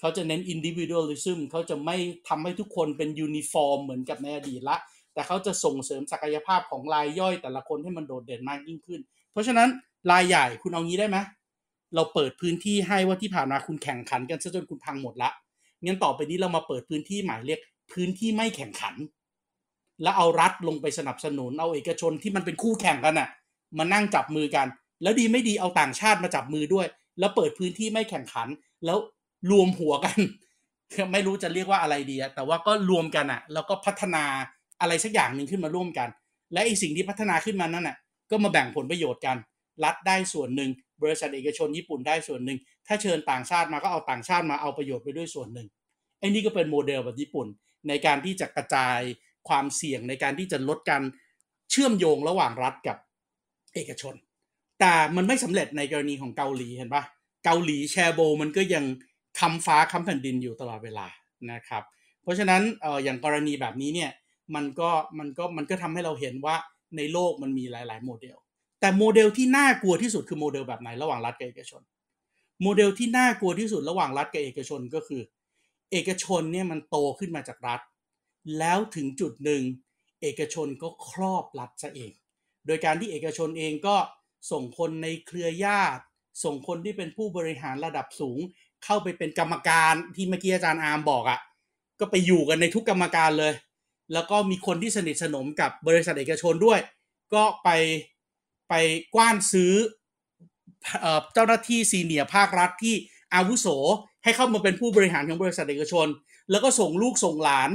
เขาจะเน้น individualism เขาจะไม่ทำให้ทุกคนเป็นยูนิฟอร์มเหมือนกับในอดีตละ แต่เขาจะส่งเสริมศักยภาพของรายย่อยแต่ละคนให้มันโดดเด่นมากยิ่งขึ้น เพราะฉะนั้นรายใหญ่คุณเอางี้ได้ไหมเราเปิดพื้นที่ให้ว่าที่ผ่านมาคุณแข่งขันกันซะจนคุณพังหมดละ งั้นต่อไปนี้เรามาเปิดพื้นที่ใหม่เรียกพื้นที่ไม่แข่งขัน แล้วเอารัฐลงไปสนับสนุน เอาเอกชนที่มันเป็นคู่แข่งกันอะมานั่งจับมือกัน แล้วดีไม่ดีเอาต่างชาติมาจับมือด้วย แล้วเปิดพื้นที่ไม่แข่งขัน แล้วรวมหัวกัน ไม่รู้จะเรียกว่าอะไรดีอะแต่ว่าก็รวมกันอะแล้วก็พัฒนาอะไรสักอย่างหนึ่งขึ้นมาร่วมกัน และไอสิ่งที่พัฒนาขึ้นมานั่นน่ะ ก็มาแบ่งผลประโยชน์กัน รัฐได้ส่วนหนึ่งบริษัทเอกชนญี่ปุ่นได้ส่วนหนึ่ง ถ้าเชิญต่างชาติมาก็เอาต่างชาติมาเอาประโยชน์ไปด้วยส่วนหนึ่ง อ้นี่ก็เป็นโมเดลแบบญี่ปุ่น ในการที่จะกระจายความเสี่ยงในการที่จะลดการเชื่อมโยงระหว่างรัฐกับเอกชน แต่มันไม่สำเร็จในกรณีของเกาหลีเห็นปะเกาหลีแชโบลมันก็ยังค้ำฟ้าค้ำแผ่นดินอยู่ตลอดเวลานะครับ เพราะฉะนั้นเอออย่างกรณีแบบนี้เนี่ยมันก็มันก็มันก็ทำให้เราเห็นว่าในโลกมันมีหลาย ๆ โมเดล แต่โมเดลที่น่ากลัวที่สุดคือโมเดลแบบไหนระหว่างรัฐกับเอกชน โมเดลที่น่ากลัวที่สุดระหว่างรัฐกับเอกชนก็คือ เอกชนเนี่ยมันโตขึ้นมาจากรัฐ แล้วถึงจุดหนึ่ง เอกชนก็ครอบรัฐซะเอง โดยการที่เอกชนเองก็ส่งคนในเครือญาติ ส่งคนที่เป็นผู้บริหารระดับสูง เข้าไปเป็นกรรมการที่เมื่อกี้อาจารย์อาร์มบอกอะ่ะก็ไปอยู่กันในทุกกรรมการเลย แล้วก็มีคนที่สนิทสนมกับบริษัทเอกชนด้วย ก็ไปไปกว้านซื้อเจ้าหน้าที่ซีเนียภาครัฐที่อาวุโส ให้เข้ามาเป็นผู้บริหารของบริษัทเอกชน แล้วก็ส่งลูกส่งหลาน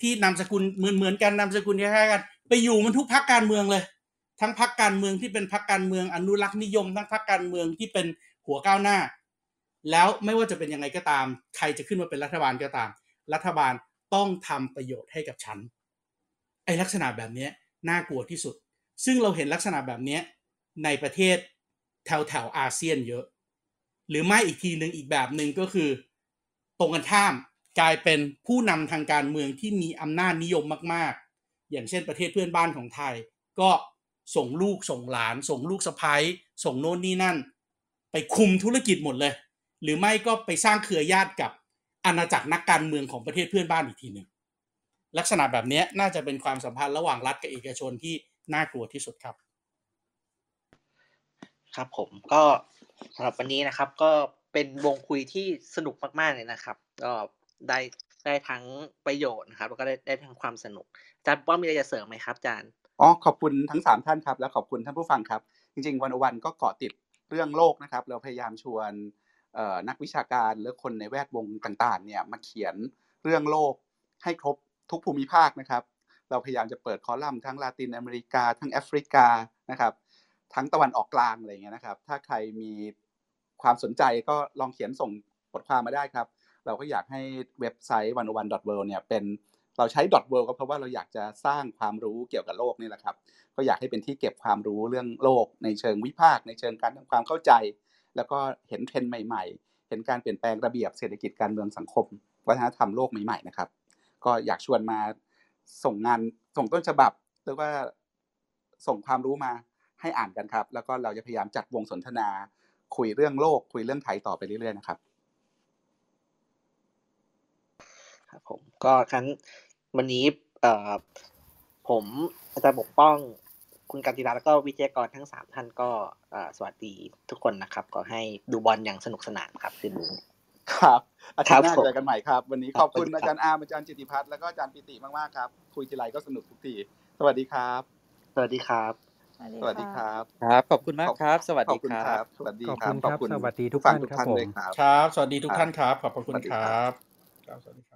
ที่นามสกุลเหมือนเหมือนกันนามสกุลคล้ายๆกัน ไปอยู่มันทุกพักการเมืองเลย ทั้งพักการเมืองที่เป็นพักการเมืองอนุรักษ์นิยม ทั้งพักการเมืองที่เป็นหัวก้าวหน้า แล้วไม่ว่าจะเป็นยังไงก็ตาม ใครจะขึ้นมาเป็นรัฐบาลก็ตาม รัฐบาลต้องทำประโยชน์ให้กับฉันไอลักษณะแบบนี้น่ากลัวที่สุด ซึ่งเราเห็นลักษณะแบบนี้ในประเทศแถวแถวอาเซียนเยอะ หรือไม่อีกทีหนึ่งอีกแบบหนึ่งก็คือ ตรงกันข้ามกลายเป็นผู้นำทางการเมืองที่มีอำนาจนิยมมาก ๆ อย่างเช่นประเทศเพื่อนบ้านของไทย ก็ส่งลูกส่งหลาน ส่งลูกสะพ้ยส่งโน่นนี่นั่น ไปคุมธุรกิจหมดเลย หรือไม่ก็ไปสร้างเครือญาติกับอาณาจักรนักการเมืองของประเทศเพื่อนบ้านอีกทีหนึ่งลักษณะแบบนี้น่าจะเป็นความสัมพันธ์ระหว่างรัฐกับเอกชนที่น่ากลัวที่สุดครับ ครับผมก็ สำหรับวันนี้นะครับ ก็เป็นวงคุยที่สนุกมากๆเลยนะครับ ก็ได้ได้ทั้งประโยชน์นะครับ แล้วก็ได้ได้ทั้งความสนุกอาจารย์ป้อมมีอะไรจะเสริมไหมครับอาจารย์อ๋อขอบคุณทั้งสามท่านครับ และขอบคุณท่านผู้ฟังครับ จริง ๆ วันวันก็เกาะติดเรื่องโลกนะครับ เราพยายามชวนนักวิชาการและคนในแวดวงต่างๆ เนี่ยมาเขียนเรื่องโลกให้ครบทุกภูมิภาคนะครับ เราพยายามจะเปิดคอลัมน์ทั้งลาตินอเมริกาทั้งแอฟริกานะครับ ทั้งตะวันออกกลางอะไรเงี้ยนะครับ ถ้าใครมีความสนใจก็ลองเขียนส่งบทความมาได้ครับ เราก็อยากให้เว็บไซต์วันวันดอทเเนี่ยเป็นเราใช้ .world ก็เพราะว่าเราอยากจะสร้างความรู้เกี่ยวกับโลกนี่แหละครับ ก็อยากให้เป็นที่เก็บความรู้เรื่องโลก ในเชิงวิพากษ์ในเชิงการทำความเข้าใจ แล้วก็เห็นเทรนด์ใหม่ ๆ เห็นการเปลี่ยนแปลงระเบียบเศรษฐกิจการเมืองสังคม วัฒนธรรมโลกใหม่ๆนะครับ ก็อยากชวนมาส่งงานส่งต้นฉบับหรือว่าส่งความรู้มา ให้อ่านกันครับ แล้วก็เราจะพยายามจัดวงสนทนา คุยเรื่องโลก คุยเรื่องไทยต่อไปเรื่อยๆนะครับ ครับผมก็ครั้งวันนี้เอ่อผมอาจารย์ปกป้องคุณกันติราแล้วก็วิทยากรทั้งสามท่านก็สวัสดีทุกคนนะครับ ก็ให้ดูบอลอย่างสนุกสนานครับคืนนี้ครับ อาทิตย์หน้าเจอกันใหม่ครับ วันนี้ขอบคุณอาจารย์อาร์มอาจารย์จิติพัฒน์แล้วก็อาจารย์ปิติมากๆครับ คุยทีไรก็สนุกทุกที สวัสดีครับ สวัสดีครับ สวัสดีครับ ครับ ขอบคุณมากครับ สวัสดีครับ สวัสดีขอบครัคุบณครับสวัสดีทุกท่านครับผมด้วยครับครับ สวัสดีทุกท่านครับ ขอบพระคุณครับครับ สวัสดีครับ